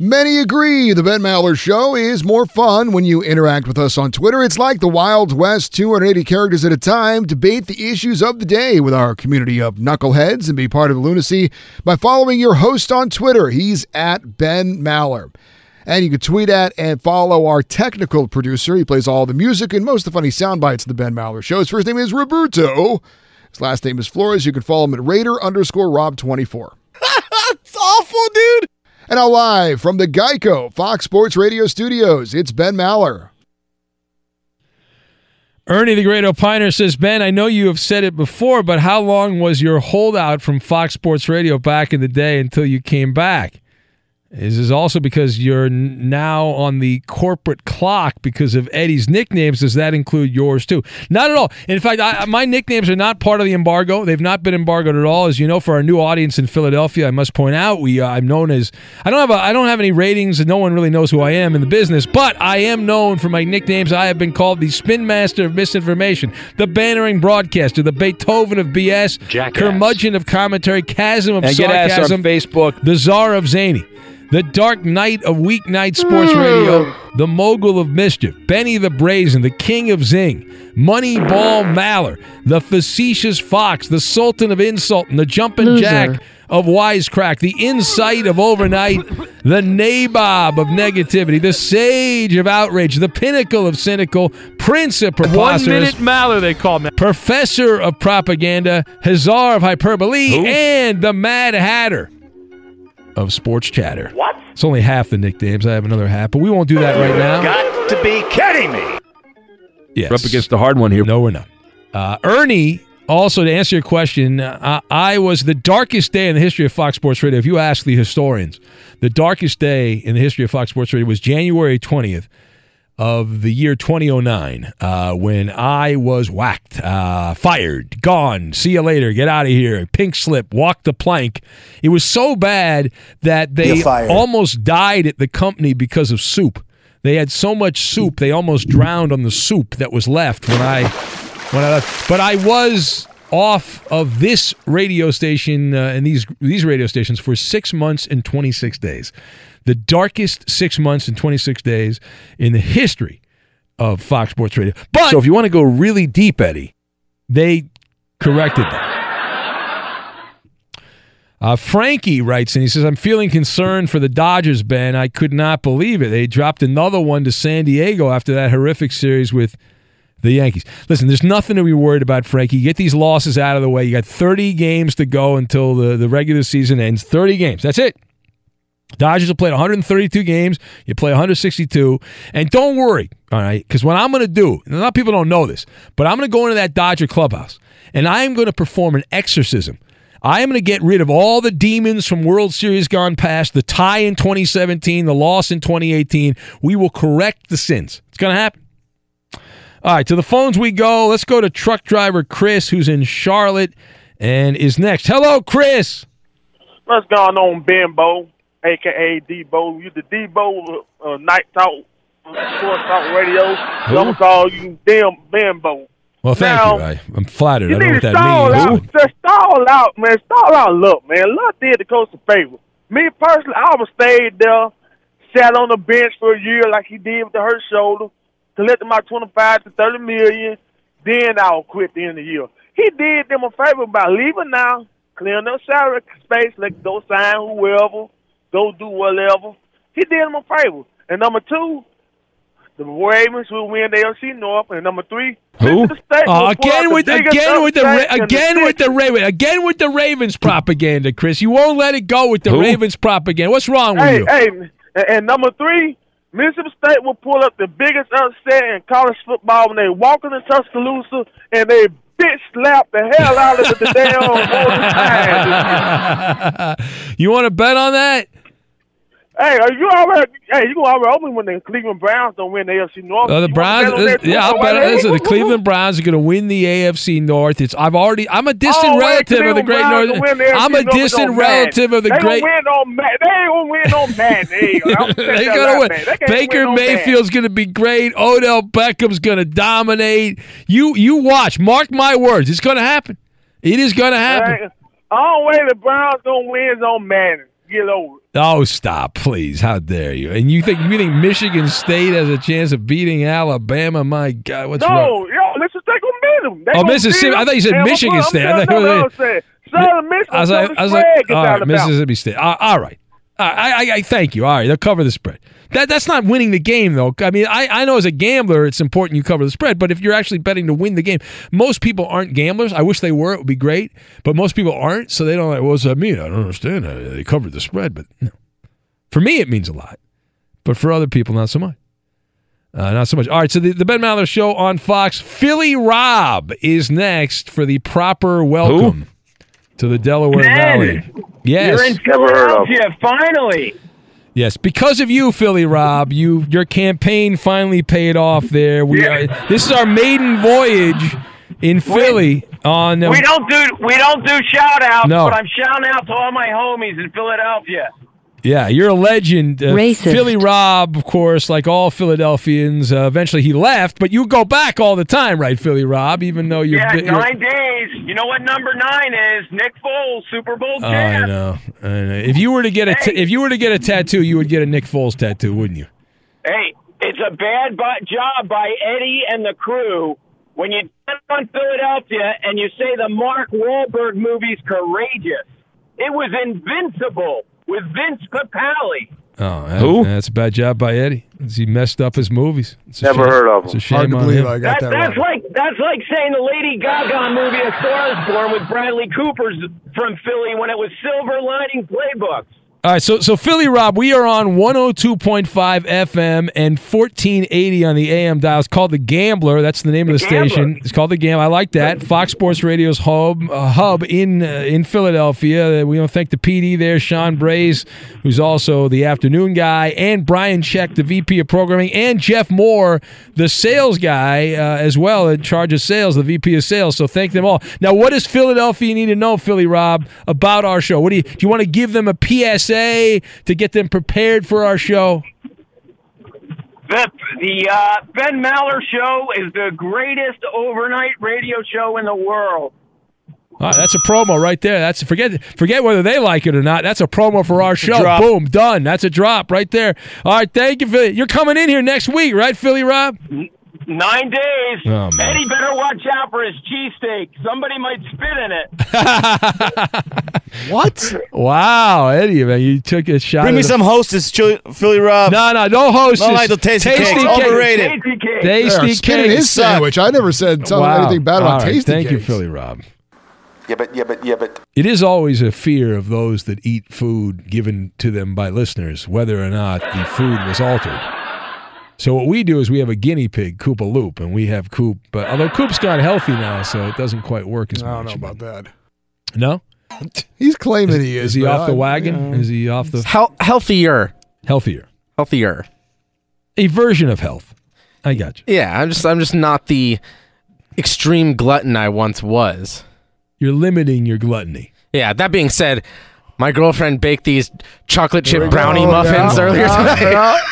Speaker 7: Many agree the Ben Maller Show is more fun when you interact with us on Twitter. It's like the Wild West, 280 characters at a time. Debate the issues of the day with our community of knuckleheads and be part of the lunacy by following your host on Twitter. He's at Ben Maller. And you can tweet at and follow our technical producer. He plays all the music and most of the funny sound bites of the Ben Maller Show. His first name is Roberto. His last name is Flores. You can follow him at Raider underscore Rob24.
Speaker 15: That's awful, dude.
Speaker 7: And now live from the Geico Fox Sports Radio studios, it's Ben Maller.
Speaker 2: Ernie the Great Opiner says, Ben, I know you have said it before, but how long was your holdout from Fox Sports Radio back in the day until you came back? This is also because you're now on the corporate clock because of Eddie's nicknames. Does that include yours too? Not at all. In fact, I, my nicknames are not part of the embargo. They've not been embargoed at all. As you know, for our new audience in Philadelphia, I must point out we uh, I'm known as I don't have a, I don't have any ratings, and no one really knows who I am in the business. But I am known for my nicknames. I have been called the Spin Master of Misinformation, the Bannering Broadcaster, the Beethoven of BS,
Speaker 15: Jackass.
Speaker 2: curmudgeon of commentary, chasm of
Speaker 15: And get ass on
Speaker 2: sarcasm,
Speaker 15: Facebook.
Speaker 2: the czar of zany. The Dark Knight of Weeknight Sports hmm. Radio, the mogul of mischief, Benny the Brazen, the king of zing, Moneyball Maller, the facetious fox, the sultan of insult, and the jumping
Speaker 25: Loser.
Speaker 2: jack of wisecrack, the insight of overnight, the nabob of negativity, the sage of outrage, the pinnacle of cynical, prince of
Speaker 15: one minute Maller, they call me.
Speaker 2: professor of propaganda, Hazar of hyperbole,
Speaker 15: Who?
Speaker 2: and the Mad Hatter of sports chatter.
Speaker 23: What?
Speaker 2: It's only half the nicknames. I have another half, but we won't do that right now.
Speaker 23: Got to be kidding me.
Speaker 2: Yes.
Speaker 15: We're up against the hard one here.
Speaker 2: No, we're not. Uh, Ernie, also to answer your question, uh, I was the darkest day in the history of Fox Sports Radio. If you ask the historians, the darkest day in the history of Fox Sports Radio was January 20th of the year 2009 uh, when I was whacked, uh, fired, gone, see you later, get out of here, pink slip, walk the plank. It was so bad that they almost died at the company because of soup. They had so much soup, they almost drowned on the soup that was left when I when I left. But I was off of this radio station uh, and these these radio stations for six months and 26 days. The darkest six months and 26 days in the history of Fox Sports Radio. But
Speaker 15: So if you want to go really deep, Eddie,
Speaker 2: they corrected that. Uh, Frankie writes and he says, I'm feeling concerned for the Dodgers, Ben. I could not believe it. They dropped another one to San Diego after that horrific series with the Yankees. Listen, there's nothing to be worried about, Frankie. You get these losses out of the way. You got 30 games to go until the, the regular season ends. 30 games. That's it. Dodgers have played 132 games. You play 162. And don't worry, all right, because what I'm going to do, and a lot of people don't know this, but I'm going to go into that Dodger clubhouse and I am going to perform an exorcism. I am going to get rid of all the demons from World Series gone past, the tie in 2017, the loss in 2018. We will correct the sins. It's going to happen. All right, to the phones we go. Let's go to truck driver Chris, who's in Charlotte and is next. Hello, Chris.
Speaker 24: What's going on, Bimbo, aka Debo? You the Debo uh, Night Talk, Sports Talk Radio.
Speaker 2: Who?
Speaker 24: I'm call you damn Bambo.
Speaker 2: Well, thank
Speaker 24: Now,
Speaker 2: you. I, I'm flattered.
Speaker 24: You
Speaker 2: I don't know
Speaker 24: need
Speaker 2: what
Speaker 24: to
Speaker 2: that
Speaker 24: stall
Speaker 2: means.
Speaker 24: out. Just stall out, man. Stall out. Look, man. Luck did the coach a favor. Me personally, I would stayed there, sat on the bench for a year like he did with the hurt shoulder, collected my twenty-five to thirty million. Then I'll quit the end of the year. He did them a favor by leaving now, clearing up salary space, let go sign whoever, go do whatever. He did them a favor. And number two, the Ravens will win the AFC North. And number three,
Speaker 2: Who?
Speaker 24: Mississippi State will uh, pull
Speaker 2: again with
Speaker 24: the biggest
Speaker 2: again with the Ra-
Speaker 24: in
Speaker 2: again with the Raven again with the Ravens propaganda, Chris. You won't let it go with the
Speaker 24: Who?
Speaker 2: Ravens propaganda. What's wrong with
Speaker 24: hey,
Speaker 2: you?
Speaker 24: Hey, and, and number three, Mississippi State will pull up the biggest upset in college football when they walk into Tuscaloosa and they bitch slap the hell out of the damn Orange Tide.
Speaker 2: you want to bet on that?
Speaker 24: Hey, are you already? Hey, you gonna already open when the Cleveland Browns don't win the AFC North?
Speaker 2: Uh, the
Speaker 24: You
Speaker 2: Browns,
Speaker 24: on
Speaker 2: yeah, I'll bet.
Speaker 24: ahead.
Speaker 2: Listen, the Cleveland Browns are going to win the AFC North. It's I've already. I'm a distant
Speaker 24: Oh, wait,
Speaker 2: relative of the great North.
Speaker 24: the
Speaker 2: I'm a distant relative of the great.
Speaker 24: they
Speaker 2: great.
Speaker 24: Gonna win on they ain't gonna win on Madden. There you go. I'm
Speaker 2: They're gonna win.
Speaker 24: They
Speaker 2: Baker
Speaker 24: win.
Speaker 2: Mayfield's going to be great. Odell Beckham's going to dominate. You you watch. Mark my words. It's going to happen. It is going to happen.
Speaker 24: Right? Only way the Browns gonna win is on Madden. Get over it.
Speaker 2: Oh, stop, please! How dare you? And you think you think Michigan State has a chance of beating Alabama? My God, what's
Speaker 24: no,
Speaker 2: wrong?
Speaker 24: yo, Mississippi gonna beat them. They
Speaker 2: Oh, Mississippi-. I thought you said Michigan State. I thought you were-
Speaker 24: gonna say, Southern Miss
Speaker 2: I was
Speaker 24: until
Speaker 2: like,
Speaker 24: the
Speaker 2: I was like,
Speaker 24: spread gets
Speaker 2: all right. Mississippi State. All right, Uh, I, I, I thank you. All right, they'll cover the spread. That that's not winning the game though. I mean, I, I know as a gambler it's important you cover the spread, but if you're actually betting to win the game, most people aren't gamblers. I wish they were; it would be great, but most people aren't, so they don't. Like, what does that mean? I don't understand. They covered the spread, but no. for me it means a lot, but for other people not so much. Uh, not so much. All right, so the, the Ben Maller Show on Fox. Philly Rob is next for the proper welcome to the Delaware
Speaker 25: Ben,
Speaker 2: Valley. Yes,
Speaker 25: You're in Philadelphia, finally.
Speaker 2: Yes, because of you, Philly Rob, you your campaign finally paid off. There, we are. This is our maiden voyage in Philly. On uh,
Speaker 25: we don't do we don't do shout outs,
Speaker 2: No.
Speaker 25: but I'm shouting out to all my homies in Philadelphia.
Speaker 2: Yeah, you're a legend, uh,
Speaker 25: Racist.
Speaker 2: Philly Rob. Of course, like all Philadelphians, uh, eventually he left, but you go back all the time, right, Philly Rob? Even though you're,
Speaker 25: yeah,
Speaker 2: you're
Speaker 25: nine days. You know what number nine is? Nick Foles, Super Bowl
Speaker 2: Oh, I
Speaker 25: champ.
Speaker 2: know, I know. If you were to get a t- if you were to get a tattoo, you would get a Nick Foles tattoo, wouldn't you?
Speaker 25: Hey, it's a bad bu- job by Eddie and the crew when you get on Philadelphia and you say the Mark Wahlberg movie's courageous. It was Invincible with Vince Papale.
Speaker 2: Oh, that-
Speaker 15: Who?
Speaker 2: That's a bad job by Eddie. He messed up his movies. It's
Speaker 15: Never
Speaker 2: shame.
Speaker 15: heard of him.
Speaker 2: It's a shame
Speaker 15: Hard to
Speaker 2: on
Speaker 15: believe
Speaker 2: him.
Speaker 15: I got
Speaker 25: That, that's like that's like saying the Lady Gaga movie A Star Is Born with Bradley Cooper's from Philly when it was Silver Lining Playbooks.
Speaker 2: All right, so so Philly Rob, we are on 102.5 FM and 1480 on the AM dial. It's called the Gambler. That's the name of the
Speaker 25: Gambler.
Speaker 2: station. It's called the Gam. I like that. Fox Sports Radio's hub uh, hub in uh, in Philadelphia. Uh, We want to thank the PD there, Sean Braze, who's also the afternoon guy, and Brian Check, the VP of programming, and Jeff Moore, the sales guy uh, as well, in charge of sales, the VP of sales. So thank them all. Now, what does Philadelphia need to know, Philly Rob, about our show? What do you do? You want to give them a PSA to get them prepared for our show?
Speaker 25: The, the uh, Ben Maller Show is the greatest overnight radio show in the world.
Speaker 2: All right, that's a promo right there. That's forget forget whether they like it or not. That's a promo for our show.
Speaker 25: drop.
Speaker 2: Boom, done. That's a drop right there. All right, thank you, Philly. You're coming in here next week, right, Philly Rob?
Speaker 25: Nine days.
Speaker 2: Oh, man.
Speaker 25: Eddie better watch out for his cheesesteak. Somebody might spit in it.
Speaker 7: What?
Speaker 2: Wow, Eddie, man, you took a shot.
Speaker 15: Bring me
Speaker 2: the-
Speaker 15: some hostess, Chili- Philly Rob.
Speaker 2: No, no, no hostess.
Speaker 15: No, like the tasty, cakes.
Speaker 2: cake.
Speaker 15: Overrated.
Speaker 25: Tasty cakes.
Speaker 2: Tasty
Speaker 7: Yeah, spit in
Speaker 2: cake.
Speaker 7: his sandwich. I never said something,
Speaker 2: Wow.
Speaker 7: anything bad
Speaker 2: All
Speaker 7: about
Speaker 2: right,
Speaker 7: tasty
Speaker 2: Thank you. Philly Rob.
Speaker 17: Yeah, but yeah, but yeah, but
Speaker 2: It is always a fear of those that eat food given to them by listeners, whether or not the food was altered. So what we do is we have a guinea pig, Koopa Loop, and we have Coop. But although Coop's got healthy now, so it doesn't quite work as much.
Speaker 7: I don't
Speaker 2: much.
Speaker 7: know about that.
Speaker 2: No,
Speaker 7: He's claiming he is.
Speaker 2: is he
Speaker 7: but
Speaker 2: off the
Speaker 7: I-
Speaker 2: wagon?
Speaker 7: yeah.
Speaker 2: Is he off the
Speaker 10: Hel- healthier,
Speaker 2: healthier?
Speaker 10: healthier.
Speaker 2: A version of health. I got you.
Speaker 10: Yeah, I'm just I'm just not the extreme glutton I once was.
Speaker 2: You're limiting your gluttony.
Speaker 10: Yeah. That being said, my girlfriend baked these chocolate chip brownie
Speaker 7: Oh,
Speaker 10: muffins
Speaker 7: yeah.
Speaker 10: earlier
Speaker 7: Yeah,
Speaker 10: today.
Speaker 7: yeah.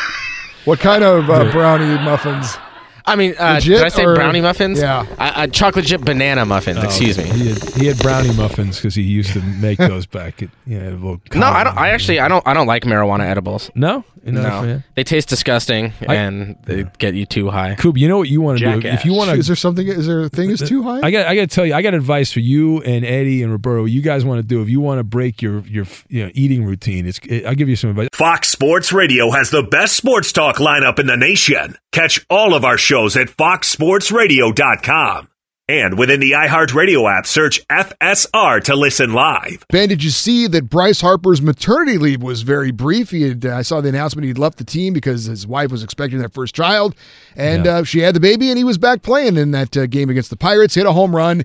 Speaker 7: What kind of uh, brownie muffins?
Speaker 10: I mean, uh,
Speaker 7: Legit
Speaker 10: did I say
Speaker 7: or-
Speaker 10: brownie muffins?
Speaker 7: Yeah.
Speaker 10: Uh, uh, chocolate chip banana muffins.
Speaker 2: Oh,
Speaker 10: excuse me.
Speaker 2: He had, he had brownie muffins because he used to make those back at yeah. a little
Speaker 10: No, I don't. I actually I don't I don't like marijuana edibles.
Speaker 2: No, You're not a
Speaker 10: no,
Speaker 2: fan?
Speaker 10: they taste disgusting
Speaker 2: I-
Speaker 10: and they get you too high.
Speaker 2: Coop, you know what you want to do?
Speaker 10: Jackass.
Speaker 2: If you want to
Speaker 7: Is there something? Is there a thing is too high?
Speaker 2: I got I got to tell you, I got advice for you and Eddie and Roberto. What you guys want to do if you want to break your your you know eating routine? It's it, I'll give you some advice.
Speaker 4: Fox Sports Radio has the best sports talk lineup in the nation. Catch all of our shows at foxsportsradio.com. And within the iHeartRadio app, search FSR to listen live.
Speaker 7: Ben, did you see that Bryce Harper's maternity leave was very brief? He had, I saw the announcement he'd left the team because his wife was expecting their first child, and
Speaker 2: Yeah.
Speaker 7: uh, she had the baby, and he was back playing in that uh, game against the Pirates. Hit a home run.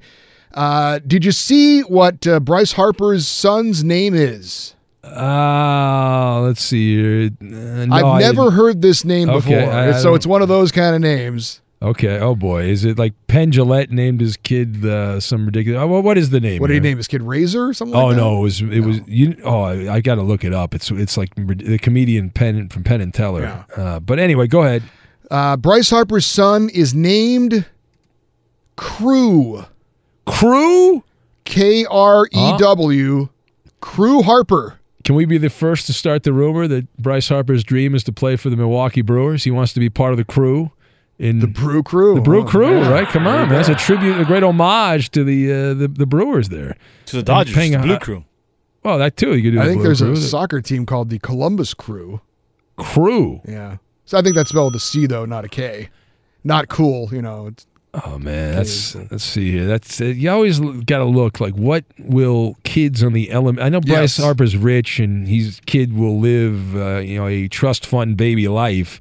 Speaker 7: Uh, did you see what uh, Bryce Harper's son's name is?
Speaker 2: Uh, let's see here. Uh, no,
Speaker 7: I've never heard this name
Speaker 2: Okay,
Speaker 7: before,
Speaker 2: I- I
Speaker 7: so
Speaker 2: don't-
Speaker 7: it's one of those kind of names.
Speaker 2: Okay. Oh boy, is it like Penn Jillette named his kid uh, some ridiculous? Oh, what is the name?
Speaker 7: What did he name his kid? Razor or something?
Speaker 2: Oh
Speaker 7: like that?
Speaker 2: no, it was it was you. Oh, I, I got to look it up. It's it's like the comedian Penn from Penn and Teller. Uh, but anyway, go ahead.
Speaker 7: Uh, Bryce Harper's son is named Crew.
Speaker 2: Crew?
Speaker 7: K R E W. Crew Harper.
Speaker 2: Can we be the first to start the rumor that Bryce Harper's dream is to play for the Milwaukee Brewers? He wants to be part of the crew. In the
Speaker 7: Brew Crew,
Speaker 2: the Brew
Speaker 7: Oh,
Speaker 2: Crew,
Speaker 7: yeah.
Speaker 2: right? Come on, man. That's a tribute, a great homage to the uh, the, the Brewers there.
Speaker 15: To the
Speaker 2: And
Speaker 15: Dodgers,
Speaker 2: paying
Speaker 15: the
Speaker 2: a-
Speaker 15: Blue Crew.
Speaker 2: Well, that too. You could do.
Speaker 7: I
Speaker 2: the
Speaker 7: think
Speaker 2: Blue
Speaker 7: there's
Speaker 2: Crew.
Speaker 7: a soccer team called the Columbus Crew.
Speaker 2: Crew.
Speaker 7: Yeah. So I think that's spelled with a C though, not a K. Not cool, you know. It's,
Speaker 2: Oh man, that's let's see here. That's uh, you always got to look like what will kids on the element. I know Bryce
Speaker 7: Yes.
Speaker 2: Harper's rich and his kid will live, uh, you know, a trust fund baby life,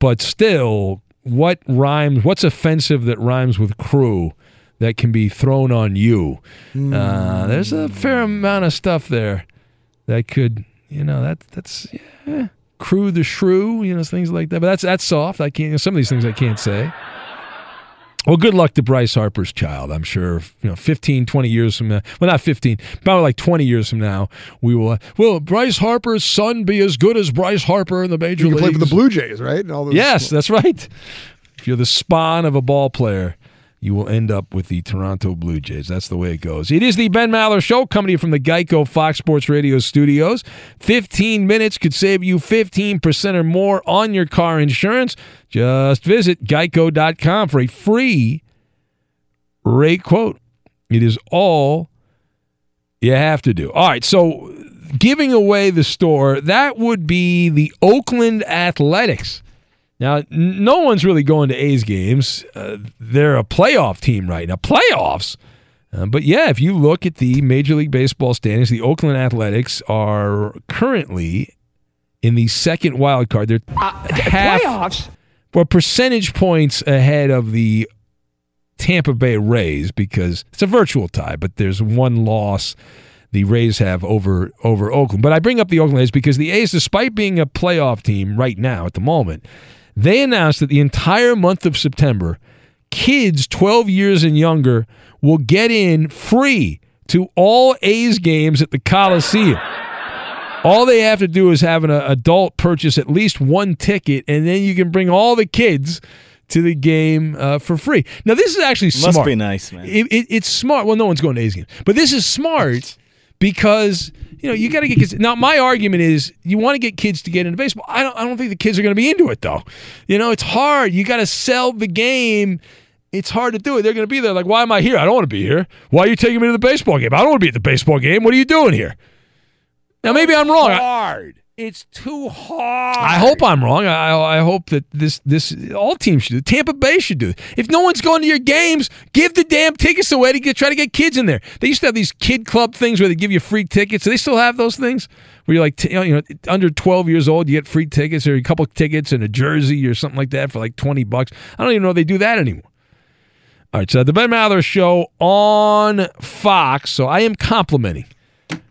Speaker 2: but still, what rhymes? What's offensive that rhymes with crew that can be thrown on you? Uh, there's a fair amount of stuff there that could, you know, that that's yeah, crew the shrew, you know, things like that. But that's that's soft. I can't. Some of these things I can't say. Well, good luck to Bryce Harper's child. I'm sure, you know, 15, 20 years from now. Well, not 15, probably like 20 years from now, we will. Will Bryce Harper's son be as good as Bryce Harper in the major
Speaker 7: you play for the Blue Jays, right? And all those
Speaker 2: Yes, that's right. If you're the spawn of a ball player, you will end up with the Toronto Blue Jays. That's the way it goes. It is the Ben Maller Show coming to you from the Geico Fox Sports Radio studios. 15 minutes could save you 15% or more on your car insurance. Just visit geico.com for a free rate quote. It is all you have to do. All right, so giving away the store, that would be the Oakland Athletics. Now, n- no one's really going to A's games. Uh, they're a playoff team right now. Playoffs. Uh, but yeah, if you look at the Major League Baseball standings, the Oakland Athletics are currently in the second wild card. They're half,
Speaker 23: playoffs?
Speaker 2: well, percentage points ahead of the Tampa Bay Rays because it's a virtual tie, but there's one loss the Rays have over over Oakland. But I bring up the Oakland A's because the A's, despite being a playoff team right now at the moment, they announced that the entire month of September, kids 12 years and younger will get in free to all A's games at the Coliseum. All they have to do is have an uh, adult purchase at least one ticket, and then you can bring all the kids to the game uh, for free. Now, this is actually smart.
Speaker 15: Must be nice, man.
Speaker 2: It, it, it's smart. Well, no one's going to A's games, but this is smart because you know you got to get kids. Now, my argument is you want to get kids to get into baseball. I don't. I don't think the kids are going to be into it though. You know, it's hard. You got to sell the game. It's hard to do it. They're going to be there like, why am I here? I don't want to be here. Why are you taking me to the baseball game? I don't want to be at the baseball game. What are you doing here? Now, maybe I'm wrong. I- Hard. It's too hard. I hope I'm wrong. I, I hope that this this all teams should do. Tampa Bay should do. If no one's going to your games, give the damn tickets away to get try to get kids in there. They used to have these kid club things where they give you free tickets. Do they still have those things where you're like, t- you know, under 12 years old, you get free tickets or a couple tickets and a jersey or something like that for like 20 bucks. I don't even know if they do that anymore. All right, so the Ben Maller show on Fox. So I am complimenting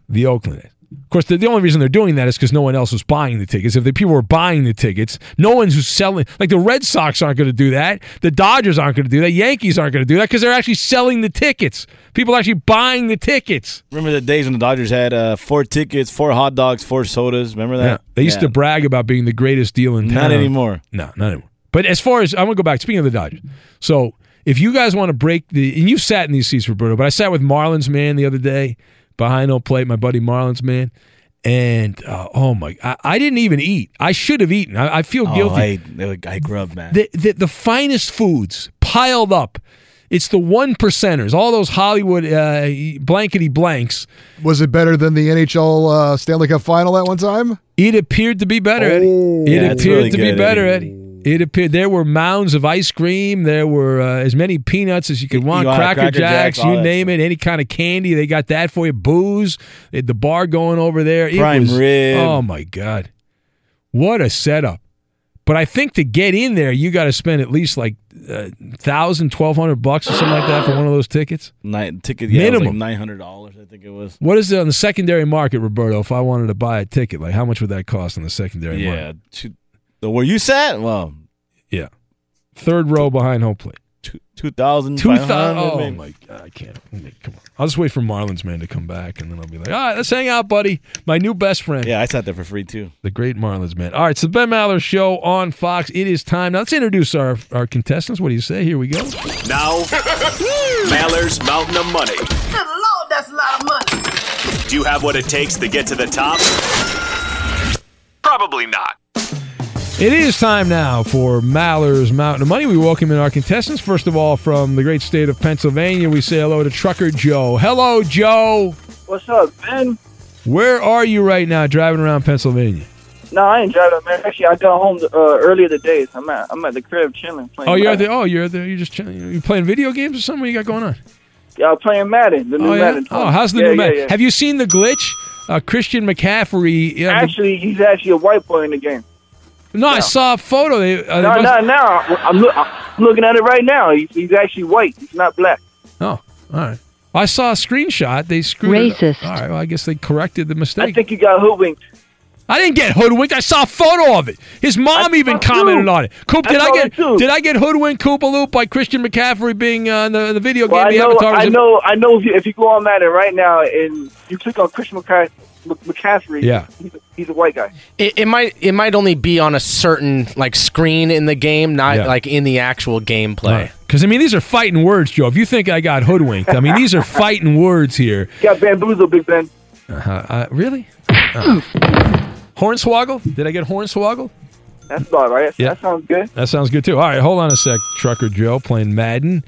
Speaker 2: the Oakland. Of course, the, the only reason they're doing that is because no one else was buying the tickets. If the people were buying the tickets, no one's who's selling. Like the Red Sox aren't going to do that. The Dodgers aren't going to do that. Yankees aren't going to do that because they're actually selling the tickets. People are actually buying the tickets.
Speaker 15: Remember the days when the Dodgers had uh, four tickets, four hot dogs, four sodas? Remember that?
Speaker 2: Yeah, they used to brag about being the greatest deal in town.
Speaker 15: Not anymore.
Speaker 2: No, not anymore. But as far as I'm gonna go back. Speaking of the Dodgers, so if you guys want to break the, and you've sat in these seats, Roberto, but I sat with Marlins man the other day behind no plate, my buddy Marlins man, and uh, oh my, I, I didn't even eat. I should have eaten. I, I feel
Speaker 15: Oh,
Speaker 2: guilty.
Speaker 15: I, I grubbed, man.
Speaker 2: the, the the finest foods piled up. It's the one percenters, all those Hollywood uh, blankety blanks.
Speaker 7: Was it better than the NHL uh, Stanley Cup final at one time?
Speaker 2: It appeared to be better, Eddie. It
Speaker 15: Yeah,
Speaker 2: appeared
Speaker 15: really
Speaker 2: to be better,
Speaker 15: Eddie.
Speaker 2: Eddie. It appeared there were mounds of ice cream. There were uh, as many peanuts as you could want.
Speaker 15: You want
Speaker 2: Cracker,
Speaker 15: Cracker
Speaker 2: Jacks,
Speaker 15: Jacks,
Speaker 2: you name it. Any kind of candy, they got that for you. Booze, they had the bar going over there. It
Speaker 15: Prime
Speaker 2: was-
Speaker 15: rib.
Speaker 2: Oh my god, what a setup! But I think to get in there, you got to spend at least like uh, thousand, twelve hundred bucks or something like that for one of those tickets.
Speaker 15: Night ticket, yeah, was like
Speaker 2: Minimum.
Speaker 15: nine hundred dollars. I think it was.
Speaker 2: What is it on the secondary market, Roberto? If I wanted to buy a ticket, like how much would that cost on the secondary
Speaker 15: Yeah,
Speaker 2: market?
Speaker 15: two, the, where you sat? Well,
Speaker 2: Yeah, third row behind home plate.
Speaker 15: two two thousand.
Speaker 2: Two thousand. Oh my god, I can't. Come on. I'll just wait for Marlins man to come back, and then I'll be like, all right, let's hang out, buddy. My new best friend.
Speaker 15: Yeah, I sat there for free too.
Speaker 2: The great Marlins man. All right, so the Ben Maller show on Fox. It is time. Now let's introduce our our contestants. What do you say? Here we go.
Speaker 4: Now, Maller's Mountain of Money.
Speaker 23: Good lord, that's a lot of money.
Speaker 4: Do you have what it takes to get to the top? Probably not.
Speaker 2: It is time now for Maller's Mountain of Money. We welcome in our contestants. First of all, from the great state of Pennsylvania, we say hello to Trucker Joe. Hello, Joe.
Speaker 19: What's up, Ben?
Speaker 2: Where are you right now driving around Pennsylvania?
Speaker 26: No, I ain't driving, man. Actually, I got home uh, earlier today. So I'm at I'm at the crib chilling. Playing
Speaker 2: Oh, you're at the. Oh, you're there. You're just chilling. You playing video games or something? What you got going on?
Speaker 26: Yeah, I'm playing Madden. The new
Speaker 2: oh, yeah?
Speaker 26: Madden.
Speaker 2: oh, how's the
Speaker 26: yeah,
Speaker 2: new Madden?
Speaker 26: yeah.
Speaker 2: Have you seen the glitch? Uh, Christian McCaffrey. Yeah, the-
Speaker 26: Actually, he's actually a white boy in the game.
Speaker 2: No, I saw a photo. They, uh, they
Speaker 26: no,
Speaker 2: must-
Speaker 26: no, no. I'm, look, I'm looking at it right now. He's, he's actually white. He's not black.
Speaker 2: Oh, all right. I saw a screenshot. They screwed it up.
Speaker 26: Racist.
Speaker 2: All right. Well, I guess they corrected the mistake.
Speaker 26: I think you got hoodwinked.
Speaker 2: I didn't get hoodwinked. I saw a photo of it. His mom even commented
Speaker 26: too.
Speaker 2: on it. Coop, did I
Speaker 26: saw
Speaker 2: get did I get hoodwinked Koopa Loop by Christian McCaffrey being uh, in the, the video
Speaker 26: Well,
Speaker 2: game?
Speaker 26: I
Speaker 2: The
Speaker 26: know,
Speaker 2: Avatar
Speaker 26: I know, I know. If you, if you go on Madden right now and you click on Christian McCa- McCaffrey,
Speaker 10: Yeah.
Speaker 26: he's a, he's a white guy.
Speaker 10: It, it might it might only be on a certain like screen in the game, not
Speaker 2: Yeah.
Speaker 10: like in the actual gameplay.
Speaker 2: Because I mean, these are fighting words, Joe. If you think I got hoodwinked, I mean, these are fighting words here.
Speaker 26: You got bamboozled, Big Ben.
Speaker 2: Uh, uh, really? Uh, hornswoggle? Did I get hornswoggle?
Speaker 26: That's about right.
Speaker 2: Yeah.
Speaker 26: That sounds good.
Speaker 2: That sounds good too. All right, hold on a sec, Trucker Joe playing Madden.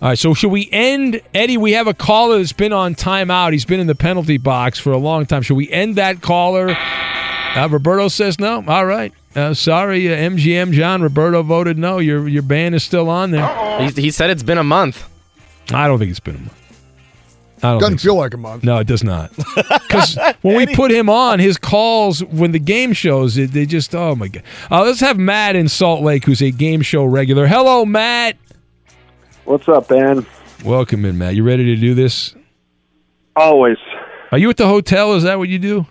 Speaker 2: All right, so should we end Eddie? We have a caller that's been on timeout. He's been in the penalty box for a long time. Should we end that caller? Uh, Roberto says no. All right. Uh, sorry, uh, MGM John. Roberto voted no. Your your ban is still on there.
Speaker 10: He, he said it's been a month.
Speaker 2: I don't think it's been a month. I don't
Speaker 7: Doesn't
Speaker 2: think so.
Speaker 7: feel like a month.
Speaker 2: No, it does not. Because when we put him on, his calls when the game shows, it, they just oh my god. Uh, let's have Matt in Salt Lake, who's a game show regular. Hello, Matt.
Speaker 19: What's up, Ben?
Speaker 2: Welcome in, Matt. You ready to do this?
Speaker 19: Always.
Speaker 2: Are you at the hotel? Is that what you do?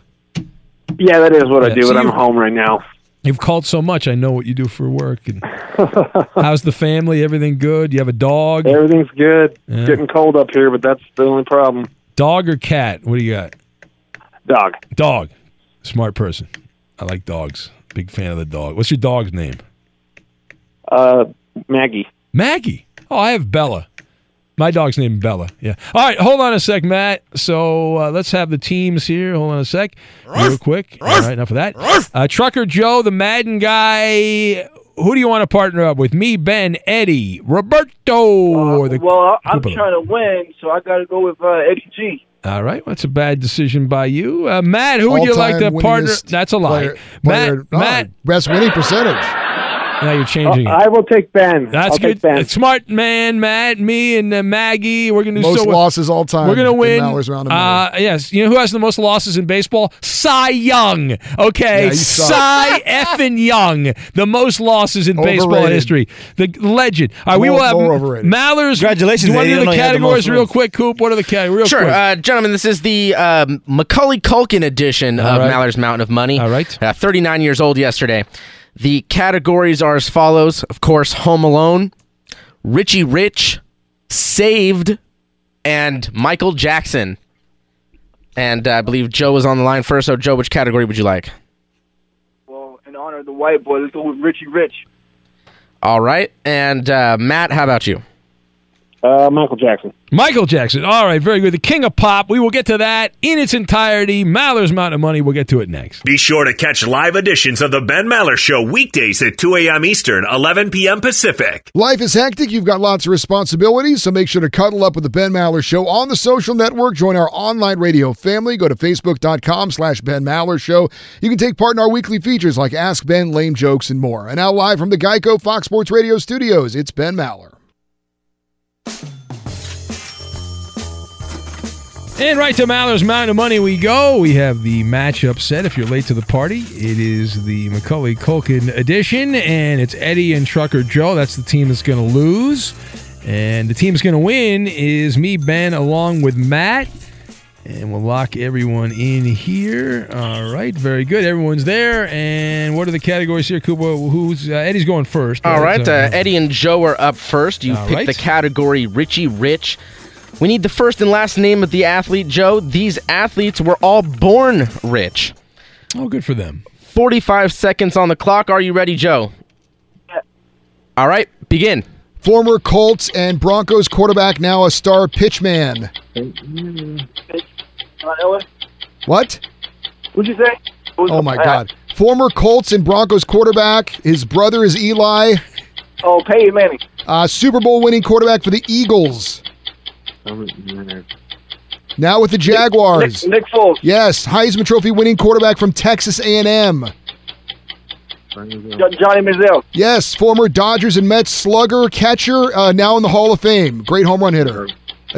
Speaker 19: Yeah, that is what I do,
Speaker 2: so
Speaker 19: but I'm home right now.
Speaker 2: You've called so much. I know what you do for work. And how's the family? Everything good? You have a dog?
Speaker 19: Everything's good.
Speaker 2: Yeah.
Speaker 19: Getting cold up here, but that's the only problem.
Speaker 2: Dog or cat? What do you got?
Speaker 19: Dog.
Speaker 2: Dog. Smart person. I like dogs. Big fan of the dog. What's your dog's name?
Speaker 19: Uh, Maggie.
Speaker 2: Maggie. Oh, I have Bella. My dog's named Bella. Yeah. All right, hold on a sec, Matt. So uh, let's have the teams here. Hold on a sec, real quick. All right, enough of that. Uh, Trucker Joe, the Madden guy. Who do you want to partner up with? Me, Ben, Eddie, Roberto, or the?
Speaker 26: Well, I'm
Speaker 2: Koopa
Speaker 26: trying to win, so I got to go with uh, Eddie G.
Speaker 2: All right, that's a bad decision by you, uh, Matt. Who would you like to
Speaker 7: All-time
Speaker 2: partner? That's a lie,
Speaker 7: player-
Speaker 2: Matt.
Speaker 7: player- oh,
Speaker 2: Matt.
Speaker 7: best winning percentage.
Speaker 2: Now you're changing it.
Speaker 19: I will take Ben.
Speaker 2: That's
Speaker 19: I'll
Speaker 2: good.
Speaker 19: Take ben.
Speaker 2: Smart man, Matt, me, and uh, Maggie. We're gonna do
Speaker 7: Most
Speaker 2: so well.
Speaker 7: losses all time.
Speaker 2: We're gonna win.
Speaker 7: Maller's round of money.
Speaker 2: Uh, yes. You know who has the most losses in baseball? Cy Young. Okay,
Speaker 7: Yeah, you.
Speaker 2: Cy effing Young, the most losses in baseball history. The legend. All right, we will have
Speaker 7: more overrated.
Speaker 2: Mallers.
Speaker 15: Congratulations,
Speaker 2: Do you want to do the
Speaker 15: know you had the
Speaker 2: categories real quick, Coop? What are the categories? Real
Speaker 10: Sure,
Speaker 2: quick.
Speaker 10: uh, gentlemen. This is the um, Macaulay Culkin edition
Speaker 2: All
Speaker 10: of
Speaker 2: right.
Speaker 10: Maller's Mountain of Money.
Speaker 2: All right.
Speaker 10: Uh, 39 years old yesterday. The categories are as follows. Of course, Home Alone, Richie Rich, Saved, and Michael Jackson. And uh, I believe Joe was on the line first. So, Joe, which category would you like?
Speaker 26: Well, in honor of the white boy, let's go with Richie Rich.
Speaker 10: All right. And uh, Matt, how about you?
Speaker 19: Uh, Michael Jackson.
Speaker 2: Michael Jackson. All right, very good. The King of Pop. We will get to that in its entirety. Maller's Mountain of Money. We'll get to it next.
Speaker 4: Be sure to catch live editions of The Ben Maller Show weekdays at 2 a.m. Eastern, 11 p.m. Pacific.
Speaker 7: Life is hectic. You've got lots of responsibilities, so make sure to cuddle up with the Ben Maller Show on the social network. Join our online radio family. Go to facebook.com slash Ben Maller Show. You can take part in our weekly features like Ask Ben, Lame Jokes, and more. And now live from the Geico Fox Sports Radio studios, it's Ben Maller.
Speaker 2: And right to Maller's Mountain of Money we go. We have the matchup set. If you're late to the party, it is the Macaulay Culkin edition, and it's Eddie and Trucker Joe. That's the team that's going to lose. And the team that's going to win is me, Ben, along with Matt. And we'll lock everyone in here. All right, very good. Everyone's there. And what are the categories here, Cooper? Who's uh, Eddie's going first?
Speaker 10: All right.
Speaker 2: So-
Speaker 10: Uh, Eddie and Joe are up first. You
Speaker 2: All
Speaker 10: picked
Speaker 2: right.
Speaker 10: the category Richie Rich. We need the first and last name of the athlete, Joe. These athletes were all born rich.
Speaker 2: Oh, good for them.
Speaker 10: 45 seconds on the clock. Are you ready, Joe? Yeah. All right, begin.
Speaker 7: Former Colts and Broncos quarterback, now a star pitchman. What?
Speaker 26: What'd you say?
Speaker 7: Oh my God. Former Colts and Broncos quarterback. His brother is Eli.
Speaker 26: Oh, Peyton Manning.
Speaker 7: Uh, Super Bowl winning quarterback for the Eagles. Now with the Jaguars.
Speaker 26: Nick, Nick Foles.
Speaker 7: Yes, Heisman Trophy winning quarterback from Texas A&M.
Speaker 26: Johnny Manziel.
Speaker 7: Yes, former Dodgers and Mets slugger, catcher, uh, now in the Hall of Fame. Great home run hitter.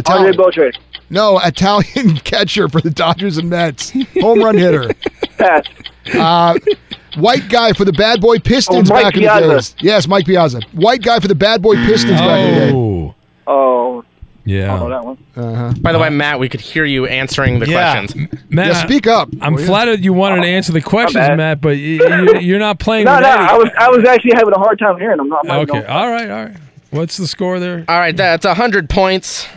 Speaker 26: Andre Beltre.
Speaker 7: No, Italian catcher for the Dodgers and Mets. Home run hitter.
Speaker 26: Pass.
Speaker 7: Uh, white guy for the Bad Boy Pistons
Speaker 26: Oh, Mike
Speaker 7: back in
Speaker 26: Piazza.
Speaker 7: the days. Yes, Mike Piazza. White guy for the Bad Boy Pistons back in the day.
Speaker 2: Oh,
Speaker 26: Oh,
Speaker 2: yeah.
Speaker 26: I know that one.
Speaker 7: Uh-huh.
Speaker 10: By the way, Matt, we could hear you answering the
Speaker 2: Yeah.
Speaker 10: questions.
Speaker 2: Matt,
Speaker 7: Yeah, speak up.
Speaker 2: I'm
Speaker 7: will you?
Speaker 2: flattered you wanted to answer the questions. Matt, but you, you, you're not playing
Speaker 26: No,
Speaker 2: with
Speaker 26: no,
Speaker 2: Eddie.
Speaker 26: I was I was actually having a hard time hearing them. I'm not
Speaker 2: Okay, all right, all right. What's the score there?
Speaker 10: All right, that's 100 points.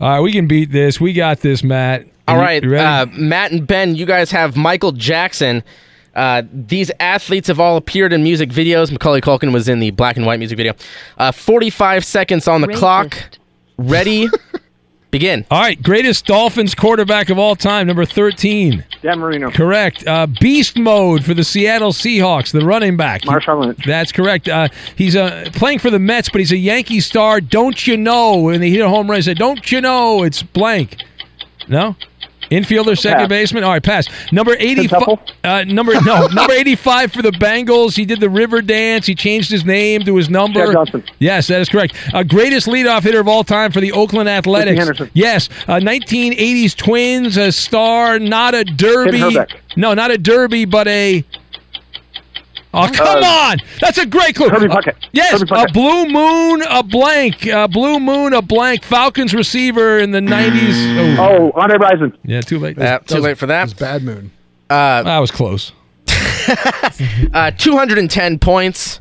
Speaker 2: All right, we can beat this. We got this, Matt.
Speaker 10: All
Speaker 2: You-
Speaker 10: right,
Speaker 2: you
Speaker 10: uh, Matt and Ben, you guys have Michael Jackson. Uh, these athletes have all appeared in music videos. Macaulay Culkin was in the black and white music video. Uh, 45 seconds on the clock. Ready? Begin.
Speaker 2: all right, greatest Dolphins quarterback of all time, number 13.
Speaker 26: Dan Marino.
Speaker 2: Correct. Uh, beast mode for the Seattle Seahawks, the running back.
Speaker 26: Marshawn Lynch.
Speaker 2: That's correct. Uh, he's uh, playing for the Mets, but he's a Yankee star. Don't you know? And they hit a home run, he said, "Don't you know?" It's blank. No. Infielder, second
Speaker 26: Pass.
Speaker 2: baseman. All right, pass. Number eighty-five. Uh, number no, number eighty-five for the Bengals. He did the River Dance. He changed his name to his number. Yes, that is correct. Uh, greatest leadoff hitter of all time for the Oakland Athletics.
Speaker 26: Henderson.
Speaker 2: Yes, uh, 1980s Twins, a star, not a derby. No, not a derby, but a. Oh come
Speaker 26: Uh,
Speaker 2: on! That's a great clue.
Speaker 26: Kirby
Speaker 2: Uh, yes,
Speaker 26: Kirby
Speaker 2: a blue moon, a blank. A blue moon, a blank. Falcons receiver in the 90s.
Speaker 26: Oh, Andre Rison.
Speaker 2: yeah, too late.
Speaker 10: Uh, too late for that.
Speaker 7: It's Bad Moon.
Speaker 10: Uh,
Speaker 2: that was close.
Speaker 10: uh, 210 points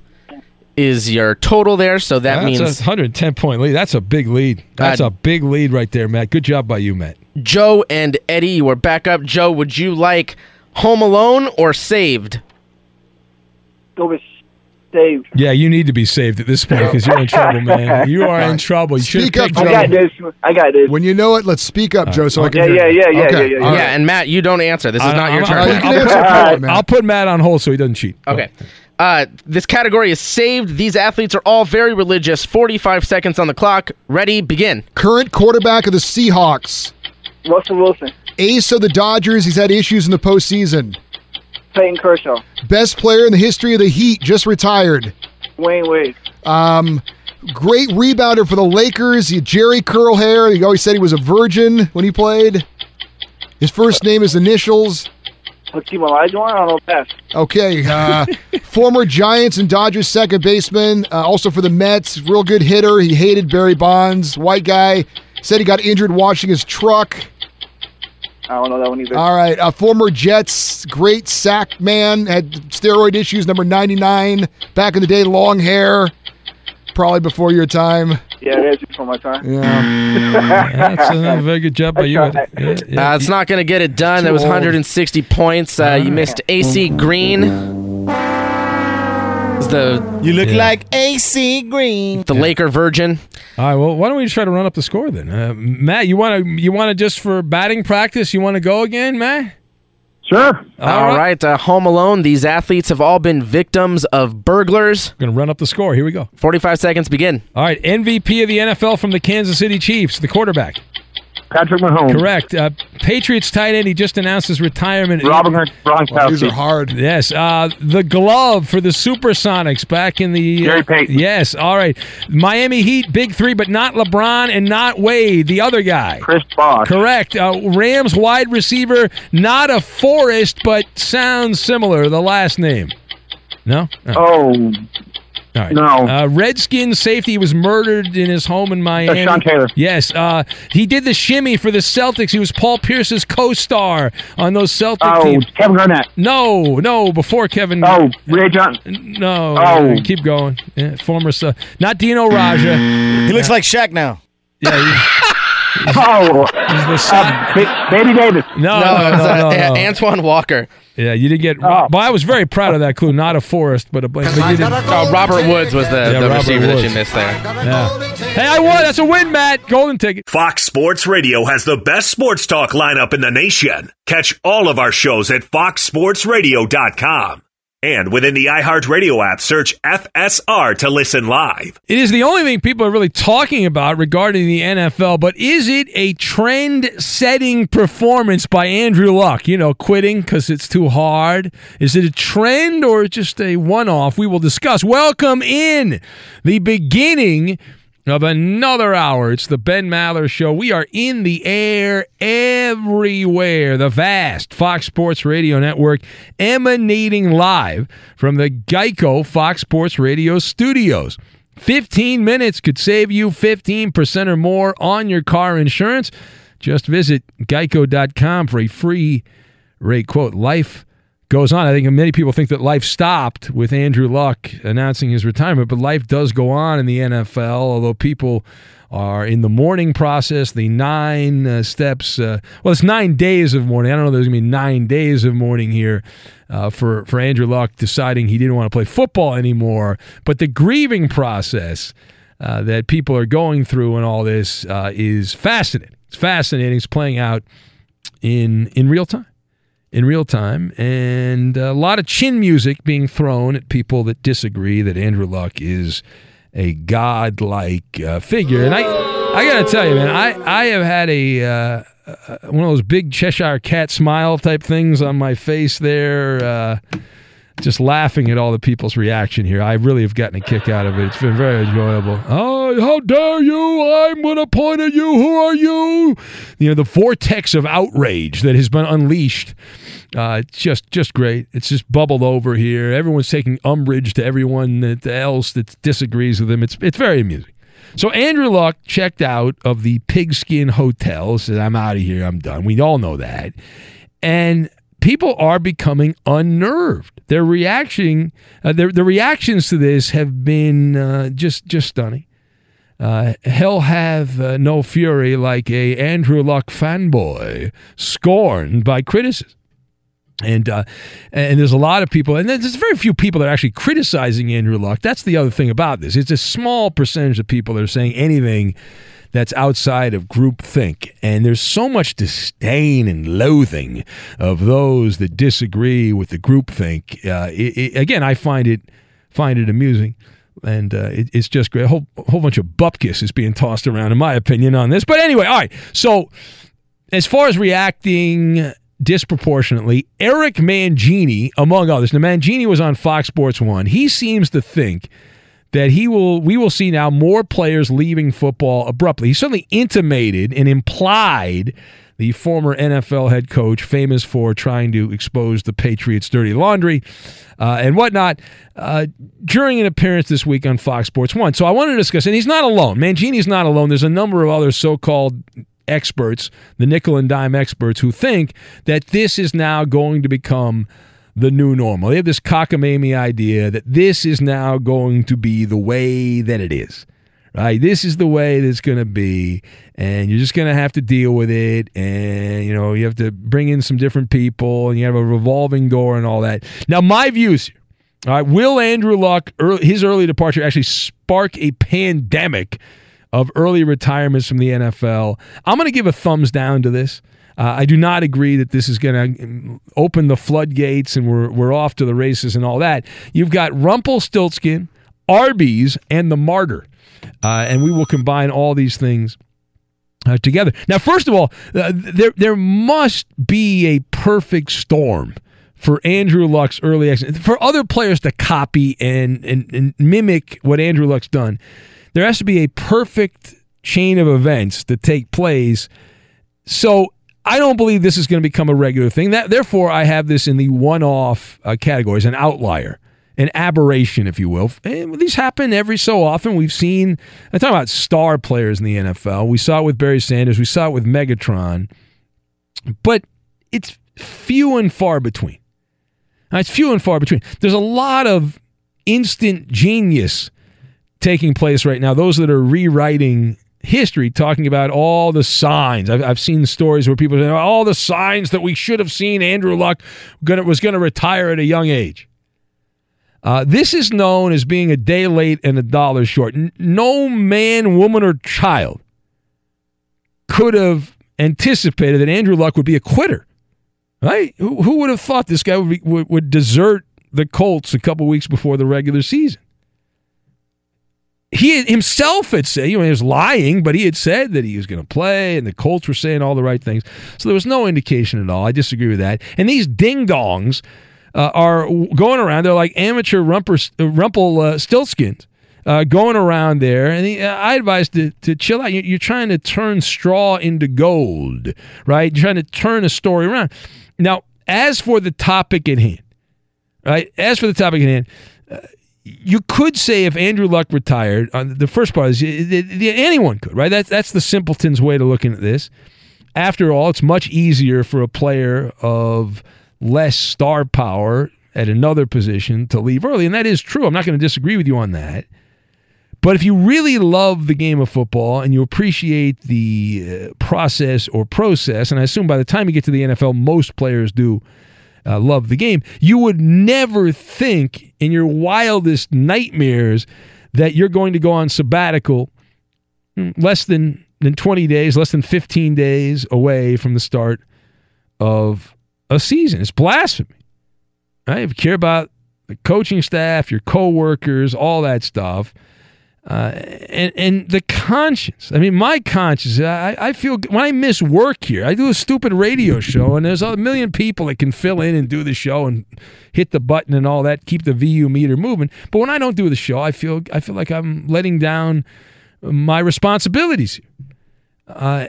Speaker 10: is your total there, so that
Speaker 2: That's
Speaker 10: means
Speaker 2: a 110 point lead. That's a big lead. That's
Speaker 10: Uh,
Speaker 2: a big lead right there, Matt. Good job by you, Matt.
Speaker 10: Joe and Eddie, you are back up. Joe, would you like Home Alone or Saved?
Speaker 26: Go with Dave.
Speaker 2: Yeah, you need to be saved at this point because you're in trouble, man. You are in trouble. You should
Speaker 7: Speak up,
Speaker 2: picked
Speaker 26: I got this. I got this.
Speaker 7: When you know it, let's speak up, Joe, so I can
Speaker 26: Yeah,
Speaker 7: hear
Speaker 26: yeah,
Speaker 7: you.
Speaker 26: yeah, yeah,
Speaker 7: Okay,
Speaker 26: yeah, yeah,
Speaker 7: all
Speaker 10: Yeah,
Speaker 7: right.
Speaker 10: and Matt, you don't answer. This is
Speaker 2: I-
Speaker 10: not your
Speaker 2: I'm-
Speaker 10: turn.
Speaker 7: Uh, you
Speaker 2: I'll,
Speaker 7: can answer
Speaker 2: put,
Speaker 7: if you want, man.
Speaker 2: I'll put Matt on hold so he doesn't cheat.
Speaker 10: Okay. Uh, this category is saved. These athletes are all very religious. 45 seconds on the clock. Ready, begin.
Speaker 7: Current quarterback of the Seahawks.
Speaker 26: Russell Wilson.
Speaker 7: Ace of the Dodgers. He's had issues in the postseason.
Speaker 26: Peyton Kershaw.
Speaker 7: Best player in the history of the Heat. Just retired.
Speaker 26: Wayne Wade.
Speaker 7: Um, great rebounder for the Lakers. Jheri curl hair. He always said he was a virgin when he played. His first name is initials.
Speaker 26: Hakeem Olajuwon. I don't know.
Speaker 7: Okay. Uh, former Giants and Dodgers second baseman. Uh, also for the Mets. Real good hitter. He hated Barry Bonds. White guy. Said he got injured washing his truck.
Speaker 26: I don't know that one either.
Speaker 7: All right. Uh, former Jets great sack man. Had steroid issues. Number 99. Back in the day, long hair. Probably before your time.
Speaker 26: yeah, it is before my time.
Speaker 7: Yeah.
Speaker 2: That's a very good job by you. Yeah, yeah.
Speaker 10: Uh, it's not going to get it done. That was 160 points. Uh, you missed AC Green. It's the
Speaker 15: You look
Speaker 2: Yeah.
Speaker 15: like AC Green.
Speaker 10: the Laker Virgin.
Speaker 2: All right. Well, why don't we just try to run up the score then? Uh, Matt, you want to you want to just for batting practice? You want to go again, Matt?
Speaker 26: Sure.
Speaker 10: All right, uh, Home Alone. These athletes have all been victims of burglars.
Speaker 2: Going to run up the score. Here we go.
Speaker 10: 45 seconds, begin.
Speaker 2: All right. MVP of the NFL from the Kansas City Chiefs, the quarterback.
Speaker 26: Patrick Mahomes.
Speaker 2: Correct. Uh, Patriots tight end. He just announced his retirement.
Speaker 26: Robert Gronkowski.
Speaker 7: Well, these are hard.
Speaker 2: Yes, uh, the glove for the Supersonics back in the
Speaker 26: Gary
Speaker 2: uh,
Speaker 26: Payton.
Speaker 2: Yes, all right. Miami Heat, big three, but not LeBron and not Wade, the other guy.
Speaker 26: Chris Bosh.
Speaker 2: Correct. Uh, Rams wide receiver, not a Forest, but sounds similar. The last name. No. Oh,
Speaker 26: Oh,
Speaker 2: all right.
Speaker 26: no.
Speaker 2: Uh, Redskins safety was murdered in his home in Miami.
Speaker 26: Sean Taylor.
Speaker 2: Yes. Uh, he did the shimmy for the Celtics. He was Paul Pierce's co-star on those Celtic
Speaker 26: oh,
Speaker 2: teams.
Speaker 26: Kevin Garnett.
Speaker 2: No, no, before Kevin.
Speaker 26: Oh, Ray Johnson.
Speaker 2: No.
Speaker 26: Oh.
Speaker 2: Keep going. Yeah, former. Uh, not Dino Radja.
Speaker 15: He looks like Shaq now.
Speaker 2: Yeah. he-
Speaker 26: Oh,
Speaker 2: he's the
Speaker 26: uh, Baby Davis.
Speaker 2: No,
Speaker 10: no,
Speaker 2: no,
Speaker 10: it
Speaker 2: no,
Speaker 10: uh,
Speaker 2: no,
Speaker 10: uh,
Speaker 2: no.
Speaker 10: Antoine Walker.
Speaker 2: Yeah, you didn't get.
Speaker 26: Oh.
Speaker 2: But I was very proud of that clue. Not a Forrest, but a blank. But you didn't.
Speaker 10: Robert Woods was the,
Speaker 2: Yeah,
Speaker 10: the
Speaker 2: Robert
Speaker 10: receiver that you missed there.
Speaker 2: Yeah. Hey, I won. That's a win, Matt. Golden ticket.
Speaker 4: Fox Sports Radio has the best sports talk lineup in the nation. Catch all of our shows at foxsportsradio.com. And within the iHeartRadio app, search FSR to listen live.
Speaker 2: It is the only thing people are really talking about regarding the NFL, but is it a trend setting performance by Andrew Luck? You know, quitting because it's too hard. Is it a trend or just a one off? We will discuss. Welcome in the beginning of another hour. It's the Ben Maller Show. We are in the air everywhere. The vast Fox Sports Radio Network emanating live from the Geico Fox Sports Radio studios. 15 minutes could save you 15% or more on your car insurance. Just visit geico.com for a free rate quote. Life goes on. I think many people think that life stopped with Andrew Luck announcing his retirement, but life does go on in the NFL, although people are in the mourning process, the nine uh, steps. Uh, well, it's nine days of mourning. I don't know there's going to be nine days of mourning here uh, for, for Andrew Luck deciding he didn't want to play football anymore. But the grieving process uh, that people are going through and all this uh, is fascinating. It's fascinating. It's playing out in in real time in real time, and a lot of chin music being thrown at people that disagree that Andrew Luck is a godlike uh, figure. And I, I got to tell you, man, I, I have had a uh, uh, one of those big Cheshire cat smile type things on my face there. Uh, just laughing at all the people's reaction here. I really have gotten a kick out of it. It's been very enjoyable. Oh, how dare you! I'm going to point at you. Who are you? You know, the vortex of outrage that has been unleashed. Uh, it's just, just great. It's just bubbled over here. Everyone's taking umbrage to everyone that else that disagrees with them. It's, it's very amusing. So Andrew Luck checked out of the pigskin hotel. Said, "I'm out of here. I'm done." We all know that, and people are becoming unnerved. Their reaction, uh, their the reactions to this have been uh, just just stunning. Uh, hell have uh, no fury like a Andrew Luck fanboy scorned by criticism. And uh, and there's a lot of people, and there's very few people that are actually criticizing Andrew Luck. That's the other thing about this. It's a small percentage of people that are saying anything that's outside of groupthink. And there's so much disdain and loathing of those that disagree with the groupthink. Uh, it, it, again, I find it find it amusing. And uh, it, it's just great. A whole, whole bunch of bupkis is being tossed around, in my opinion, on this. But anyway, all right. So, as far as reacting disproportionately, Eric Mangini, among others. Now, Mangini was on Fox Sports One. He seems to think that he will we will see now more players leaving football abruptly. He certainly intimated and implied the former NFL head coach, famous for trying to expose the Patriots' dirty laundry uh, and whatnot, uh, during an appearance this week on Fox Sports One. So I want to discuss, and he's not alone. Mangini's not alone. There's a number of other so-called experts, the nickel and dime experts, who think that this is now going to become the new normal. They have this cockamamie idea that this is now going to be the way that it is. Right? This is the way that's going to be, and you're just going to have to deal with it. And, you know, you have to bring in some different people, and you have a revolving door and all that. Now, my views. All right, will Andrew Luck, his early departure, actually spark a pandemic of early retirements from the NFL. I'm going to give a thumbs down to this. Uh, I do not agree that this is going to open the floodgates and we're, we're off to the races and all that. You've got Rumpelstiltskin, Arby's, and the Martyr. Uh, and we will combine all these things uh, together. Now, first of all, uh, there, there must be a perfect storm for Andrew Luck's early exit, for other players to copy and, and, and mimic what Andrew Luck's done there has to be a perfect chain of events that take place. So I don't believe this is going to become a regular thing. That therefore, I have this in the one-off uh, categories, an outlier, an aberration, if you will. And these happen every so often. We've seen. I'm talking about star players in the NFL. We saw it with Barry Sanders. We saw it with Megatron, but it's few and far between. Now, it's few and far between. There's a lot of instant genius taking place right now. Those that are rewriting history, talking about all the signs. I've, I've seen stories where people say all the signs that we should have seen. Andrew Luck gonna, was going to retire at a young age. Uh, this is known as being a day late and a dollar short. N- no man, woman, or child could have anticipated that Andrew Luck would be a quitter. Right? Who, who would have thought this guy would, be, would, would desert the Colts a couple weeks before the regular season. He himself had said, you know, he was lying, but he had said that he was going to play, and the Colts were saying all the right things. So there was no indication at all. I disagree with that. And these ding dongs uh, are going around. They're like amateur uh, rumple uh, stiltskins. Uh, going around there, and he, uh, I advise to, to chill out. You're trying to turn straw into gold, right? You're trying to turn a story around. Now, as for the topic at hand, right? As for the topic at hand, you could say if Andrew Luck retired, uh, the first part is anyone could, right? That's that's the simpleton's way to looking at this. After all, it's much easier for a player of less star power at another position to leave early, and that is true. I'm not going to disagree with you on that. But if you really love the game of football and you appreciate the uh, process or process, and I assume by the time you get to the NFL, most players do uh, love the game, you would never think in your wildest nightmares that you're going to go on sabbatical hmm, less than, than 20 days, less than 15 days away from the start of a season. It's blasphemy. Right? If you care about the coaching staff, your coworkers, all that stuff, uh, and and the conscience. I mean, my conscience. I, I feel when I miss work here, I do a stupid radio show, and there's a million people that can fill in and do the show and hit the button and all that, keep the VU meter moving. But when I don't do the show, I feel I feel like I'm letting down my responsibilities. Uh,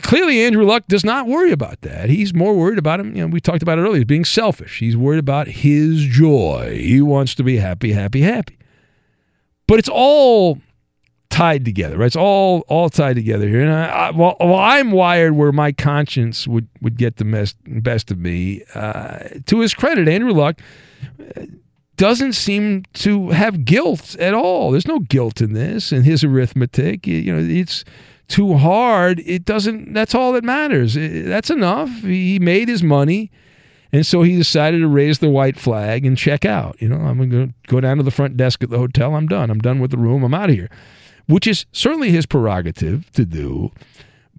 Speaker 2: clearly, Andrew Luck does not worry about that. He's more worried about him. You know, we talked about it earlier. Being selfish. He's worried about his joy. He wants to be happy, happy, happy. But it's all tied together, right? It's all all tied together here. And I, I, well, I'm wired where my conscience would would get the best best of me. Uh, to his credit, Andrew Luck uh, doesn't seem to have guilt at all. There's no guilt in this and his arithmetic. You know, it's too hard. It doesn't. That's all that matters. That's enough. He made his money. And so he decided to raise the white flag and check out. You know, I'm going to go down to the front desk at the hotel. I'm done. I'm done with the room. I'm out of here, which is certainly his prerogative to do.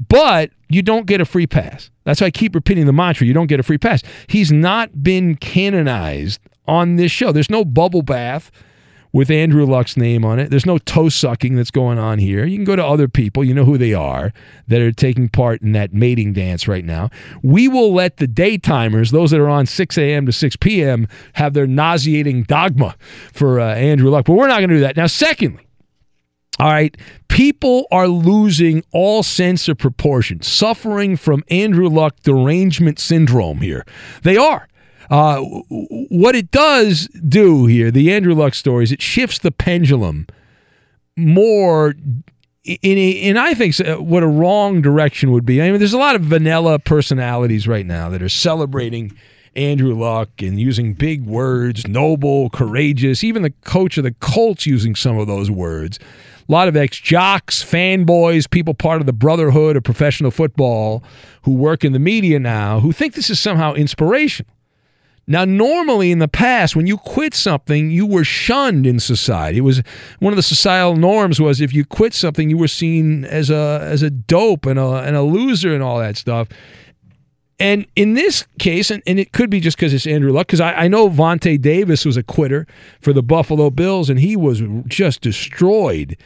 Speaker 2: But you don't get a free pass. That's why I keep repeating the mantra you don't get a free pass. He's not been canonized on this show. There's no bubble bath with Andrew Luck's name on it. There's no toe sucking that's going on here. You can go to other people, you know who they are, that are taking part in that mating dance right now. We will let the daytimers, those that are on 6 a.m. to 6 p.m., have their nauseating dogma for uh, Andrew Luck. But we're not going to do that. Now, secondly, all right, people are losing all sense of proportion, suffering from Andrew Luck derangement syndrome here. They are. Uh, what it does do here, the Andrew Luck stories, it shifts the pendulum more in a, in I think what a wrong direction would be. I mean, there's a lot of vanilla personalities right now that are celebrating Andrew Luck and using big words, noble, courageous. Even the coach of the Colts using some of those words. A lot of ex jocks, fanboys, people part of the brotherhood of professional football who work in the media now who think this is somehow inspirational. Now, normally in the past, when you quit something, you were shunned in society. It was one of the societal norms was if you quit something, you were seen as a as a dope and a and a loser and all that stuff. And in this case, and, and it could be just because it's Andrew Luck, because I, I know Vontae Davis was a quitter for the Buffalo Bills, and he was just destroyed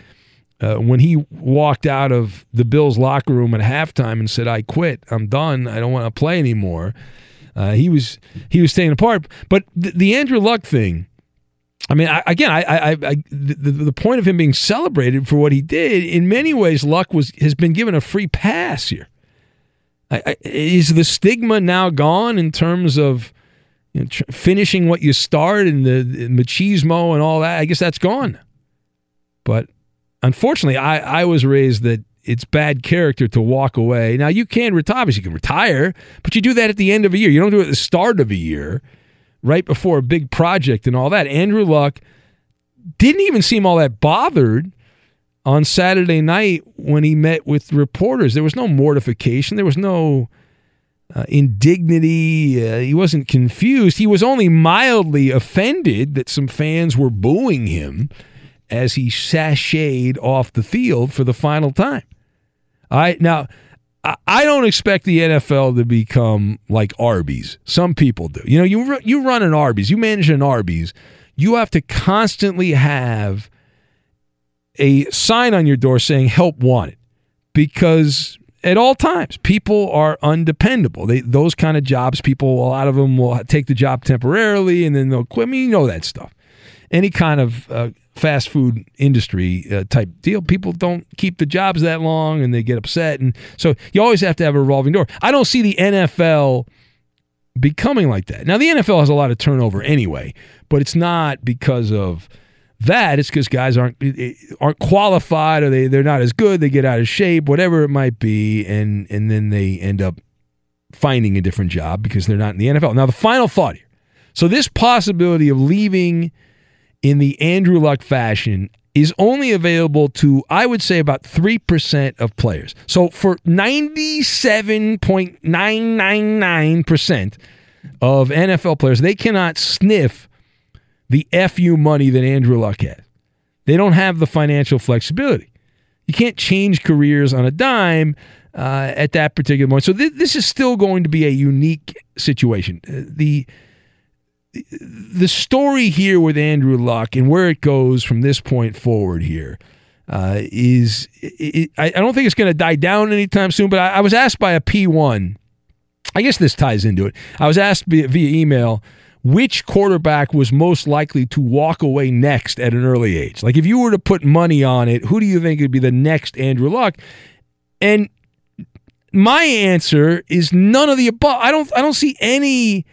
Speaker 2: uh, when he walked out of the Bills locker room at halftime and said, "I quit. I'm done. I don't want to play anymore." Uh, he was he was staying apart. But the, the Andrew Luck thing, I mean, I, again, I, I, I the, the point of him being celebrated for what he did, in many ways, Luck was has been given a free pass here. I, is the stigma now gone in terms of you know, tr- finishing what you start and the, the machismo and all that? I guess that's gone. But unfortunately, I, I was raised that it's bad character to walk away. Now you can retire, you can retire, but you do that at the end of a year. You don't do it at the start of a year, right before a big project and all that. Andrew Luck didn't even seem all that bothered on Saturday night when he met with reporters. There was no mortification. There was no uh, indignity. Uh, he wasn't confused. He was only mildly offended that some fans were booing him as he sashayed off the field for the final time. Right. Now, I- I don't expect the NFL to become like Arby's. Some people do. You know, you you run an Arby's, you manage an Arby's, you have to constantly have a sign on your door saying "Help Wanted," because at all times people are undependable. They those kind of jobs, people a lot of them will take the job temporarily and then they'll quit. I mean, you know that stuff. Any kind of uh, fast food industry uh, type deal, people don't keep the jobs that long and they get upset, and so you always have to have a revolving door. I don't see the NFL becoming like that. Now the NFL has a lot of turnover anyway, but it's not because of that. It's because guys aren't aren't qualified or they they're not as good. They get out of shape, whatever it might be, and and then they end up finding a different job because they're not in the NFL. Now the final thought here. So this possibility of leaving in the Andrew Luck fashion is only available to, I would say, about 3% of players. So for 97.999% of NFL players, they cannot sniff the FU money that Andrew Luck has. They don't have the financial flexibility. You can't change careers on a dime uh, at that particular moment. So th- this is still going to be a unique situation. Uh, the the story here with Andrew Luck and where it goes from this point forward here uh, is it, I, I don't think it's going to die down anytime soon. But I, I was asked by a P1. I guess this ties into it. I was asked via, via email which quarterback was most likely to walk away next at an early age. Like if you were to put money on it, who do you think would be the next Andrew Luck? And my answer is none of the above. I don't I don't see any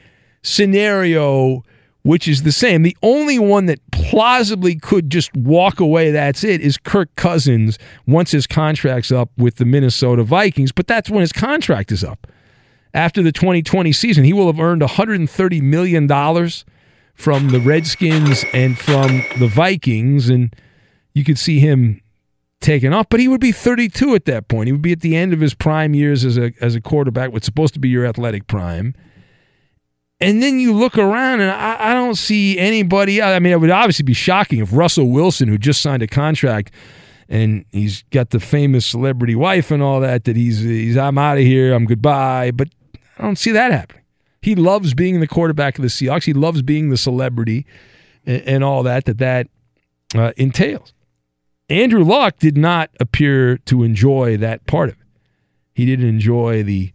Speaker 2: scenario which is the same. The only one that plausibly could just walk away, that's it, is Kirk Cousins once his contract's up with the Minnesota Vikings, but that's when his contract is up. After the 2020 season, he will have earned $130 million from the Redskins and from the Vikings, and you could see him taken off, but he would be 32 at that point. He would be at the end of his prime years as a as a quarterback, what's supposed to be your athletic prime. And then you look around, and I, I don't see anybody. I mean, it would obviously be shocking if Russell Wilson, who just signed a contract, and he's got the famous celebrity wife and all that, that he's he's I'm out of here, I'm goodbye. But I don't see that happening. He loves being the quarterback of the Seahawks. He loves being the celebrity and, and all that that that uh, entails. Andrew Luck did not appear to enjoy that part of it. He didn't enjoy the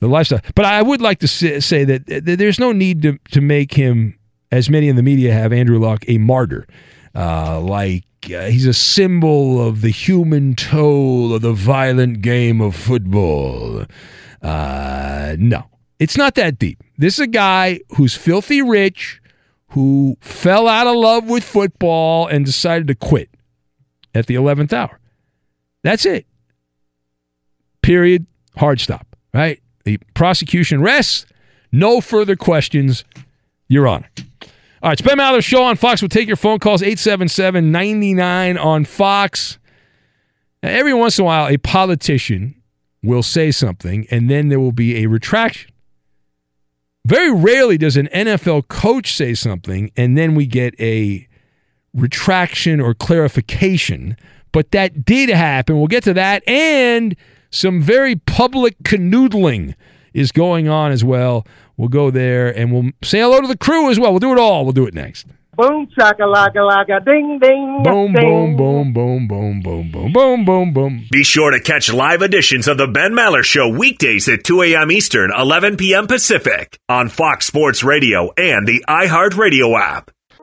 Speaker 2: the lifestyle. But I would like to say, that, that there's no need to to make him, as many in the media have, Andrew Luck a martyr. Uh, like uh, he's a symbol of the human toll of the violent game of football. Uh, no, it's not that deep. This is a guy who's filthy rich, who fell out of love with football and decided to quit at the 11th hour. That's it. Period. Hard stop. Right? The prosecution rests. No further questions, Your Honor. All right, it's Ben Maller Show on Fox. We'll take your phone calls 877 99 on Fox. Now, every once in a while, a politician will say something and then there will be a retraction. Very rarely does an NFL coach say something and then we get a retraction or clarification, but that did happen. We'll get to that. And some very public canoodling is going on as well. We'll go there and we'll say hello to the crew as well. We'll do it all. We'll do it next.
Speaker 23: Boom, chaka laka laka, ding ding.
Speaker 2: Boom,
Speaker 23: ding.
Speaker 2: boom, boom, boom, boom, boom, boom, boom, boom, boom.
Speaker 4: Be sure to catch live editions of the Ben Maller Show weekdays at 2 a.m. Eastern, 11 p.m. Pacific on Fox Sports Radio and the iHeartRadio app.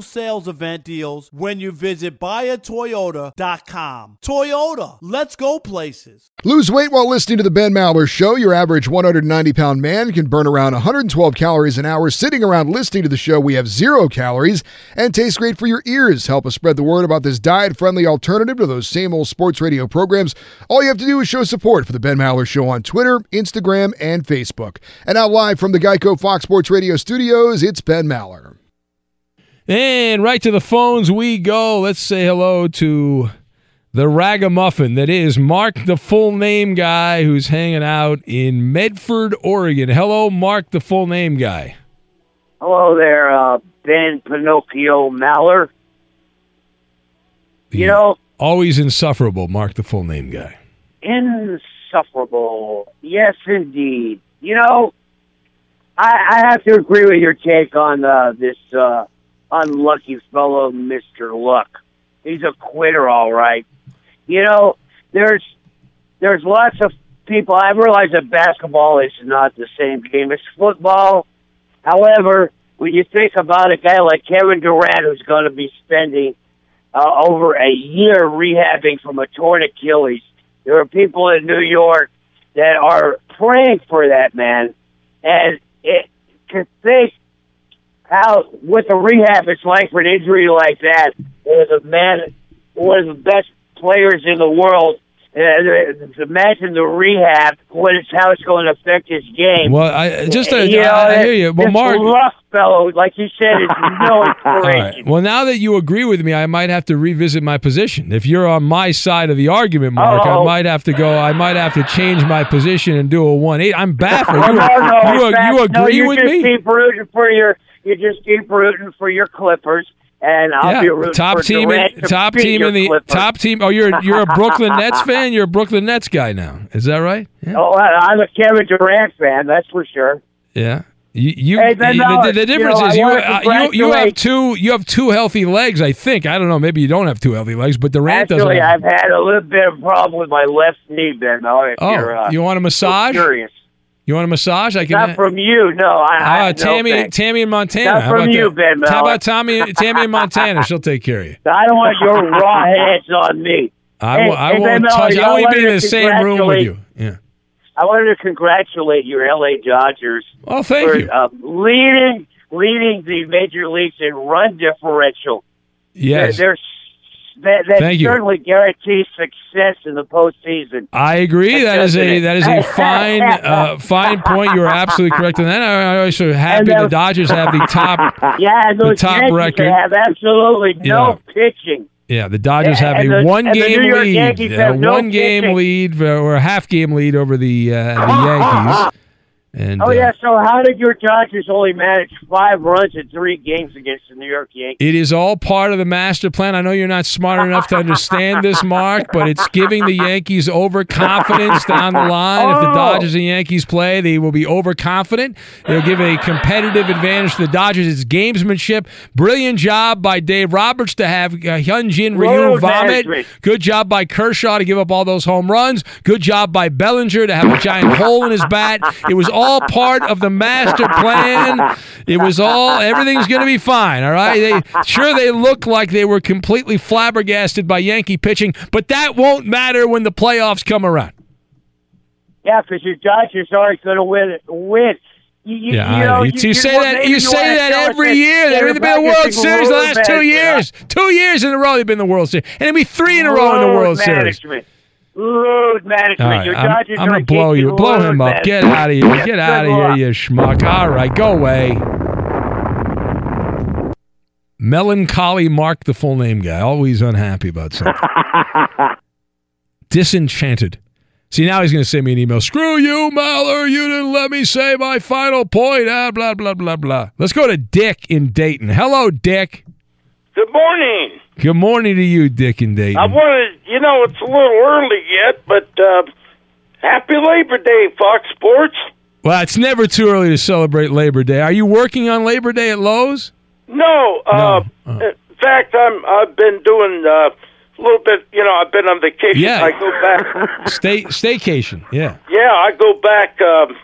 Speaker 27: sales event deals when you visit buyatoyota.com. Toyota, let's go places.
Speaker 7: Lose weight while listening to the Ben Maller Show. Your average 190 pound man can burn around 112 calories an hour sitting around listening to the show. We have zero calories and tastes great for your ears. Help us spread the word about this diet friendly alternative to those same old sports radio programs. All you have to do is show support for the Ben Maller Show on Twitter, Instagram, and Facebook. And now, live from the Geico Fox Sports Radio studios, it's Ben Maller.
Speaker 2: And right to the phones we go. Let's say hello to the ragamuffin that is Mark, the full name guy who's hanging out in Medford, Oregon. Hello, Mark, the full name guy.
Speaker 28: Hello there, uh, Ben Pinocchio Maller. You know,
Speaker 2: Always insufferable, Mark, the full name guy.
Speaker 28: insufferable. Yes, indeed. You know, I, I have to agree with your take on uh, this uh, unlucky fellow, Mister Luck. He's a quitter, all right. You know, there's there's lots of people. I realize that basketball is not the same game as football. However, when you think about a guy like Kevin Durant, who's going to be spending uh, over a year rehabbing from a torn Achilles, there are people in New York that are praying for that man, and it to think how with a rehab it's like for an injury like that, there's a man, one of the best players in the world, uh, imagine the rehab, what it's how it's going to affect his game.
Speaker 2: Well, I just
Speaker 28: You know,
Speaker 2: I, I hear you. Well, Mark.
Speaker 28: rough fellow, like you said, is no
Speaker 2: All
Speaker 28: inspiration.
Speaker 2: right. Well, now that you agree with me, I might have to revisit my position. If you're on my side of the argument, Mark, I
Speaker 28: Uh-oh.
Speaker 2: might have to go. I might have to change my position and do a one eight. I'm baffled.
Speaker 28: Well,
Speaker 2: You,
Speaker 28: no, no,
Speaker 2: you, you
Speaker 28: no,
Speaker 2: agree
Speaker 28: you
Speaker 2: with
Speaker 28: just
Speaker 2: me?
Speaker 28: Keep rooting for your. You just keep rooting for your Clippers, and I'll be rooting
Speaker 2: top
Speaker 28: for
Speaker 2: team, in,
Speaker 28: to
Speaker 2: top team in the
Speaker 28: Clippers.
Speaker 2: top team. Oh, you're you're a Brooklyn Nets fan. You're a Brooklyn Nets guy now. Is that right? Yeah.
Speaker 28: Oh, I'm a Kevin Durant fan. That's for sure.
Speaker 2: Yeah. You, you,
Speaker 28: Hey,
Speaker 2: you- the,
Speaker 28: Mallard,
Speaker 2: the
Speaker 28: you
Speaker 2: difference
Speaker 28: know,
Speaker 2: is you, uh, you you have two you have two healthy legs. I think I don't know. Maybe you don't have two healthy legs, but Durant doesn't.
Speaker 28: Actually, I've had a little bit of problem with my left knee, Ben.
Speaker 2: Oh,
Speaker 28: you're, uh,
Speaker 2: you want a massage?
Speaker 28: Curious.
Speaker 2: You want a massage? I can.
Speaker 28: Not from you, no. I, I
Speaker 2: Ah,
Speaker 28: no,
Speaker 2: Tammy. Tammy in Montana.
Speaker 28: Not from you,
Speaker 2: that?
Speaker 28: Ben
Speaker 2: How
Speaker 28: Mallard.
Speaker 2: about Tommy, Tammy in Montana? She'll take care of you.
Speaker 28: I don't want your raw hands on me.
Speaker 2: I,
Speaker 28: Hey,
Speaker 2: will, I
Speaker 28: hey,
Speaker 2: won't touch. I
Speaker 28: I
Speaker 2: won't be in the same room with you. Yeah.
Speaker 28: I wanted to congratulate your LA Dodgers.
Speaker 2: Oh, thank
Speaker 28: for,
Speaker 2: you.
Speaker 28: Uh, leading leading the major leagues in run differential.
Speaker 2: Yes.
Speaker 28: There- there's that, that
Speaker 2: Thank you.
Speaker 28: certainly guarantees success in the postseason.
Speaker 2: I agree. That is a that is a fine uh, fine point. You are absolutely correct on that. I- I'm also happy
Speaker 28: And
Speaker 2: the Dodgers have the top.
Speaker 28: Yeah,
Speaker 2: the top
Speaker 28: Yankees
Speaker 2: record.
Speaker 28: have absolutely no pitching.
Speaker 2: Yeah, the Dodgers
Speaker 28: Yeah,
Speaker 2: have a
Speaker 28: the-
Speaker 2: one game lead,
Speaker 28: have no
Speaker 2: one game lead or a half game lead over the uh, the Yankees. And
Speaker 28: Oh
Speaker 2: uh,
Speaker 28: yeah, so how did your Dodgers only manage five runs in three games against the New York Yankees?
Speaker 2: It is all part of the master plan. I know you're not smart enough to understand this, Mark, but it's giving the Yankees overconfidence down the line. If the
Speaker 28: Oh.
Speaker 2: Dodgers and Yankees play, they will be overconfident. They'll give a competitive advantage to the Dodgers. It's gamesmanship. Brilliant job by Dave Roberts to have uh, Hyunjin Ryu vomit.
Speaker 28: management.
Speaker 2: Good job by Kershaw to give up all those home runs. Good job by Bellinger to have a giant hole in his bat. It was all part of the master plan. It was all everything's going to be fine. All right. They sure they look like they were completely flabbergasted by Yankee pitching, but that won't matter when the playoffs come around.
Speaker 28: Yeah, because your Dodgers aren't going to win. Win. You, you,
Speaker 2: Yeah,
Speaker 28: you, know,
Speaker 2: you, you say that you say that every year. They've been in the World Series the last two
Speaker 28: management.
Speaker 2: years. Two years in a row they've been in the World Series, and it'll be three in a row in the World Series.
Speaker 28: Load management.
Speaker 2: Right,
Speaker 28: your
Speaker 2: I'm,
Speaker 28: Dodgers
Speaker 2: I'm
Speaker 28: are
Speaker 2: gonna blow you, blow him up. Get out of here, get out of here, you schmuck. All right, go away. Melancholy Mark, the full name guy, always unhappy about something. Disenchanted. See, now he's going to send me an email. Screw you, Maller. You didn't let me say my final point. Ah, blah, blah, blah, blah. Let's go to Dick in Dayton. Hello, Dick.
Speaker 29: Good morning.
Speaker 2: Good morning to you, Dick and Dave.
Speaker 29: I wanted, you know, it's a little early yet, but uh, happy Labor Day, Fox Sports.
Speaker 2: Well, it's never too early to celebrate Labor Day. Are you working on Labor Day at Lowe's?
Speaker 29: No, uh,
Speaker 2: No.
Speaker 29: in fact, I'm. I've been doing uh, a little bit. You know, I've been on vacation.
Speaker 2: Yeah.
Speaker 29: I go back.
Speaker 2: Stay staycation. Yeah.
Speaker 29: yeah, I go back. Um,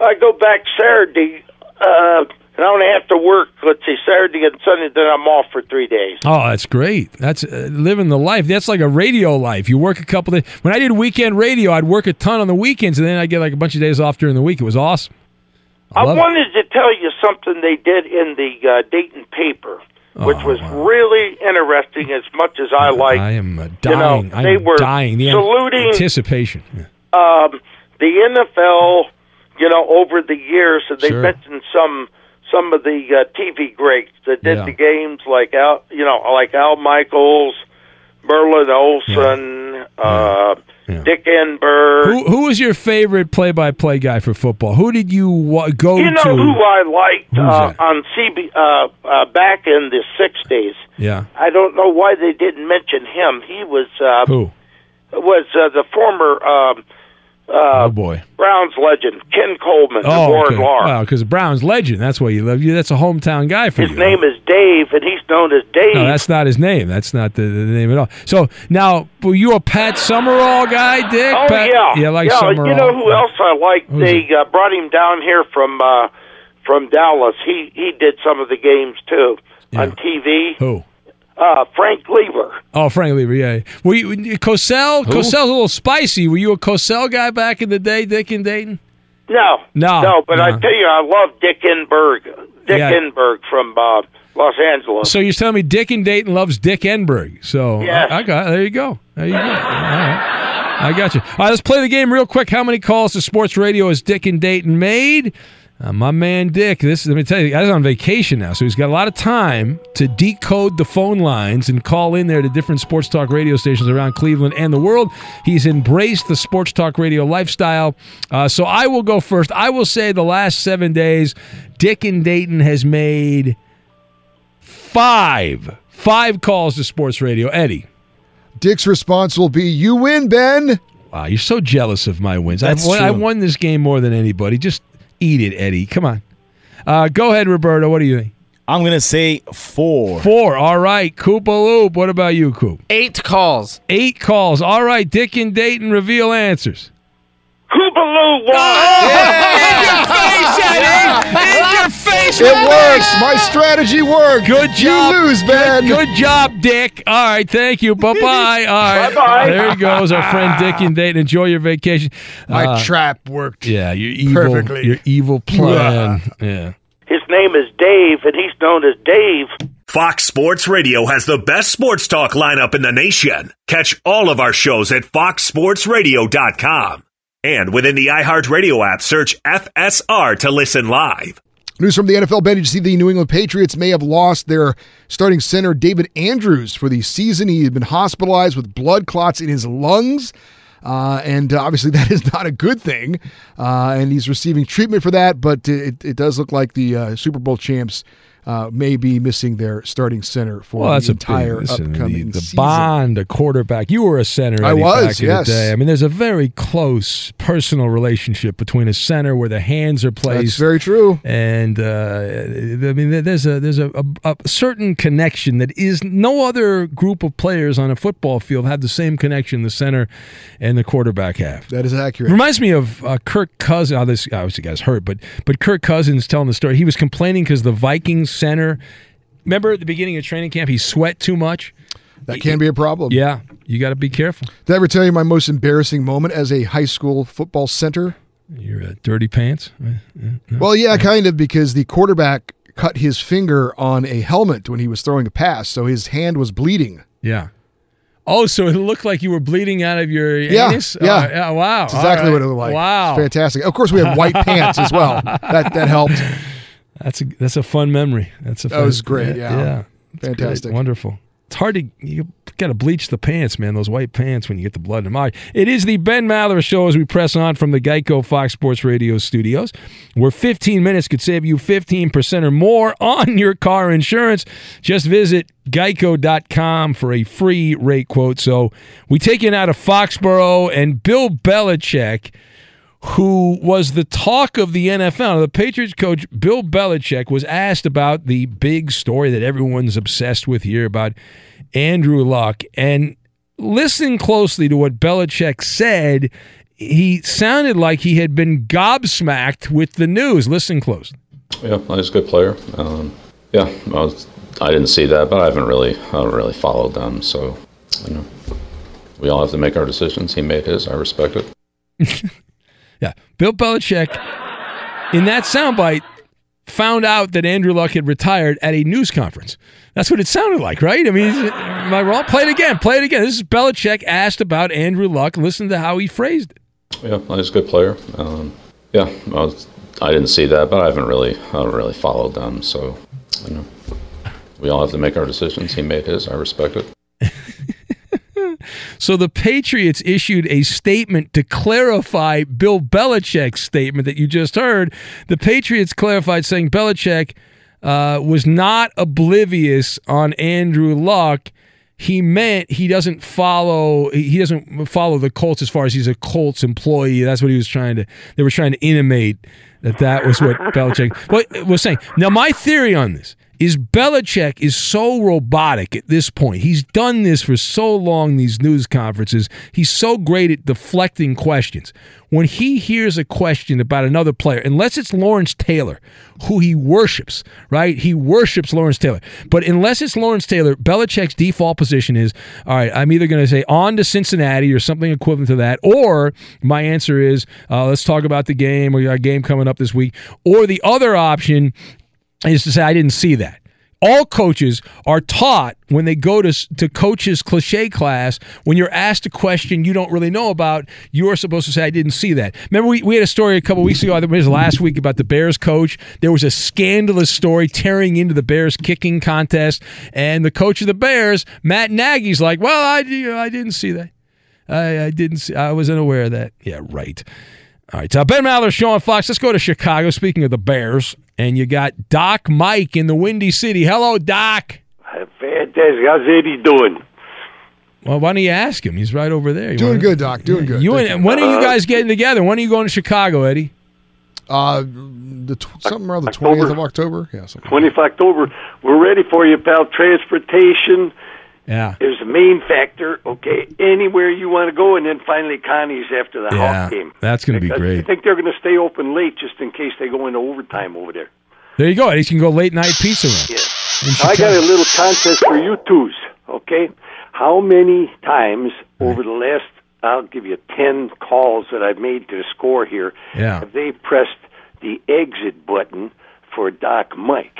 Speaker 29: I go back Saturday, uh, and I only have to work. Let's see, Saturday and Sunday. Then I'm off for three days.
Speaker 2: Oh, that's great. That's uh, living the life. That's like a radio life. You work a couple days. When I did weekend radio, I'd work a ton on the weekends, and then I'd get like a bunch of days off during the week. It was awesome. I
Speaker 29: I
Speaker 2: love it.
Speaker 29: wanted to tell you something they did in the uh, Dayton paper, which was really interesting. As much as I like,
Speaker 2: I am uh,
Speaker 29: you know,
Speaker 2: dying. I
Speaker 29: they
Speaker 2: am
Speaker 29: were
Speaker 2: dying. The
Speaker 29: saluting
Speaker 2: anticipation.
Speaker 29: Um, the NFL, you know, over the years, and they
Speaker 2: Sure.
Speaker 29: mentioned some some of the uh, TV greats that did
Speaker 2: Yeah.
Speaker 29: the games, like Al, you know, like Al Michaels, Merlin Olsen, uh, Dick Enberg.
Speaker 2: Who who was your favorite play-by-play guy for football? Who did you wa- go to?
Speaker 29: you know
Speaker 2: to?
Speaker 29: who I liked uh, on CB uh, uh, back in the '60s.
Speaker 2: yeah.
Speaker 29: I don't know why they didn't mention him. He was uh,
Speaker 2: Who?
Speaker 29: was uh, the former um, uh,
Speaker 2: oh boy.
Speaker 29: Browns legend Ken Coleman,
Speaker 2: Oh,
Speaker 29: Warren
Speaker 2: okay. Wow, because Brown's legend. That's why you love you. That's a hometown guy for
Speaker 29: His
Speaker 2: you.
Speaker 29: His name is Dave, and he's known as Dave.
Speaker 2: No, that's not his name. That's not the, the name at all. So now, were you a Pat Summerall guy, Dick?
Speaker 29: oh
Speaker 2: Pat,
Speaker 29: yeah,
Speaker 2: yeah, like
Speaker 29: yeah.
Speaker 2: Summerall.
Speaker 29: You know who else I like? They uh, brought him down here from uh, from Dallas. He he did some of the games too on TV.
Speaker 2: Who?
Speaker 29: Uh, Frank Glieber.
Speaker 2: Oh, Frank Glieber. Yeah. Were you Cosell?
Speaker 29: Who?
Speaker 2: Cosell's a little spicy. Were you a Cosell guy back in the day, Dick and Dayton?
Speaker 29: No,
Speaker 2: No,
Speaker 29: no. But I tell you, I love Dick Enberg. Dick
Speaker 2: Yeah.
Speaker 29: Enberg from uh, Los Angeles.
Speaker 2: So you're telling me Dick and Dayton loves Dick Enberg. So
Speaker 29: Yes.
Speaker 2: I, I got there you go. There you go. All right. I got you. All right, let's play the game real quick. How many calls to sports radio has Dick and Dayton made? Uh, my man Dick, this let me tell you, guy's on vacation now, so he's got a lot of time to decode the phone lines and call in there to different sports talk radio stations around Cleveland and the world. He's embraced the sports talk radio lifestyle. Uh, so I will go first. I will say the last seven days, Dick in Dayton has made five five calls to sports radio. Eddie.
Speaker 7: Dick's response will be, "You win, Ben."
Speaker 2: Wow, you're so jealous of my wins.
Speaker 15: That's
Speaker 2: I've won, I won this game more than anybody. Just eat it, Eddie. Come on. Uh, go ahead, Roberto. What do you think?
Speaker 15: I'm gonna say four.
Speaker 2: Four. All right. Koopa Loop. What about you, Coop?
Speaker 10: Eight calls.
Speaker 2: Eight calls. All right. Dick and Dayton reveal answers.
Speaker 29: Koobaloo won.
Speaker 2: In your face, Eddie! In your face!
Speaker 7: It works. My strategy worked.
Speaker 2: Good job.
Speaker 7: You lose, Ben.
Speaker 2: Good, good job, Dick. All right, thank you. Bye bye. All right.
Speaker 29: Bye-bye.
Speaker 2: There he goes, our friend Dick and Dayton. Enjoy your vacation.
Speaker 7: My
Speaker 2: Uh,
Speaker 7: trap worked.
Speaker 2: Yeah, your evil,
Speaker 7: Perfectly.
Speaker 2: your evil plan. Yeah.
Speaker 29: His name is Dave, and he's known as Dave.
Speaker 4: Fox Sports Radio has the best sports talk lineup in the nation. Catch all of our shows at foxsportsradio.com. And within the iHeartRadio app, search FSR to listen live.
Speaker 7: News from the NFL. Did you see the New England Patriots may have lost their starting center, David Andrews, for the season? He had been hospitalized with blood clots in his lungs. Uh, and uh, obviously, that is not a good thing. Uh, and he's receiving treatment for that. But it, it does look like the uh, Super Bowl champs uh, may be missing their starting center for
Speaker 2: Well, that's
Speaker 7: the entire
Speaker 2: big, listen,
Speaker 7: upcoming
Speaker 2: the, the bond, a quarterback. You were a center.
Speaker 7: I
Speaker 2: Eddie,
Speaker 7: was, yes.
Speaker 2: the day. I mean, there's a very close personal relationship between a center where the hands are placed.
Speaker 7: That's very true.
Speaker 2: and uh, I mean, there's a there's a, a, a certain connection that is no other group of players on a football field have the same connection the center and the quarterback have.
Speaker 7: That is accurate.
Speaker 2: Reminds me of uh, Kirk Cousins. Oh, this obviously guy's hurt, but but Kirk Cousins telling the story. He was complaining because the Vikings center. Remember at the beginning of training camp, he sweat too much.
Speaker 7: That can be a problem.
Speaker 2: Yeah, you got to be careful.
Speaker 7: Did I ever tell you my most embarrassing moment as a high school football center?
Speaker 2: Your uh, dirty pants.
Speaker 7: Well, yeah, kind of, because the quarterback cut his finger on a helmet when he was throwing a pass, so his hand was bleeding.
Speaker 2: Yeah. Oh, so it looked like you were bleeding out of your
Speaker 7: Yeah,
Speaker 2: anus?
Speaker 7: yeah.
Speaker 2: Uh, yeah wow.
Speaker 7: That's exactly
Speaker 2: All
Speaker 7: what it looked like.
Speaker 2: Wow.
Speaker 7: It's fantastic. Of course, we have white pants as well. That that helped.
Speaker 2: That's a that's a fun memory. That's a
Speaker 7: That
Speaker 2: fun,
Speaker 7: was great, yeah.
Speaker 2: yeah. It's great.
Speaker 7: Fantastic.
Speaker 2: Wonderful. It's hard to you got to bleach the pants, man. Those white pants when you get the blood in them. All right. It is the Ben Maller show as we press on from the Geico Fox Sports Radio studios, where 15 minutes could save you 15% or more on your car insurance. Just visit geico.com for a free rate quote. So we take you out of Foxborough and Bill Belichick who was the talk of the NFL. The Patriots coach Bill Belichick was asked about the big story that everyone's obsessed with here about Andrew Luck. And listen closely to what Belichick said. He sounded like he had been gobsmacked with the news. Listen close.
Speaker 30: Yeah, he's a good player. Um, yeah, I, was, I didn't see that, but I haven't really, I haven't really followed them. So, you know, we all have to make our decisions. He made his. I respect it.
Speaker 2: Yeah. Bill Belichick, in that soundbite, found out that Andrew Luck had retired at a news conference. That's what it sounded like, right? I mean, am I wrong? Play it again. Play it again. This is Belichick asked about Andrew Luck. Listen to how he phrased it.
Speaker 30: Yeah, he's a good player. Um, yeah, I, was, I didn't see that, but I haven't really, I haven't really followed them. So, you know, we all have to make our decisions. He made his. I respect it.
Speaker 2: So the Patriots issued a statement to clarify Bill Belichick's statement that you just heard. The Patriots clarified saying Belichick uh, was not oblivious on Andrew Luck. He meant he doesn't follow he doesn't follow the Colts as far as he's a Colts employee. That's what he was trying to they were trying to intimate that that was what Belichick was saying. Now my theory on this is Belichick is so robotic at this point. He's done this for so long, these news conferences. He's so great at deflecting questions. When he hears a question about another player, unless it's Lawrence Taylor, who he worships, right? He worships Lawrence Taylor. But unless it's Lawrence Taylor, Belichick's default position is all right, I'm either going to say on to Cincinnati or something equivalent to that, or my answer is uh, let's talk about the game or our game coming up this week. Or the other option is to say I didn't see that. all coaches are taught when they go to to coaches cliche class when you're asked a question you don't really know about you're supposed to say i didn't see that. Remember we, we had a story a couple weeks ago i think it was last week about the bears coach. There was a scandalous story tearing into the bears kicking contest and the coach of the bears matt nagy's like well i, I didn't see that. I, I didn't see i wasn't aware of that. Yeah right all right, so Ben Maller, Sean Fox. Let's go to Chicago. Speaking of the Bears, and you got Doc Mike in the Windy City. Hello, Doc.
Speaker 31: Fantastic. How's Eddie doing?
Speaker 2: Well, why don't you ask him? He's right over there. You
Speaker 7: Doing
Speaker 2: wanna-
Speaker 7: good, Doc. Doing good.
Speaker 2: You and, when are you guys getting together? When are you going to Chicago, Eddie?
Speaker 7: Uh, the tw- something around the twentieth of October. Yeah, something.
Speaker 31: 20th October. We're ready for you, pal. Transportation
Speaker 2: Yeah.
Speaker 31: is the main factor. Okay, anywhere you want to go, and then finally Connie's after the
Speaker 2: Yeah,
Speaker 31: Hawk game.
Speaker 2: that's going to be great.
Speaker 31: I think they're going to stay open late just in case they go into overtime over there.
Speaker 2: There you go. You can go late night pizza run.
Speaker 31: Yeah. I got a little contest for you twos. Okay, how many times over the last? I'll give you ten calls that I've made to the score here.
Speaker 2: Yeah.
Speaker 31: Have they pressed the exit button for Doc Mike?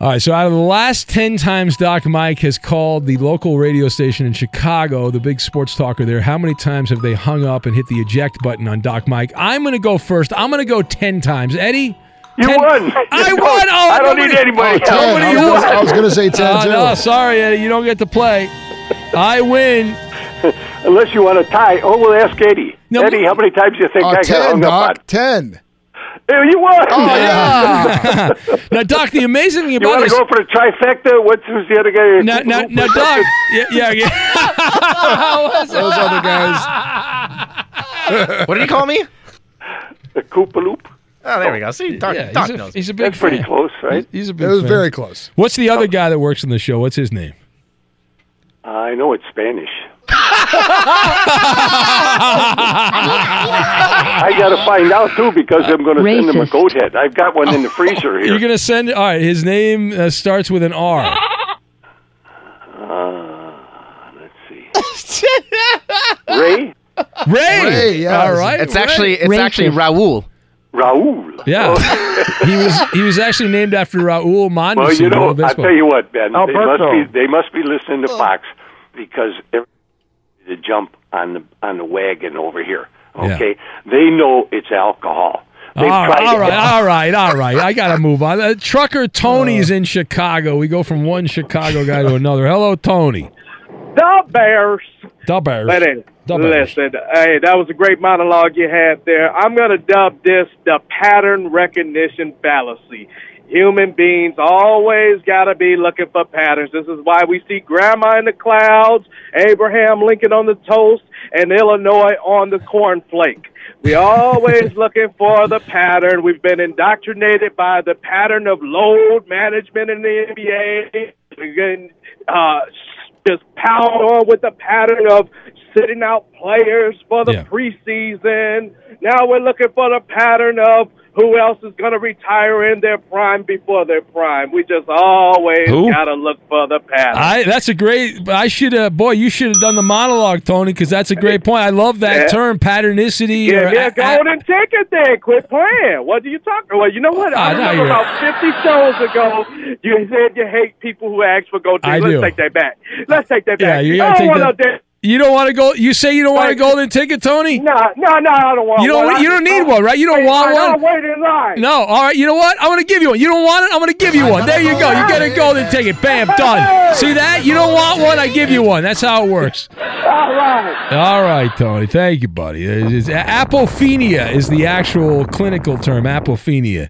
Speaker 2: All right, so out of the last 10 times Doc Mike has called the local radio station in Chicago, the big sports talker there, how many times have they hung up and hit the eject button on Doc Mike? I'm going to go first. I'm going to go 10 times. Eddie?
Speaker 31: You
Speaker 2: ten.
Speaker 31: won.
Speaker 2: I won. Oh,
Speaker 31: I don't
Speaker 2: nobody.
Speaker 31: need anybody.
Speaker 2: Oh, 10.
Speaker 31: I, was. I was
Speaker 7: going to say 10 uh,
Speaker 2: No, sorry, Eddie. You don't get to play. I win.
Speaker 31: Unless you want to tie. Oh, we'll ask Eddie.
Speaker 2: No,
Speaker 31: Eddie, how many times do you think
Speaker 7: uh,
Speaker 31: I 10,
Speaker 7: got
Speaker 31: hung up on? 10. You were.
Speaker 7: Oh yeah.
Speaker 2: now, Doc, the amazing thing about
Speaker 31: you
Speaker 2: want
Speaker 31: to go for the trifecta? What's who's the other guy?
Speaker 2: Now, no, no, Doc. yeah, yeah. yeah. How was it?
Speaker 7: Those other guys.
Speaker 10: what did he call me?
Speaker 31: The Koopaloop.
Speaker 10: Oh, ah, there we go. See, Doc,
Speaker 2: yeah,
Speaker 10: Doc
Speaker 2: he's, a, he's a, big.
Speaker 31: That's
Speaker 2: fan.
Speaker 31: pretty close, right?
Speaker 2: He's, he's
Speaker 7: a
Speaker 2: big.
Speaker 7: It was
Speaker 2: fan.
Speaker 7: very close.
Speaker 2: What's the other oh. guy that works in the show? What's his name?
Speaker 31: Uh, I know it's Spanish. I got to find out too because I'm going to send him a goat head. I've got one in the freezer here.
Speaker 2: You're gonna send. All right, his name uh, starts with an R.
Speaker 31: Uh, let's see. Ray
Speaker 2: Ray.
Speaker 7: Ray, yeah.
Speaker 2: All right.
Speaker 10: It's actually it's actually Raul.
Speaker 31: Raul.
Speaker 2: Yeah.
Speaker 31: Oh.
Speaker 2: he was he was actually named after Raul Mondesi.
Speaker 31: well, you know, I
Speaker 2: baseball-
Speaker 31: tell you what, Ben. They must be they must be listening to Fox because everybody to jump on the on the wagon over here.
Speaker 2: Yeah.
Speaker 31: Okay, they know it's alcohol. They've
Speaker 2: all
Speaker 31: tried
Speaker 2: right, all
Speaker 31: it.
Speaker 2: right, all right, all right. I gotta move on. Uh, Trucker Tony's in Chicago. We go from one Chicago guy to another. Hello, Tony.
Speaker 24: The Bears.
Speaker 2: The Bears.
Speaker 24: Listen,
Speaker 2: The Bears.
Speaker 24: listen. Hey, that was a great monologue you had there. I'm going to dub this the pattern recognition fallacy. Human beings always got to be looking for patterns. This is why we see Grandma in the clouds, Abraham Lincoln on the toast, and Illinois on the cornflake. We always looking for the pattern. We've been indoctrinated by the pattern of load management in the NBA. Been uh, just pound on with the pattern of sitting out players for the
Speaker 2: Yeah.
Speaker 24: preseason. Now we're looking for the pattern of who else is going to retire in their prime before their prime. We just always got to look for the pattern.
Speaker 2: I that's a great. I should have. Boy, you should have done the monologue, Tony, because that's a great point. I love that
Speaker 24: Yeah.
Speaker 2: term, patternicity.
Speaker 24: Give
Speaker 2: or
Speaker 24: me a
Speaker 2: a-
Speaker 24: golden ticket then. Quit playing. What are you talking Well, you know what?
Speaker 2: Ah,
Speaker 24: I
Speaker 2: now
Speaker 24: remember about 50 shows ago, you said you hate people who ask for gold
Speaker 2: I.
Speaker 24: Let's
Speaker 2: do.
Speaker 24: take that back. Let's take that
Speaker 2: Yeah,
Speaker 24: back.
Speaker 2: you gotta
Speaker 24: don't
Speaker 2: take
Speaker 24: want
Speaker 2: that- You don't want to go. You say you don't want a golden ticket, Tony.
Speaker 24: No, no, no, I don't want
Speaker 2: You don't.
Speaker 24: one.
Speaker 2: You don't need one, right? You don't
Speaker 24: Wait,
Speaker 2: want
Speaker 24: I
Speaker 2: one.
Speaker 24: wait in line.
Speaker 2: No, all right. You know what? I'm going to give you one. You don't want it? I'm going to give you one. There you go. You get a golden ticket. Bam, done. See that? You don't want one? I give you one. That's how it works.
Speaker 24: All right.
Speaker 2: All right, Tony. Thank you, buddy. It's- apophenia is the actual clinical term. Apophenia.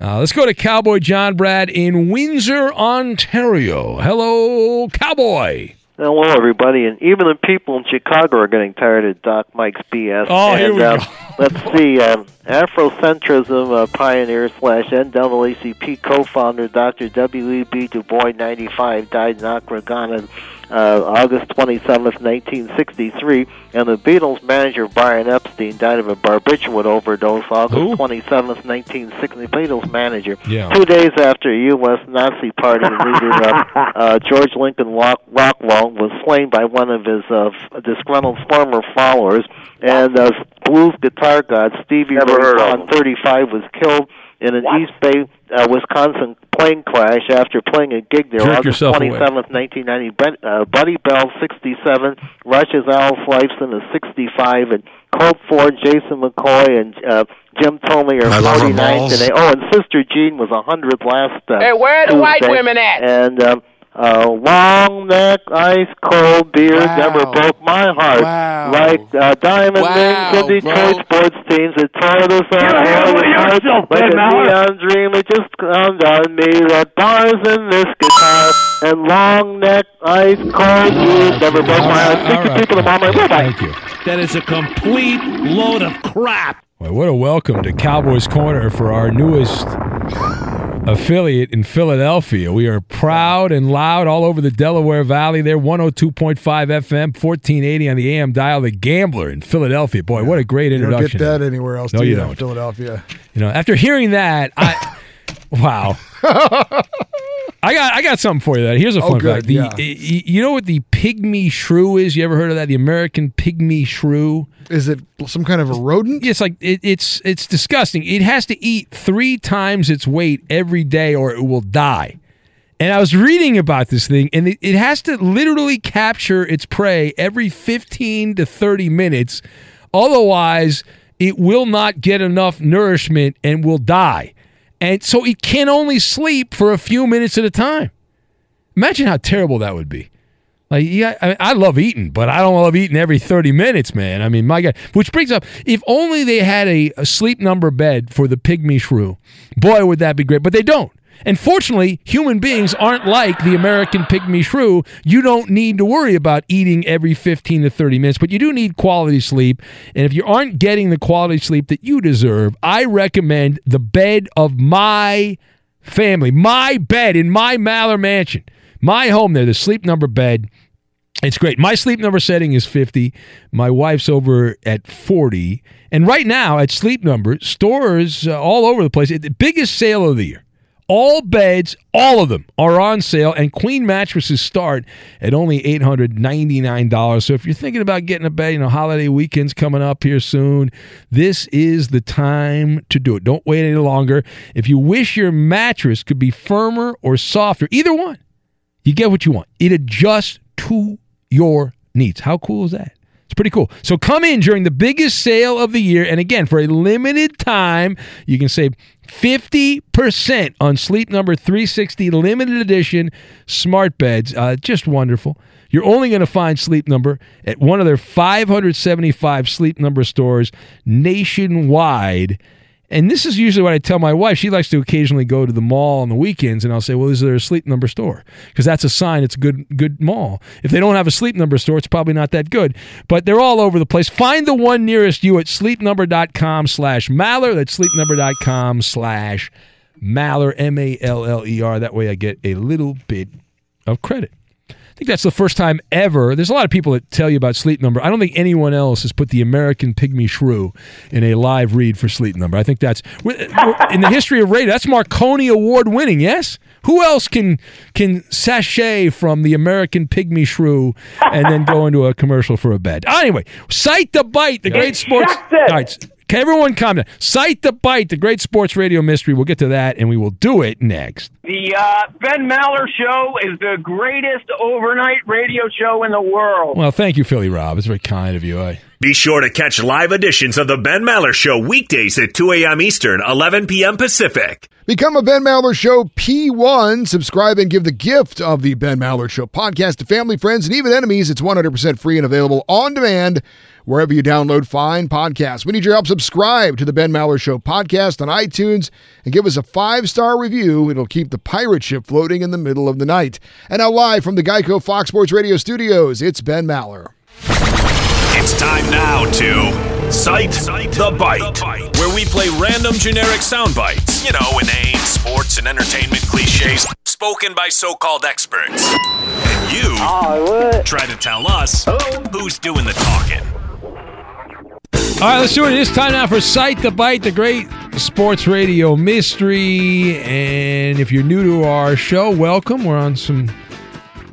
Speaker 2: Uh, let's go to Cowboy John Brad in Windsor, Ontario. Hello, Cowboy.
Speaker 32: Hello, everybody, and even the people in Chicago are getting tired of Doc Mike's BS.
Speaker 2: Oh,
Speaker 32: and,
Speaker 2: here we
Speaker 32: uh,
Speaker 2: go.
Speaker 32: let's see, um, Afrocentrism uh, pioneer slash NAACP co-founder Dr. W.E.B. Du Bois, 95, died in Accra, Ghana, uh, August 27th, 1963, and the Beatles manager Brian Epstein died of a barbiturate overdose August
Speaker 2: Who?
Speaker 32: 27th, 1960. The Beatles manager.
Speaker 2: Yeah.
Speaker 32: Two days after U.S. Nazi Party leader uh, uh, George Lincoln Rock- Rockwell was slain by one of his uh, disgruntled former followers, and uh, blues guitar god Stevie Ray
Speaker 31: heard
Speaker 32: Vaughan, 35, was killed in an East Bay, uh, Wisconsin plane crash after playing a gig there
Speaker 2: Jerk
Speaker 32: August
Speaker 2: yourself away.
Speaker 32: 27th, 1990. Ben, uh, Buddy Bell, 67, Rush's Alex Lifeson is 65, and Colt Ford, Jason McCoy, and uh, Jim Thome are
Speaker 33: I love
Speaker 32: 49 today. Oh, and Sister Jean was 100 last uh,
Speaker 33: Hey, where are the white women at?
Speaker 32: And um, uh, long neck, ice cold beer never broke my heart.
Speaker 33: Wow.
Speaker 32: Like uh, Diamond
Speaker 33: Wow,
Speaker 32: Rings of Detroit sports teams that tore us
Speaker 33: Get
Speaker 32: out
Speaker 33: the hell with yourself,
Speaker 32: like a neon dream. It just dawned on me that bars in this guitar and long neck, ice cold beer never broke my heart. Thank you, people. I'm on my way. Bye.
Speaker 2: Thank you.
Speaker 27: That is a complete load of crap.
Speaker 2: Well, what a welcome to Cowboys Corner for our newest affiliate in Philadelphia. We are proud and loud all over the Delaware Valley. They're 102.5 FM, 1480 on the AM dial. The Gambler in Philadelphia. Boy, what a great
Speaker 7: You don't get that anywhere else.
Speaker 2: No,
Speaker 7: do
Speaker 2: you
Speaker 7: you?
Speaker 2: don't.
Speaker 7: Philadelphia.
Speaker 2: You know, after hearing that, I wow. I got I got something for you. That here's a
Speaker 7: Oh,
Speaker 2: fun
Speaker 7: good,
Speaker 2: fact. The,
Speaker 7: yeah.
Speaker 2: you know what the pygmy shrew is? You ever heard of that? The American pygmy shrew.
Speaker 7: Is it some kind of a rodent?
Speaker 2: It's like it, it's it's disgusting. It has to eat three times its weight every day, or it will die. And I was reading about this thing, and it, it has to literally capture its prey every 15 to 30 minutes. Otherwise, it will not get enough nourishment and will die. And so it can only sleep for a few minutes at a time. Imagine how terrible that would be. Like, yeah, I, I love eating, but I don't love eating every 30 minutes, man. I mean, my God. Which brings up, if only they had a, a sleep number bed for the pygmy shrew, boy, would that be great. But they don't. And fortunately, human beings aren't like the American pygmy shrew. You don't need to worry about eating every 15 to 30 minutes, but you do need quality sleep. And if you aren't getting the quality sleep that you deserve, I recommend the bed of my family, my bed in my Maller mansion, my home there, the sleep number bed. It's great. My sleep number setting is 50. My wife's over at 40. And right now at Sleep Number, stores uh, all over the place, the biggest sale of the year. All beds, all of them are on sale, and queen mattresses start at only $899. So if you're thinking about getting a bed, you know, holiday weekend's coming up here soon, this is the time to do it. Don't wait any longer. If you wish your mattress could be firmer or softer, either one, you get what you want. It adjusts to your needs. How cool is that? It's pretty cool. So come in during the biggest sale of the year. And again, for a limited time, you can save 50% on Sleep Number 360 limited edition smart beds. Uh, just wonderful. You're only going to find Sleep Number at one of their 575 Sleep Number stores nationwide. And this is usually what I tell my wife. She likes to occasionally go to the mall on the weekends, and I'll say, "Well, is there a sleep number store?" Because that's a sign it's a good good mall. If they don't have a sleep number store, it's probably not that good. But they're all over the place. Find the one nearest you at sleepnumber.com/slash Maller. That's sleepnumber.com/slash Maller. M A L L E R. That way, I get a little bit of credit. I think that's the first time ever. There's a lot of people that tell you about Sleep Number. I don't think anyone else has put the American Pygmy Shrew in a live read for Sleep Number. I think that's in the history of radio. That's Marconi Award winning. Yes. Who else can can sachet from the American Pygmy Shrew and then go into a commercial for a bed? Anyway, Sight the Bite, the great sports. All right, can everyone calm down. Sight the Bite, the great sports radio mystery. We'll get to that, and we will do it next.
Speaker 33: The uh, Ben Maller Show is the greatest overnight radio show in the world.
Speaker 2: Well, thank you, Philly Rob. It's very kind of you. I.
Speaker 4: Be sure to catch live editions of the Ben Maller Show weekdays at 2 a.m. Eastern, 11 p.m. Pacific.
Speaker 7: Become a Ben Maller Show P1. Subscribe and give the gift of the Ben Maller Show podcast to family, friends, and even enemies. It's 100% free and available on demand wherever you download fine podcasts. We need your help. Subscribe to the Ben Maller Show podcast on iTunes and give us a five star review. It'll keep the pirate ship floating in the middle of the night. And now, live from the Geico Fox Sports Radio studios, it's Ben Maller.
Speaker 4: It's time now to Sight the Bite, where we play random generic sound bites. You know, inane sports and entertainment cliches spoken by so called experts. And you ah, try to tell us who's doing the talking.
Speaker 2: All right, let's do it. It's time now for Sight the Bite, the great sports radio mystery. And if you're new to our show, welcome. We're on some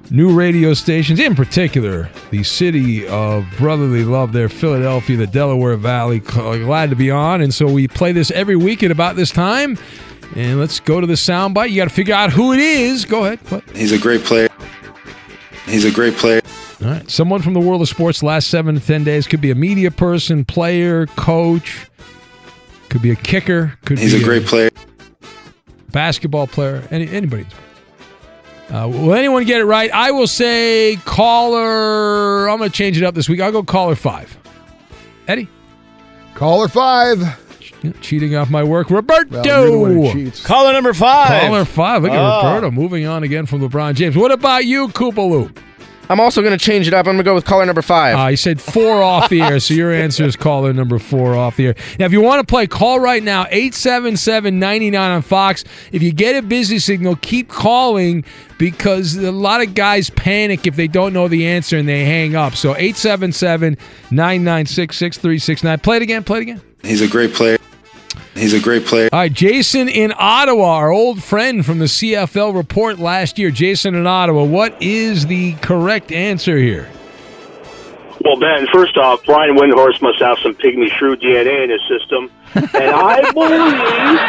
Speaker 2: new radio stations, in particular, the city of brotherly love there, Philadelphia, the Delaware Valley. Glad to be on. And so we play this every week at about this time. And let's go to the soundbite. You got to figure out who it is. Go ahead.
Speaker 34: He's a great player. He's a great player.
Speaker 2: All right. Someone from the world of sports last seven to 10 days could be a media person, player, coach, could be a kicker, could
Speaker 34: He's
Speaker 2: be
Speaker 34: a great player.
Speaker 2: basketball player, any, anybody. Uh, will anyone get it right? I will say caller. I'm going to change it up this week. I'll go caller five. Eddie?
Speaker 7: Caller five.
Speaker 2: Cheating off my work. Roberto.
Speaker 7: Well, you're the one who cheats.
Speaker 15: Caller number five.
Speaker 2: Caller five. Look at
Speaker 15: Oh.
Speaker 2: Roberto moving on again from LeBron James. What about you, Koopaloo?
Speaker 10: I'm also going to change it up. I'm going to go with caller number five.
Speaker 2: Uh, you said four off the air, so your answer is caller number four off the air. Now, if you want to play, call right now, 877-99 on Fox. If you get a busy signal, keep calling because a lot of guys panic if they don't know the answer and they hang up. So 877-996-6369. Play it again, play it again.
Speaker 34: He's a great player. He's a great player.
Speaker 2: All right, Jason in Ottawa, our old friend from the CFL report last year. Jason in Ottawa, what is the correct answer here?
Speaker 35: Well, Ben, first off, Brian Windhorst must have some pygmy shrew DNA in his system. And I believe.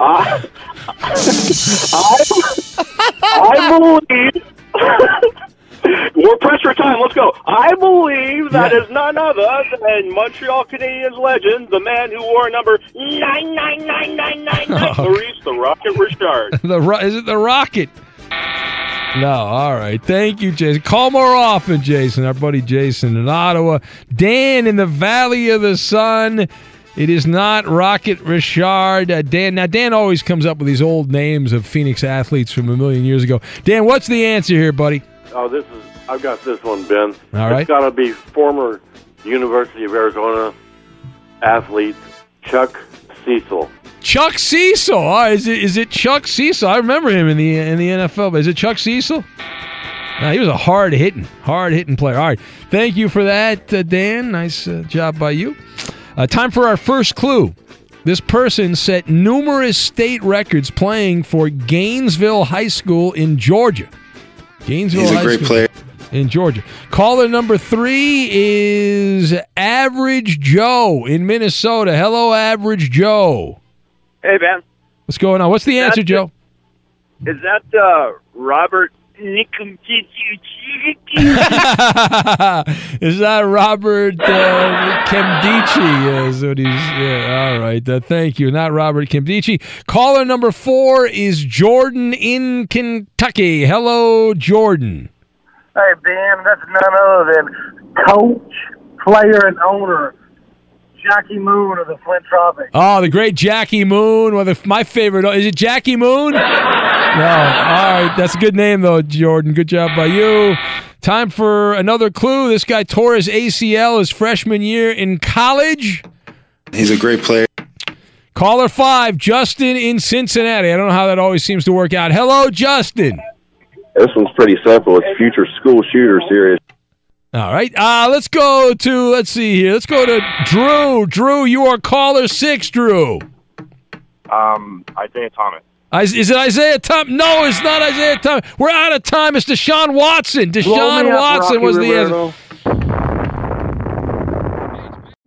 Speaker 35: I, I, I believe. We're pressed for time. Let's go. I believe that is none other than Montreal Canadiens legend, the man who wore number nine nine nine nine nine nine, Maurice the Rocket Richard.
Speaker 2: the Ro- is it the Rocket? No, all right. Thank you, Jason. Call more often, Jason. Our buddy Jason in Ottawa. Dan in the Valley of the Sun. It is not Rocket Richard. Uh, Dan. Now, Dan always comes up with these old names of Phoenix athletes from a million years ago. Dan, what's the answer here, buddy?
Speaker 36: Oh, this is. I've got this one, Ben.
Speaker 2: All right.
Speaker 36: It's got to be former University of Arizona athlete Chuck Cecil.
Speaker 2: Chuck Cecil. All right, is it is it Chuck Cecil? I remember him in the in the NFL. But is it Chuck Cecil? No, he was a hard hitting, hard hitting player. All right, thank you for that, uh, Dan. Nice uh, job by you. Uh, time for our first clue. This person set numerous state records playing for Gainesville High School in Georgia. Gainesville
Speaker 34: He's a
Speaker 2: High
Speaker 34: great
Speaker 2: School
Speaker 34: player.
Speaker 2: in Georgia. Caller number three is Average Joe in Minnesota. Hello, Average Joe.
Speaker 26: Hey, Ben.
Speaker 2: What's going on? What's the answer,
Speaker 26: That's
Speaker 2: Joe?
Speaker 26: Is that uh, Robert Nikomchichi?
Speaker 2: is that Robert uh, Nkemdiche? Is what he's. Yeah, all right. Uh, thank you. Not Robert Nkemdiche. Caller number four is Jordan in Kentucky. Hello, Jordan.
Speaker 37: Hey, Ben, that's none other than coach, player, and owner Jackie Moon or the Flint Tropics.
Speaker 2: Oh, the great Jackie Moon. Well, the, my favorite. Is it Jackie Moon? No. All right. That's a good name, though, Jordan. Good job by you. Time for another clue. This guy tore his ACL his freshman year in college.
Speaker 34: He's a great player.
Speaker 2: Caller five, Justin in Cincinnati. I don't know how that always seems to work out. Hello, Justin.
Speaker 36: This one's pretty simple. It's future school shooter series.
Speaker 2: All right. Uh, let's go to, let's see here. Let's go to Drew. Drew, you are caller six, Drew.
Speaker 38: Um, Isaiah Thomas.
Speaker 2: Is, is it Isaiah Thomas? No, it's not Isaiah Thomas. We're out of time. It's Deshaun Watson. Deshaun
Speaker 38: me up,
Speaker 2: Watson
Speaker 38: Rocky
Speaker 2: was the
Speaker 38: Roberto.
Speaker 2: answer.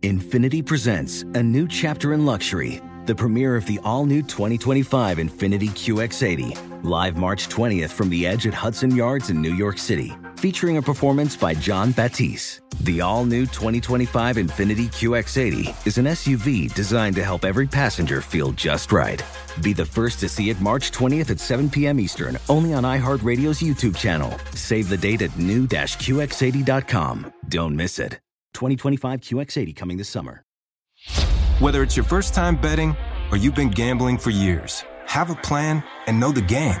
Speaker 18: Infiniti presents a new chapter in luxury, the premiere of the all new 2025 Infiniti QX80, live March 20th from the edge at Hudson Yards in New York City, featuring a performance by Jon Batiste. The all new 2025 Infiniti QX80 is an SUV designed to help every passenger feel just right. Be the first to see it March 20th at 7 p.m. Eastern, only on iHeartRadio's YouTube channel. Save the date at new-QX80.com. Don't miss it. 2025 QX80 coming this summer.
Speaker 39: Whether it's your first time betting or you've been gambling for years, have a plan and know the game.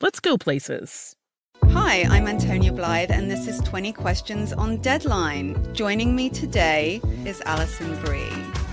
Speaker 40: let's go places.
Speaker 41: Hi, I'm Antonia Blythe, and this is 20 Questions on Deadline. Joining me today is Alison Brie.